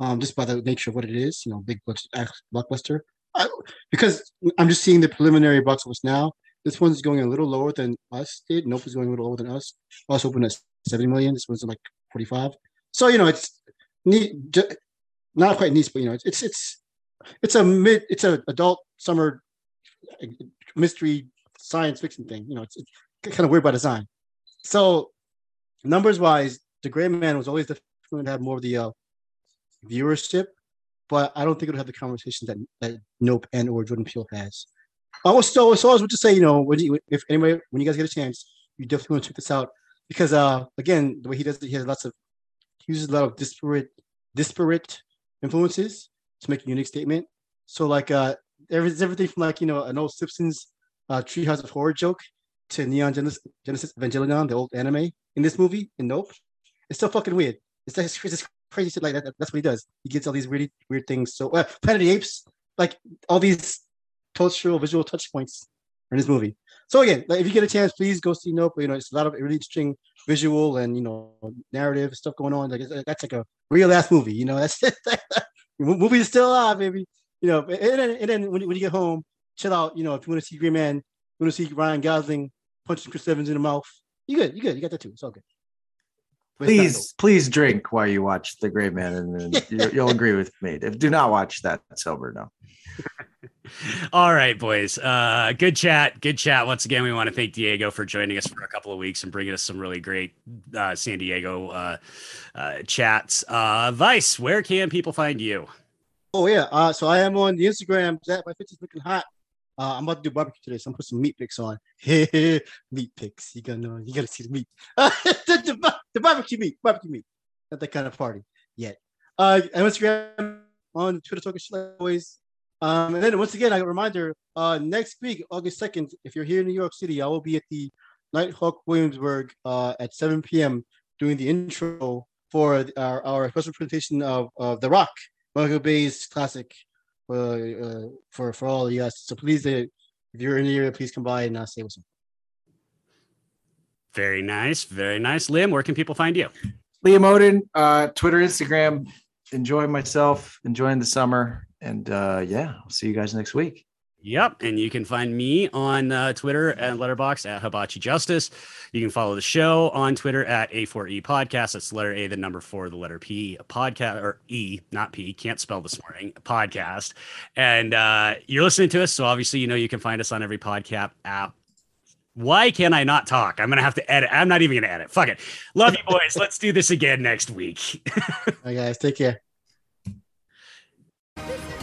Um, just by the nature of what it is, you know, big blockbuster. I, because I'm just seeing the preliminary box office now. This one's going a little lower than us did. Nope is going a little lower than us. Us opened at 70 million. This one's like 45. So you know, it's neat, not quite niche, but you know, it's it's, it's a mid, it's an adult summer uh, mystery science fiction thing. You know, it's, it's kind of weird by design. So numbers wise, the Gray Man was always the going to have more of the uh, viewership, but I don't think it'll have the conversation that, that Nope and or Jordan Peele has. I was still, so I was to say, you know, when you, if anyway, when you guys get a chance, you definitely want to check this out because, uh, again, the way he does it, he has lots of, he uses a lot of disparate, disparate influences to make a unique statement. So, like, uh, there's everything from like you know an old Simpsons uh, Treehouse of Horror joke to Neon Genesis, Genesis Evangelion, the old anime in this movie in Nope. It's so fucking weird. It's just, it's just crazy shit like that. That's what he does. He gets all these really weird things. So uh, Planet of the Apes, like all these cultural visual touch points in this movie. So again, like, if you get a chance, please go see Nope. You know, it's a lot of really interesting visual and you know narrative stuff going on. Like uh, that's like a real ass movie. You know, that's movie is still alive, baby. You know, and then, and then when, when you get home, chill out. You know, if you want to see Green Man, you want to see Ryan Gosling punching Chris Evans in the mouth. You good? You good? You got that too. It's all good. Please, please drink while you watch The Gray Man, and then you'll agree with me. If do not watch that sober, no. All right, boys. Uh, good chat. Good chat. Once again, we want to thank Diego for joining us for a couple of weeks and bringing us some really great uh, San Diego uh, uh, chats. Uh, Vice, where can people find you? Oh yeah. Uh, so I am on the Instagram. That my is looking hot. I'm about to do barbecue today, so I'm putting some meat pics on. meat pics. You gotta. You gotta see the meat. the, the, the, barbecue meat. Barbecue meat. Not that kind of party yet. Uh, and Instagram on Twitter talking shit like always. Um, and then once again, a reminder: uh, next week, August second, if you're here in New York City, I will be at the Nitehawk Williamsburg uh, at 7 p.m. doing the intro for our, our special presentation of, of The Rock, Michael Bay's classic for uh, for for all of you guys. So please, uh, if you're in the area, please come by and uh, say what's up. Very nice, very nice. Liam, where can people find you? Liam Odin, uh, Twitter, Instagram. Enjoying myself, enjoying the summer, and uh, yeah, I'll see you guys next week. Yep. And you can find me on uh, Twitter and Letterboxd at Hibachi Justice. You can follow the show on Twitter at A4E Podcast. That's letter A, the number four, the letter P, podcast, or E, not P, can't spell this morning, podcast. And uh, you're listening to us. So obviously, you know, you can find us on every podcast app. Why can I not talk? I'm going to have to edit. I'm not even going to edit. Fuck it. Love you, boys. Let's do this again next week. All right, guys. Take care. This